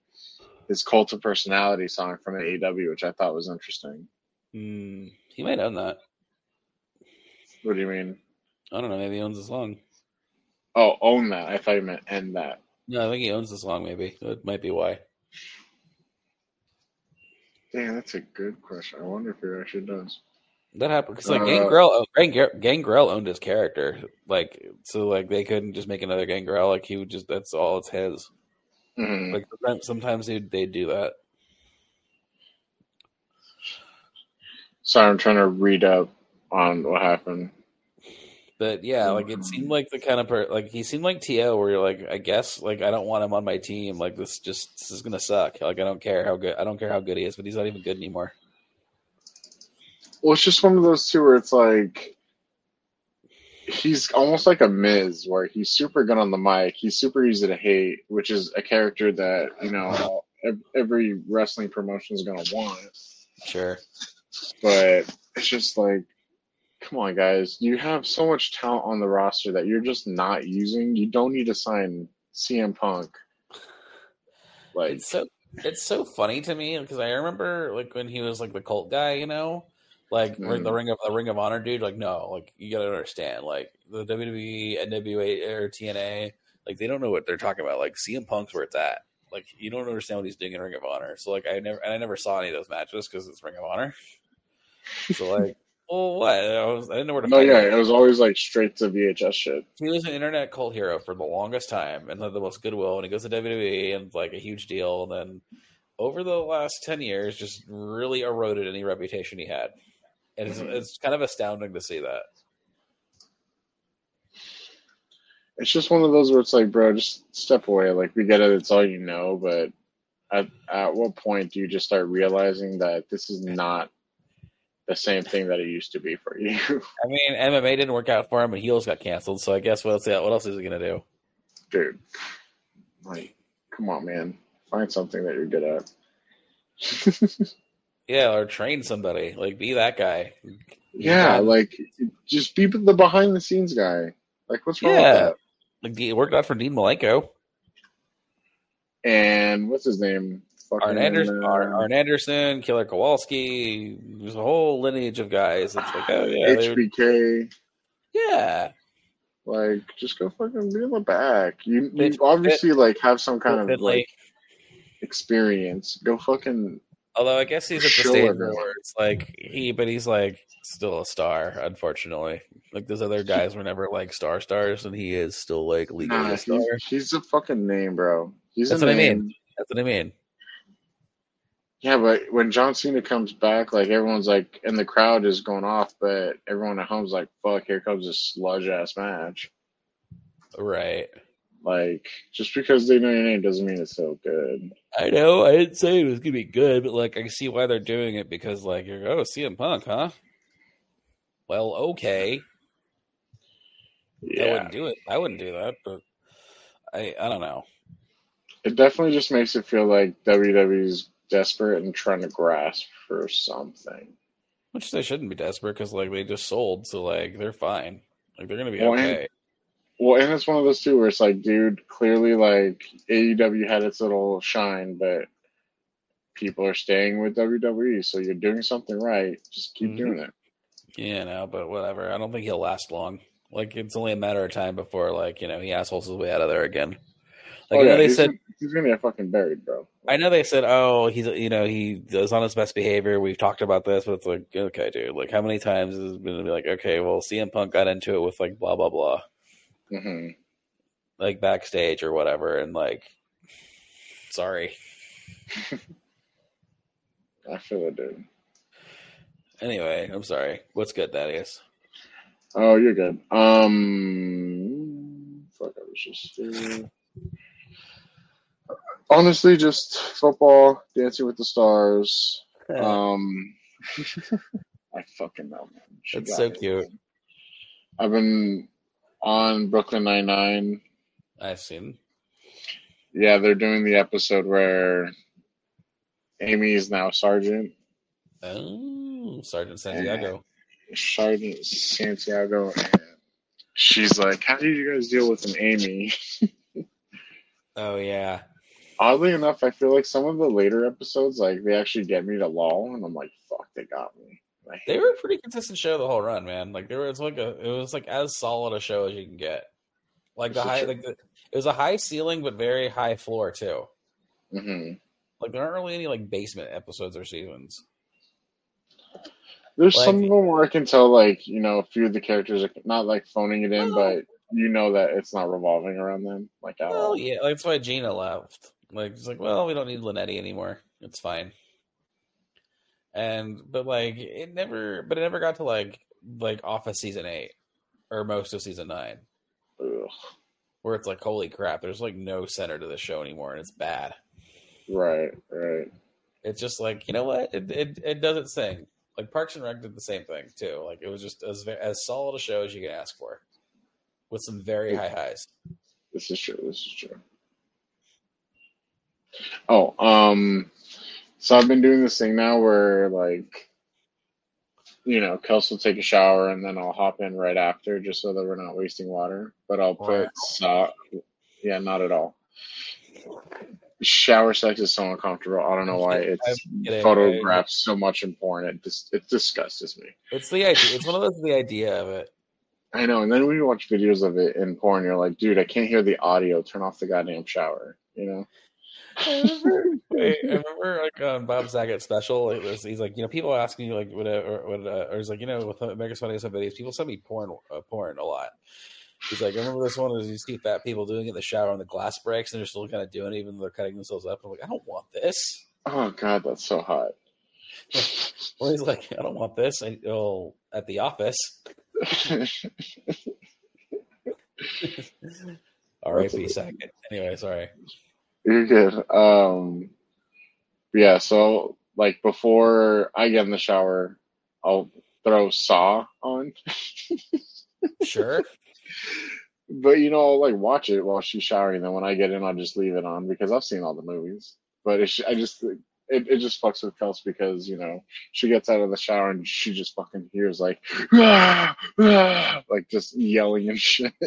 his Cult of Personality song from AEW, which I thought was interesting. Mm. He might own that. What do you mean? I don't know. Maybe he owns the song. Oh, own that. I thought you meant end that. No, I think he owns the song. Maybe that might be why. Damn, that's a good question. I wonder if he actually does. That happened because like Uh, Gangrel, Gangrel, Gangrel owned his character. Like so, like they couldn't just make another Gangrel. Like he would just that's all it's his. Mhm. Like sometimes, sometimes they they do that. Sorry, I'm trying to read up on what happened. But yeah, like it seemed like the kind of per- like he seemed like To where you're like, I guess like I don't want him on my team. Like this just this is gonna suck. Like I don't care how good I don't care how good he is, but he's not even good anymore. Well, it's just one of those two where it's like he's almost like a Miz, where he's super good on the mic. He's super easy to hate, which is a character that you know every wrestling promotion is gonna want. Sure. But it's just like come on, guys. You have so much talent on the roster that you're just not using. You don't need to sign CM Punk. Like, It's so it's so funny to me because I remember like when he was like the cult guy, you know, like ring- the Mhm. ring of the Ring of Honor dude. Like, no, like you gotta understand, like the WWE, NWA, or TNA, like they don't know what they're talking about. Like CM Punk's where it's at. Like you don't understand what he's doing in Ring of Honor. So like I never and I never saw any of those matches because it's Ring of Honor. So like, well, what? I was I didn't know where to no, yeah, it. it was always like straight to VHS shit. He was an internet cult hero for the longest time and had the most goodwill. And he goes to WWE and like a huge deal. And then over the last 10 years, just really eroded any reputation he had. And it's, Mhm. it's kind of astounding to see that. It's just one of those where it's like, bro, just step away. Like, we get it, it's all you know, but at at what point do you just start realizing that this is not the same thing that it used to be for you, I mean, MMA didn't work out for him and heels got canceled. So I guess what else, what else is he going to do? dude? Like, come on, man, find something that you're good at. Yeah, or train somebody. Like, be that guy. yeah, Yeah. like just be the behind the scenes guy. Like, what's wrong with Yeah. that? Like, it worked out for Dean Malenko. And what's his name? Fucking, Arn Anderson, uh, Arn, Anderson, Killer Kowalski. There's a whole lineage of guys. That's like, oh, yeah. HBK. yeah. Like, just go fucking be in the back. You, you obviously like have some kind of like experience. Go fucking Although I guess he's at the stage where it's like he, but he's like still a star. Unfortunately, like those other guys were never like star stars, and he is still like legally Nah, a star. he's, he's a fucking name, bro. He's That's what I mean. That's what I mean. Yeah, but when John Cena comes back, like everyone's like, and the crowd is going off, but everyone at home's like, "Fuck, here comes this sludge ass match." Right. Like, just because they know your name doesn't mean it's so good. I know. I didn't say it was gonna be good, but like I see why they're doing it because like you're oh CM Punk, huh? Well, okay. Yeah. I wouldn't do it. I wouldn't do that, but I I don't know. it definitely just makes it feel like WWE's desperate and trying to grasp for something. Which they shouldn't be desperate because like they just sold, so like they're fine. Like they're gonna be Well, and- okay. Well, and it's one of those too where it's like, dude, clearly like AEW had its little shine, but people are staying with WWE, so you're doing something right. Just keep Mhm. doing it. Yeah, no, but whatever. I don't think he'll last long. Like it's only a matter of time before like you know he assholes his way out of there again. Like oh, I know yeah, they he's, said gonna, he's gonna get fucking buried, bro. I know they said, oh, he's you know he is on his best behavior. We've talked about this, but it's like, okay, dude, like how many times has it been to be like, okay, well, CM Punk got into it with like blah blah blah, hmm like backstage or whatever, and like, sorry. I feel it, dude. Anyway, I'm sorry. What's good, Thaddeus? Oh, you're good. Um, fuck, I was just. Uh, honestly, just football, Dancing with the Stars. Um, I fucking know, man. She That's so me. cute. I've been on Brooklyn Nine Nine. I've seen. Yeah, they're doing the episode where Amy is now Sergeant. Oh, Sergeant Santiago. Sergeant Santiago, and she's like, "How did you guys deal with an Amy?" Oh yeah, Oddly enough, I feel like some of the later episodes, like they actually get me to lol, and I'm like, "Fuck, they got me." They were a pretty consistent show the whole run, man. Like they were, it's like a, it was like as solid a show as you can get. Like the high, like the, it was a high ceiling but very high floor too. Mhm. Like there aren't really any like basement episodes or seasons. There's Like- some of them where I can tell, like you know, a few of the characters are not like phoning it in, Well- but you know that it's not revolving around them like Well, all. yeah, that's why Gina left. Like it's like, well, we don't need Linetti anymore. It's fine. And but like it never, but it never got to like like off of season eight or most of season nine, Ugh. where it's like, holy crap, there's like no center to the show anymore, and it's bad. Right, right. It's just like you know what, it it, it does its thing. Like Parks and Rec did the same thing too. Like it was just as as solid a show as you can ask for, with some very high highs. This is true. This is true. Oh, um, so I've been doing this thing now where like you know, Kels will take a shower and then I'll hop in right after just so that we're not wasting water. But I'll Wow. put sock. Yeah, not at all. Shower sex is so uncomfortable. I don't know why it's kidding. photographed so much in porn. It just it disgusts me. It's the idea. It's one of those the idea of it. I know. And then when you watch videos of it in porn, you're like, dude, I can't hear the audio. Turn off the goddamn shower. You know? I remember, I remember like on Bob Saget special, it was, he's like, you know, people asking you like, what, uh, or, what, uh, or he's like, you know, with America's Funniest Home Videos, people send me porn, uh, porn a lot. He's like, I remember this one is you see fat people doing it in the shower and the glass breaks and they're still kind of doing it even though they're cutting themselves up. I'm like, I don't want this. Oh god, that's so hot. Well, he's like, I don't want this. I, well, at the office. R.I.P. Saget. Anyway, sorry. You're good. Um, yeah. So like before I get in the shower, I'll throw Saw on, Sure. but you know, I'll like watch it while she's showering. Then when I get in, I'll just leave it on because I've seen all the movies. But it's, I just it, it just fucks with Kels because you know she gets out of the shower and she just fucking hears like "Ah, ah," like just yelling and shit.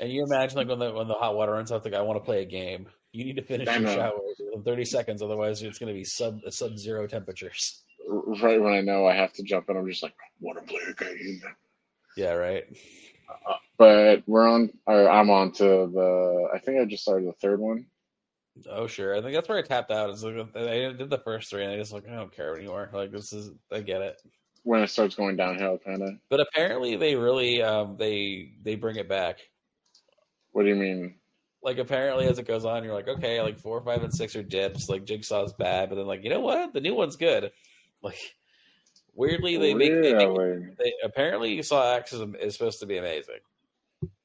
And you imagine like when the when the hot water runs out, like I want to play a game. You need to finish I your know. shower in thirty seconds, otherwise it's going to be sub sub zero temperatures. right when I know I have to jump in, I'm just like, want to play a game. Yeah, right. But we're on, or I'm on to the. I think I just started the third one. Oh, sure. I think that's where I tapped out. It's like I did the first three, and I just like I don't care anymore. Like this is I get it. When it starts going downhill, kind of. But apparently they really um they they bring it back. What do you mean? Like apparently as it goes on, you're like okay, like four, five, and six are dips. Like Jigsaw's bad, but then like you know what, the new one's good. Like weirdly they make, they make they apparently Saw X is, is supposed to be amazing.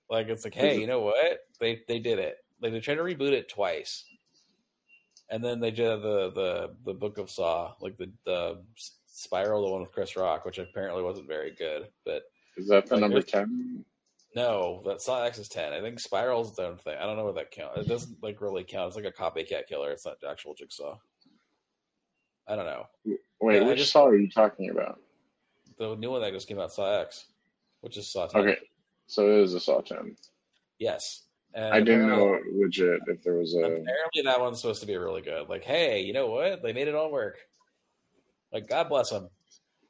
Like it's like, hey, you know what? They they did it. Like they tried to reboot it twice, and then they did the the the Book of Saw, like the the Spiral, the one with Chris Rock, which apparently wasn't very good. But Is that the Like, number ten? No, that Saw X is ten. I think Spiral's its own thing. I don't know what that count. It doesn't like really count. It's like a copycat killer. It's not the actual Jigsaw. I don't know. Wait, Yeah, which just- saw are you talking about? The new one that just came out, Saw X, which is Saw 10. Okay, so it is a Saw ten. Yes. And I didn't know legit if there was a. Apparently, that one's supposed to be really good. Like, hey, you know what? They made it all work. Like, God bless them.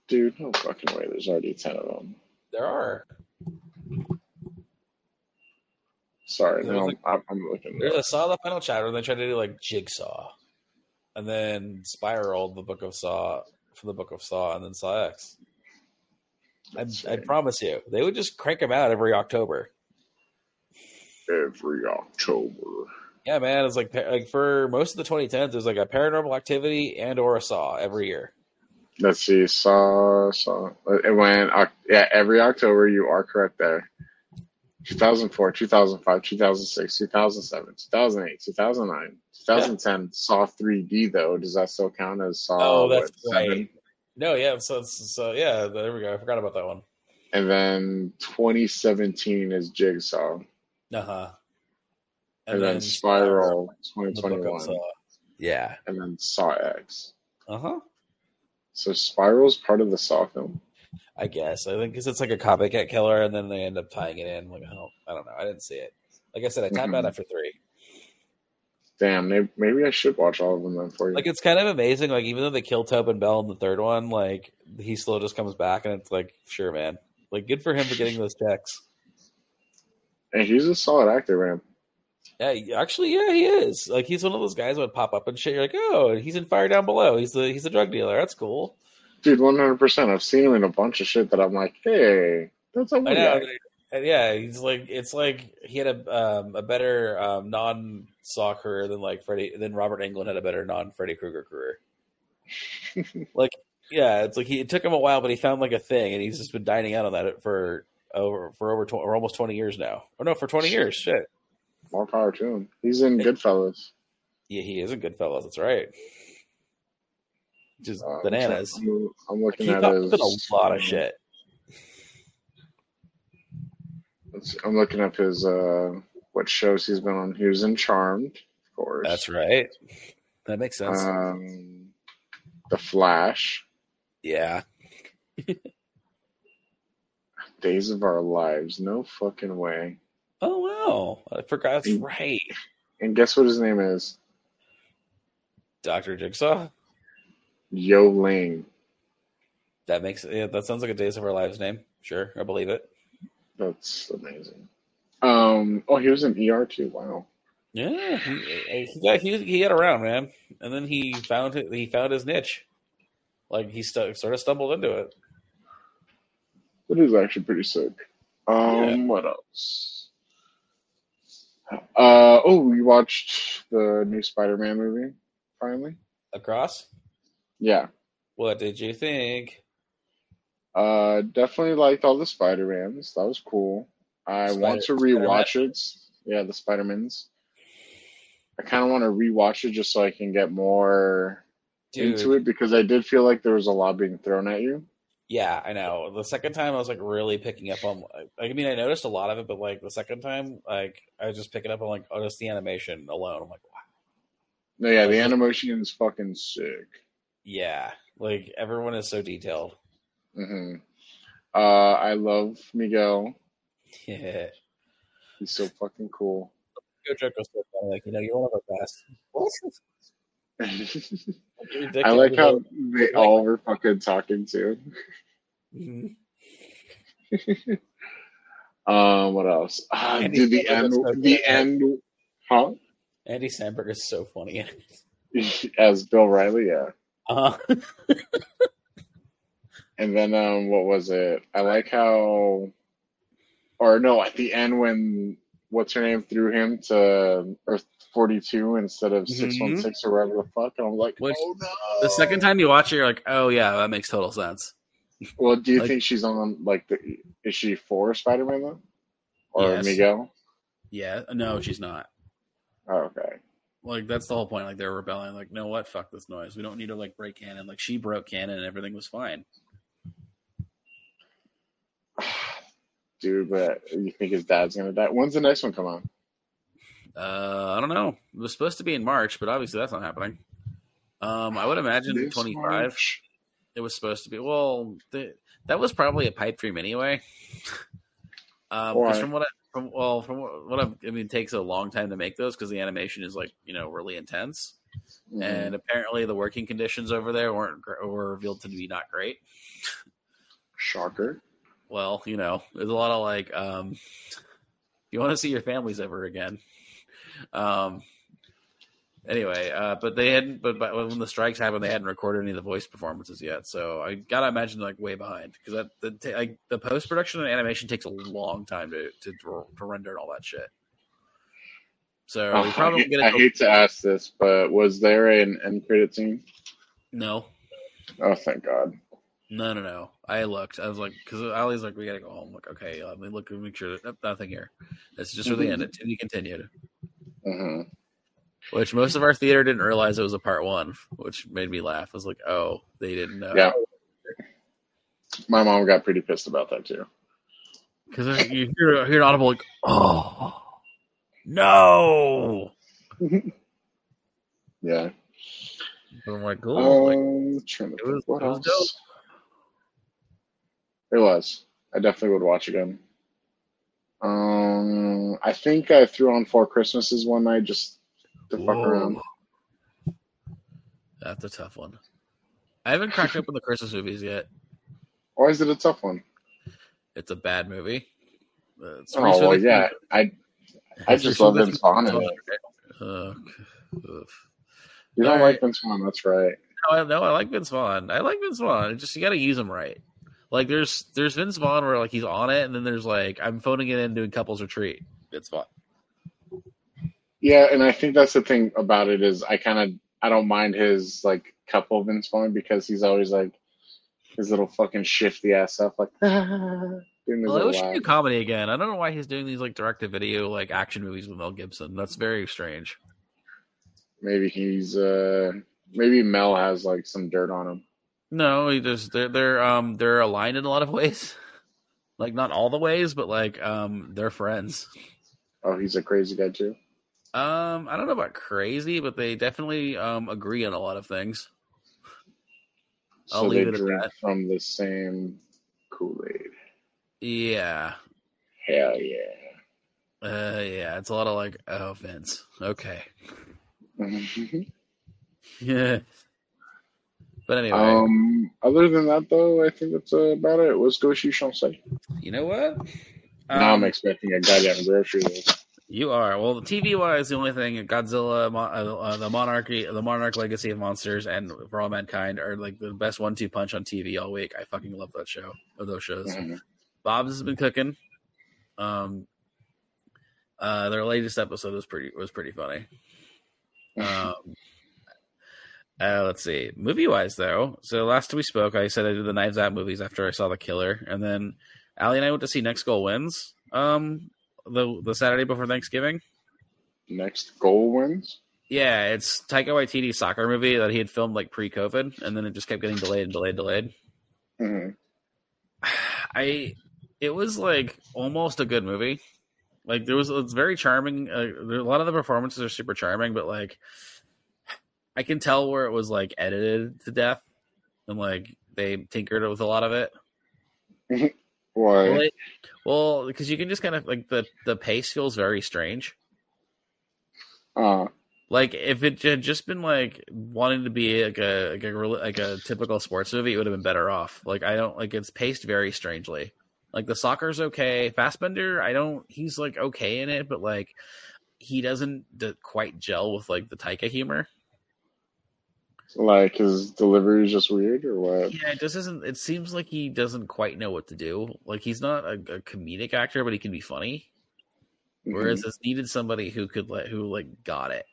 Dude, no fucking way. There's already ten of them. There are. Sorry, no, a- I'm, I'm looking. There's a Saw the Final Chapter, and they tried to do like Jigsaw, and then Spiral, the Book of Saw, for the Book of Saw, and then Saw X. I, I promise you, they would just crank them out every October. every October. Yeah, man, it's like like for most of the 2010s, there's like a Paranormal Activity and or a Saw every year. Let's see. Saw, saw. Uh, it went, Oc- yeah, every October. You are correct there. 2004, 2005, 2006, 2007, 2008, 2009, 2010. Saw 3D, though. Does that still count as Saw Oh, that's what, right. seven? No, yeah, so so yeah, there we go. I forgot about that one. And then 2017 is Jigsaw. Uh huh. And, then, Spiral, the Book of 2021. Yeah. And then Saw X. Uh huh. So Spiral's part of the Saw film. I guess I think because it's like a copycat killer, and then they end up tying it in. Like I don't, I don't know. I didn't see it. Like I said, I tapped out Mhm. after three. Damn, may- maybe I should watch all of them then for you. Like it's kind of amazing. Like even though they kill Tobin Bell in the third one, like he still just comes back, and it's like, sure, man. Like good for him for getting those checks. and he's a solid actor, man. Yeah, actually, yeah, he is. Like he's one of those guys that would pop up and shit. You're like, oh, he's in Fire Down Below. He's the he's a drug dealer. That's cool. Dude, 100%. I've seen him in a bunch of shit that I'm like, hey, that's a know. guy. Yeah, he's like it's like he had a um, a better um, non Saw career than like Freddie than Robert Englund had a better non Freddy Krueger career. like yeah, it's like he it took him a while, but he found like a thing, and he's just been dining out on that for over for over tw- or almost twenty years now. Or no, for twenty years. Shit. More power to him. He's in Goodfellas. Yeah, he is a good fellow. That's right. Just Uh, bananas. I'm, I'm looking at his. a lot of shit. I'm looking up his uh, what shows he's been on. He was in Charmed, of course. That's right. That makes sense. Um, the Flash. yeah. Days of Our Lives. No fucking way. Oh wow, I forgot. That's right, And guess what his name is? Doctor Jigsaw. Yo Ling. That makes yeah, that sounds like a Days of Our Lives name. Sure, I believe it. That's amazing. Um. Oh, he was in ER too. Wow. Yeah, he, he got he, he got around, man, and then he found it. He found his niche. Like he st- sort of stumbled into it. That is actually pretty sick. Um. Yeah. What else? Uh. Oh, you watched the new Spider-Man movie. Finally. Across. Yeah. What did you think? Uh. Definitely liked all the Spider-Mans. That was cool. I Spider- want to rewatch it. Yeah, the Spider-Mans. I kind of want to rewatch it just so I can get more Dude, into it because I did feel like there was a lot being thrown at you. yeah, I know. The second time, I was like really picking up on. I mean, I noticed a lot of it, but like the second time, like I was just picking up on like oh, just the animation alone. I'm like, wow, No, yeah, the animation is fucking sick. Yeah, like everyone is so detailed. hmm Uh, I love Miguel. Yeah, He's so fucking cool. Go joke was so funny. Like you know, you're one of our best. What? I like how they all were fucking talking too. Mhm. Um, what else? Andy dude, the end, so the end, huh? Andy Samberg is so funny. As Bill Riley, yeah. Uh, And then, um, what was it? I like how, or no, at the end when what's her name threw him to Earth forty two instead of six one six or whatever the fuck, and I'm like, Which- oh no. The second time you watch it, you're like, oh yeah, that makes total sense. Well, do you Like- think she's on like the? Is she for Spider Man though, or Yes. Miguel? Yeah, no, she's not. Oh, okay. Like that's the whole point. Like they're rebelling. Like, no, what? Fuck this noise. We don't need to like break canon. Like she broke canon and everything was fine. Dude, but you think his dad's gonna die? When's the next one come on? Uh, I don't know. It was supposed to be in March, but obviously that's not happening. Um, I would imagine 25. March? It was supposed to be. Well, the, that was probably a pipe dream anyway. um, Why? from what I, from well, from what I've, I mean, it takes a long time to make those because the animation is like you know really intense, Mhm. and apparently the working conditions over there weren't were revealed to be not great. Shocker. Well, you know, there's a lot of like, um, you want to see your families ever again. Um, anyway, uh, but they hadn't, but, but when the strikes happened, they hadn't recorded any of the voice performances yet. So I gotta imagine like way behind because that the like the post production and animation takes a long time to to to render and all that shit. So Oh, probably I, get I hate to ask this, but was there an end credit scene? No, Oh, thank God. no, no, no. I looked. I was like, because Ali's like, we gotta go home. Like, okay, let me look and make sure that nope, nothing here. This is just for the end. It to be continued. hmm Which most of our theater didn't realize it was a part one, which made me laugh. I was like, oh, they didn't know. Yeah. My mom got pretty pissed about that too. Because you hear, hear an audible like, oh, no. Yeah. But I'm like, cool. like, Um, trying to it was- what it was else? It was. I definitely would watch again. Um, I think I threw on Four Christmases one night just to fuck whoa. around. That's a tough one. I haven't cracked open the Christmas movies yet. Why is it a tough one? It's a bad movie. Uh, Oh well, yeah. I I just love Vince Vaughn. Uh, oof. You don't All like right. Vince Vaughn, that's right. No, I, no, I like Vince Vaughn. I like Vince Vaughn. It's just you got to use him right. Like there's there's Vince Vaughn where like he's on it, and then there's like I'm phoning it in doing couples retreat. Vince Vaughn. Yeah, and I think that's the thing about it is I kind of I don't mind his like couple Vince Vaughn because he's always like his little fucking shifty ass stuff like doing Well, I little wish he laugh. do comedy again. I don't know why he's doing these like direct to video like action movies with Mel Gibson. That's very strange. Maybe he's uh maybe Mel has like some dirt on him. No, he just they're they're um they're aligned in a lot of ways. Like not all the ways, but like um they're friends. Oh, he's a crazy guy too. Um, I don't know about crazy, but they definitely um agree on a lot of things. I'll so leave they it at drink that. from the same Kool Aid. Yeah. Hell yeah. Uh, yeah, it's a lot of like, oh, Vince. Okay. Yeah. But anyway, um, other than that, though, I think that's uh, about it. Let's go see Chauncey. you know what? now I'm Um, expecting a goddamn grocery list. You are well. TV wise, the only thing Godzilla, uh, uh, the Monarchy, the Monarch Legacy of Monsters, and For All Mankind are like the best one-two punch on TV all week. I fucking love that show or those shows. Mhm. Bob's has been cooking. Um, uh, their latest episode was pretty was pretty funny. Um, uh, let's see, movie wise though. So last we spoke, I said I did the Knives Out movies after I saw The Killer, and then Ali and I went to see Next Goal Wins. Um, the the Saturday before Thanksgiving. Next goal wins. Yeah, it's Taika Waititi's soccer movie that he had filmed like pre-COVID, and then it just kept getting delayed and delayed, delayed. hmm I, it was like almost a good movie. Like there was, it's very charming. Uh, there, a lot of the performances are super charming, but like, I can tell where it was like edited to death, and like they tinkered with a lot of it. Why? Well, it- well, because you can just kind of like the the pace feels very strange. Uh, Like if it had just been like wanting to be like a like a like a typical sports movie, it would have been better off. Like I don't like it's paced very strangely. Like the soccer's okay, Fassbender, I don't. He's like okay in it, but like he doesn't d- quite gel with like the Taika humor. Like his delivery is just weird, or what? Yeah, it just isn't. It seems like he doesn't quite know what to do. Like he's not a, a comedic actor, but he can be funny. Whereas Mm-hmm. this needed somebody who could let who like got it.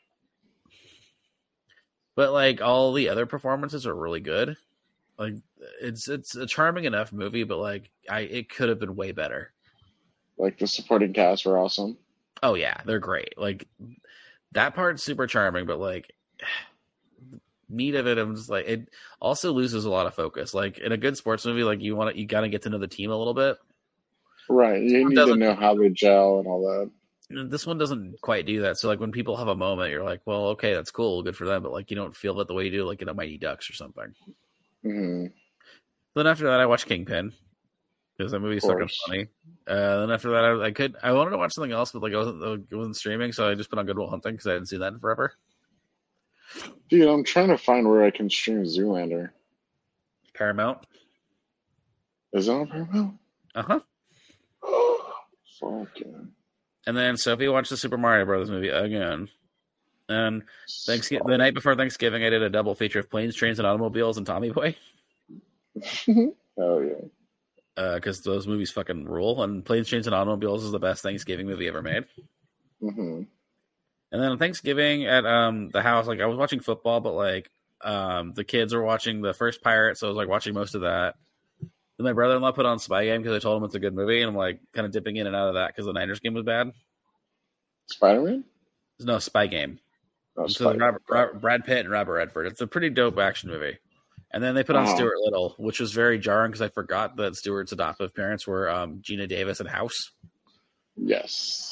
But like all the other performances are really good. Like it's it's a charming enough movie, but like I it could have been way better. like the supporting cast were awesome. Oh yeah, they're great. Like that part's super charming, but like meat of it, I'm just like it also loses a lot of focus. Like in a good sports movie, like you want to you got to get to know the team a little bit. Right. You need to know how they gel and all that. This one doesn't quite do that. So like when people have a moment, you're like, well, okay, that's cool, good for them, but like you don't feel it the way you do like in a Mighty Ducks or something. hmm Then after that, I watched Kingpin because that movie's fucking funny. Uh, then after that, I, I could I wanted to watch something else, but like it wasn't it wasn't streaming, so I just put on Good Will Hunting because I hadn't seen that in forever. Dude, I'm trying to find where I can stream Zoolander. Paramount. Is it on Paramount? Uh huh. Fucking. And then Sophie watched the Super Mario Brothers movie again. And Thanksgiving, the night before Thanksgiving, I did a double feature of Planes, Trains, and Automobiles and Tommy Boy Hell yeah. because those movies fucking rule. And Planes, Trains, and Automobiles is the best Thanksgiving movie ever made. hmm And then on Thanksgiving at um the house, like I was watching football, but like um the kids were watching the first Pirate, so I was like watching most of that. Then my brother in law put on Spy Game because I told him it's a good movie, and I'm like kind of dipping in and out of that because the Niners game was bad. Spider Man? There's no Spy Game. Oh, So Robert, Robert, Brad Pitt and Robert Redford. It's a pretty dope action movie. And then they put on Wow. Stuart Little, which was very jarring because I forgot that Stuart's adoptive parents were um, Geena Davis and House. Yes.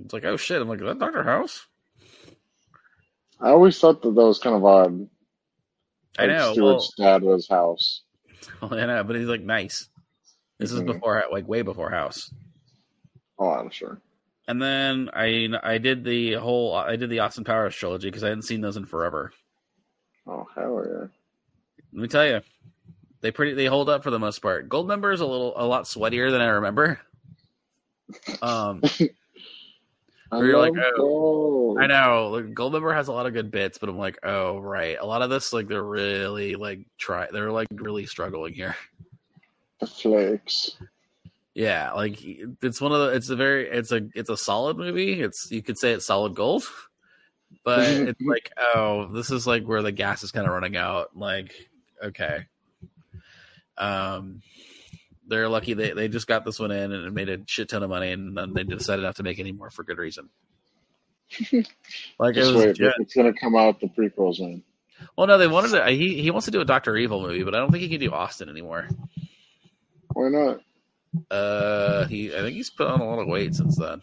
It's like, oh shit! I'm like, is that Doctor House? I always thought that that was kind of odd. I Like, know. Stuart's dad was House. Well, I know, but he's like nice. This is Mhm. before, like, way before House. Oh, I'm sure. And then I I did the whole I did the Austin Powers trilogy because I hadn't seen those in forever. Oh, hell yeah. Let me tell you, they pretty they hold up for the most part. Goldmember is a little a lot sweatier than I remember. Um, Where you're like, love gold. I know like, Goldmember has a lot of good bits, but I'm like, oh right, a lot of this like they're really like try they're like really struggling here. The flakes. Yeah, like it's one of the it's a very it's a it's a solid movie. It's you could say it's solid gold, but it's like oh this is like where the gas is kind of running out. Like okay, um, they're lucky they they just got this one in and it made a shit ton of money and then they decided not to make any more for good reason. Like it was wait. legit. It's going to come out the prequels, man. Well, no, they wanted to. He he wants to do a Doctor Evil movie, but I don't think he can do Austin anymore. Why not? Uh, he I think he's put on a lot of weight since then.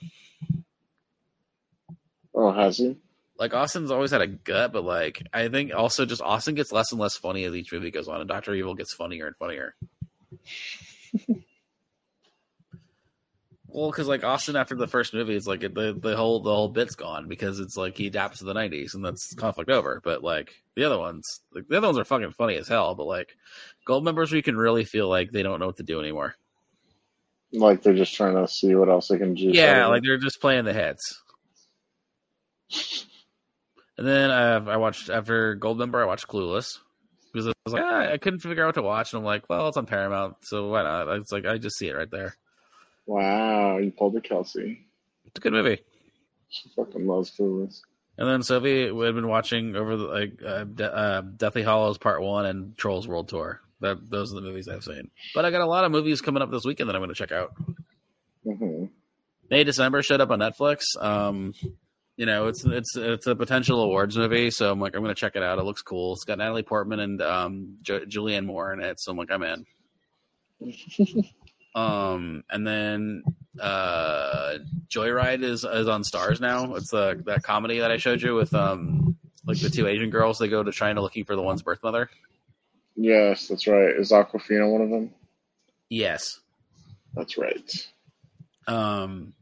Oh, has he? like Austin's always had a gut, but like I think also just Austin gets less and less funny as each movie goes on, and Doctor Evil gets funnier and funnier. Well, because like Austin after the first movie, it's like the the whole the whole bit's gone because it's like he adapts to the '90s, and that's conflict over. But like the other ones, like, the other ones are fucking funny as hell. But like Gold members, we can really feel like they don't know what to do anymore. Like they're just trying to see what else they can do. Yeah, like they're just playing the hits. And then uh, I watched after Goldmember, I watched Clueless because I was like, ah, I couldn't figure out what to watch, and I'm like, well, it's on Paramount, so why not? It's like I just see it right there. Wow, you pulled a Kelsey. It's a good movie. She fucking loves Clueless. And then Sophie we had been watching over the like uh, De- uh, Deathly Hallows Part One and Trolls World Tour. That those are the movies I've seen. But I got a lot of movies coming up this weekend that I'm going to check out. hmm May December showed up on Netflix. Um, you know, it's it's it's a potential awards movie, so I'm like, I'm gonna check it out. It looks cool. It's got Natalie Portman and um, jo- Julianne Moore in it, so I'm like, I'm in. um, and then uh, Joyride is is on Starz now. It's uh, that comedy that I showed you with um, like the two Asian girls. They go to China looking for the one's birth mother. Yes, that's right. Is Awkwafina one of them? Yes. That's right. Um,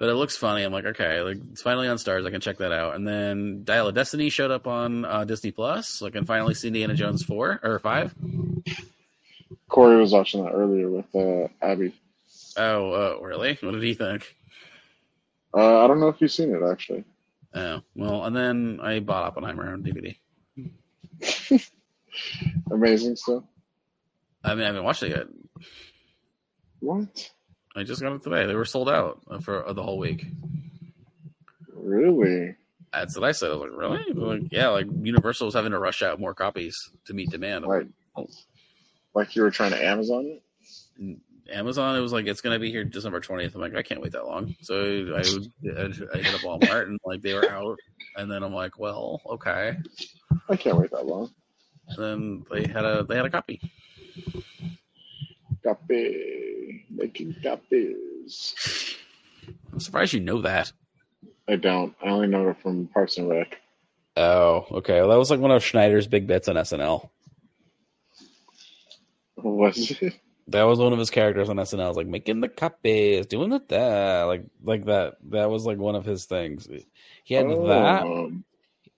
but it looks funny. I'm like, okay, like it's finally on Starz. I can check that out. And then Dial of Destiny showed up on uh, Disney Plus. So I can finally see Indiana Jones four or five. Corey was watching that earlier with uh, Abby. Oh, uh, really? What did he think? Uh, I don't know if you've seen it actually. Oh, well, and then I bought Oppenheimer on DVD. Amazing stuff. I mean, I haven't watched it yet. What? I just got it today. They were sold out for uh, the whole week. Really? That's what I said. I was like, really? Like, yeah, like Universal was having to rush out more copies to meet demand. Like, like you were trying to Amazon it? like, Amazon, it was like it's gonna be here December twentieth. I'm like, I can't wait that long. So I, I, I hit up Walmart and like they were out, and then I'm like, well, okay. I can't wait that long. And then they had a they had a copy. Copy. Making copies. I'm surprised you know that. I don't. I only know it from Parks and Rec. Oh, okay. Well, that was like one of Schneider's big bits on SNL. Was it? That was one of his characters on SNL. Was like making the copies, doing the that, like like that. That was like one of his things. He had that. Um,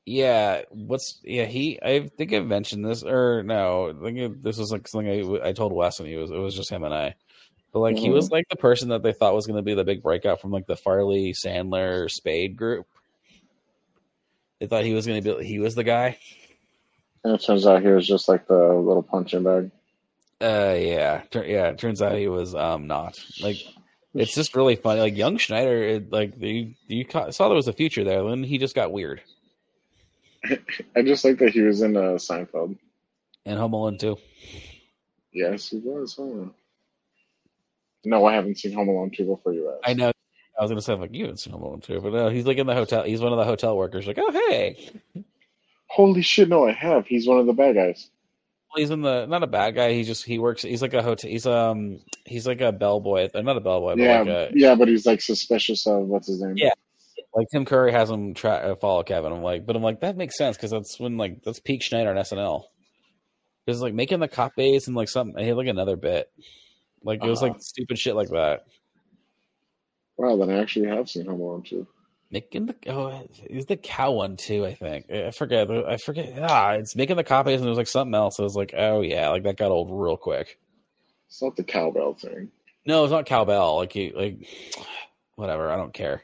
Yeah. What's yeah? He. I think I mentioned this or no. I think it- this was like something I, I told Wes and he was. It was just him and I. But like he was like the person that they thought was going to be the big breakout from like the Farley Sandler Spade group. They thought he was going to be. He was the guy. and it turns out he was just like the little punching bag. Uh, yeah, Tur- yeah. It turns out he was um not like. It's just really funny. Like young Schneider, it, like you you ca- saw there was a future there. Then he just got weird. I just like that he was in uh, Seinfeld. And Home Alone too. Yes, he was. Huh? No, I haven't seen Home Alone 2 before you asked. I know. I was gonna say like you haven't seen Home Alone two, but no, he's like in the hotel. He's one of the hotel workers. Like, oh hey, Holy shit, no, I have. He's one of the bad guys. he's in the not a bad guy. He just he works. He's like a hotel. He's um he's like a bellboy. Or not a bellboy, yeah, like a yeah, but he's like suspicious of what's his name. Yeah. like Tim Curry has him try uh, follow Kevin. I'm like, but I'm like that makes sense because that's when like that's peak Schneider on SNL. Because like making the cop base and like something. He had like another bit. Like it was Uh-huh. like stupid shit like that. Wow, then I actually have seen Home Alone 2. Making the oh, he's the cow one too. I think I forget. I forget. Ah, it's making the copies and there was like something else. I was like, oh yeah, like that got old real quick. It's not the cowbell thing. No, it's not cowbell. Like you like whatever. I don't care.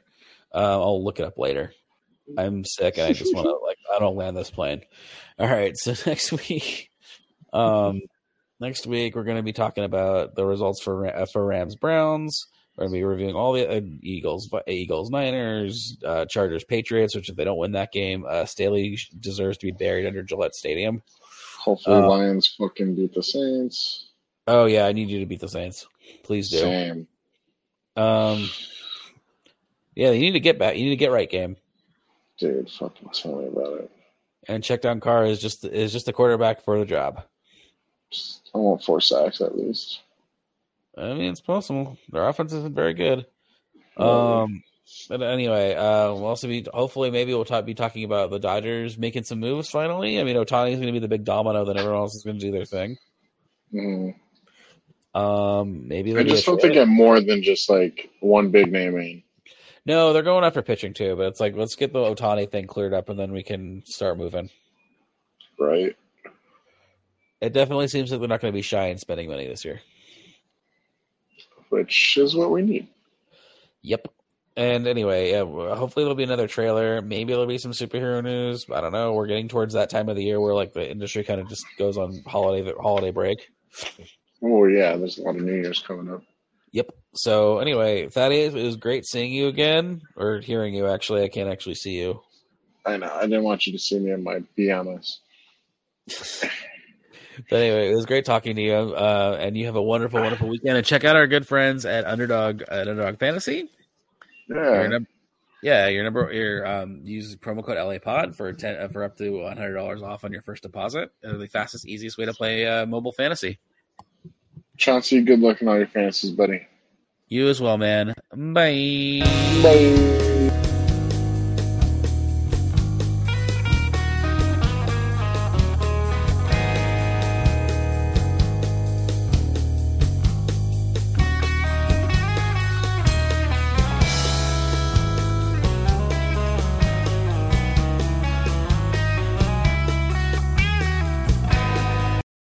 Uh, I'll look it up later. I'm sick and I just want to like I don't land this plane. All right, so next week, um, next week we're going to be talking about the results for for Rams Browns. We're going to be reviewing all the uh, Eagles, Eagles, Niners, uh, Chargers, Patriots. Which if they don't win that game, uh, Staley deserves to be buried under Gillette Stadium. Hopefully, Uh, Lions fucking beat the Saints. Oh yeah, I need you to beat the Saints. Please do. Same. Um, yeah, you need to get back. You need to get right game. Dude, fucking tell me about it. And check down Carr is just is just the quarterback for the job. Just, I want four sacks at least. I mean, it's possible. Their offense isn't very good. Um, But anyway, uh, we'll also be hopefully maybe we'll talk, be talking about the Dodgers making some moves finally. I mean, Ohtani is going to be the big domino, then everyone else is going to do their thing. Mm. Um, maybe I just hope they get more than just like one big name in. No, they're going after pitching too, but it's like let's get the Ohtani thing cleared up and then we can start moving. Right? It definitely seems like they're not going to be shy in spending money this year. Which is what we need. Yep. And anyway, yeah, hopefully there'll be another trailer. Maybe there'll be some superhero news. I don't know. We're getting towards that time of the year where like the industry kind of just goes on holiday holiday break. Oh yeah, there's a lot of New Year's coming up. Yep. So anyway, Thaddeus, it was great seeing you again or hearing you. Actually, I can't actually see you. I know. I didn't want you to see me in my pajamas. But anyway, it was great talking to you. Uh, and you have a wonderful, wonderful weekend. And check out our good friends at Underdog at Underdog Fantasy. Your Yeah. num- yeah, your number. Your um, use promo code LA Pod for ten uh, for up to one hundred dollars off on your first deposit. Uh, the fastest, easiest way to play uh, mobile fantasy. Chauncey, good luck in all your fantasies, buddy. You as well, man. Bye. Bye.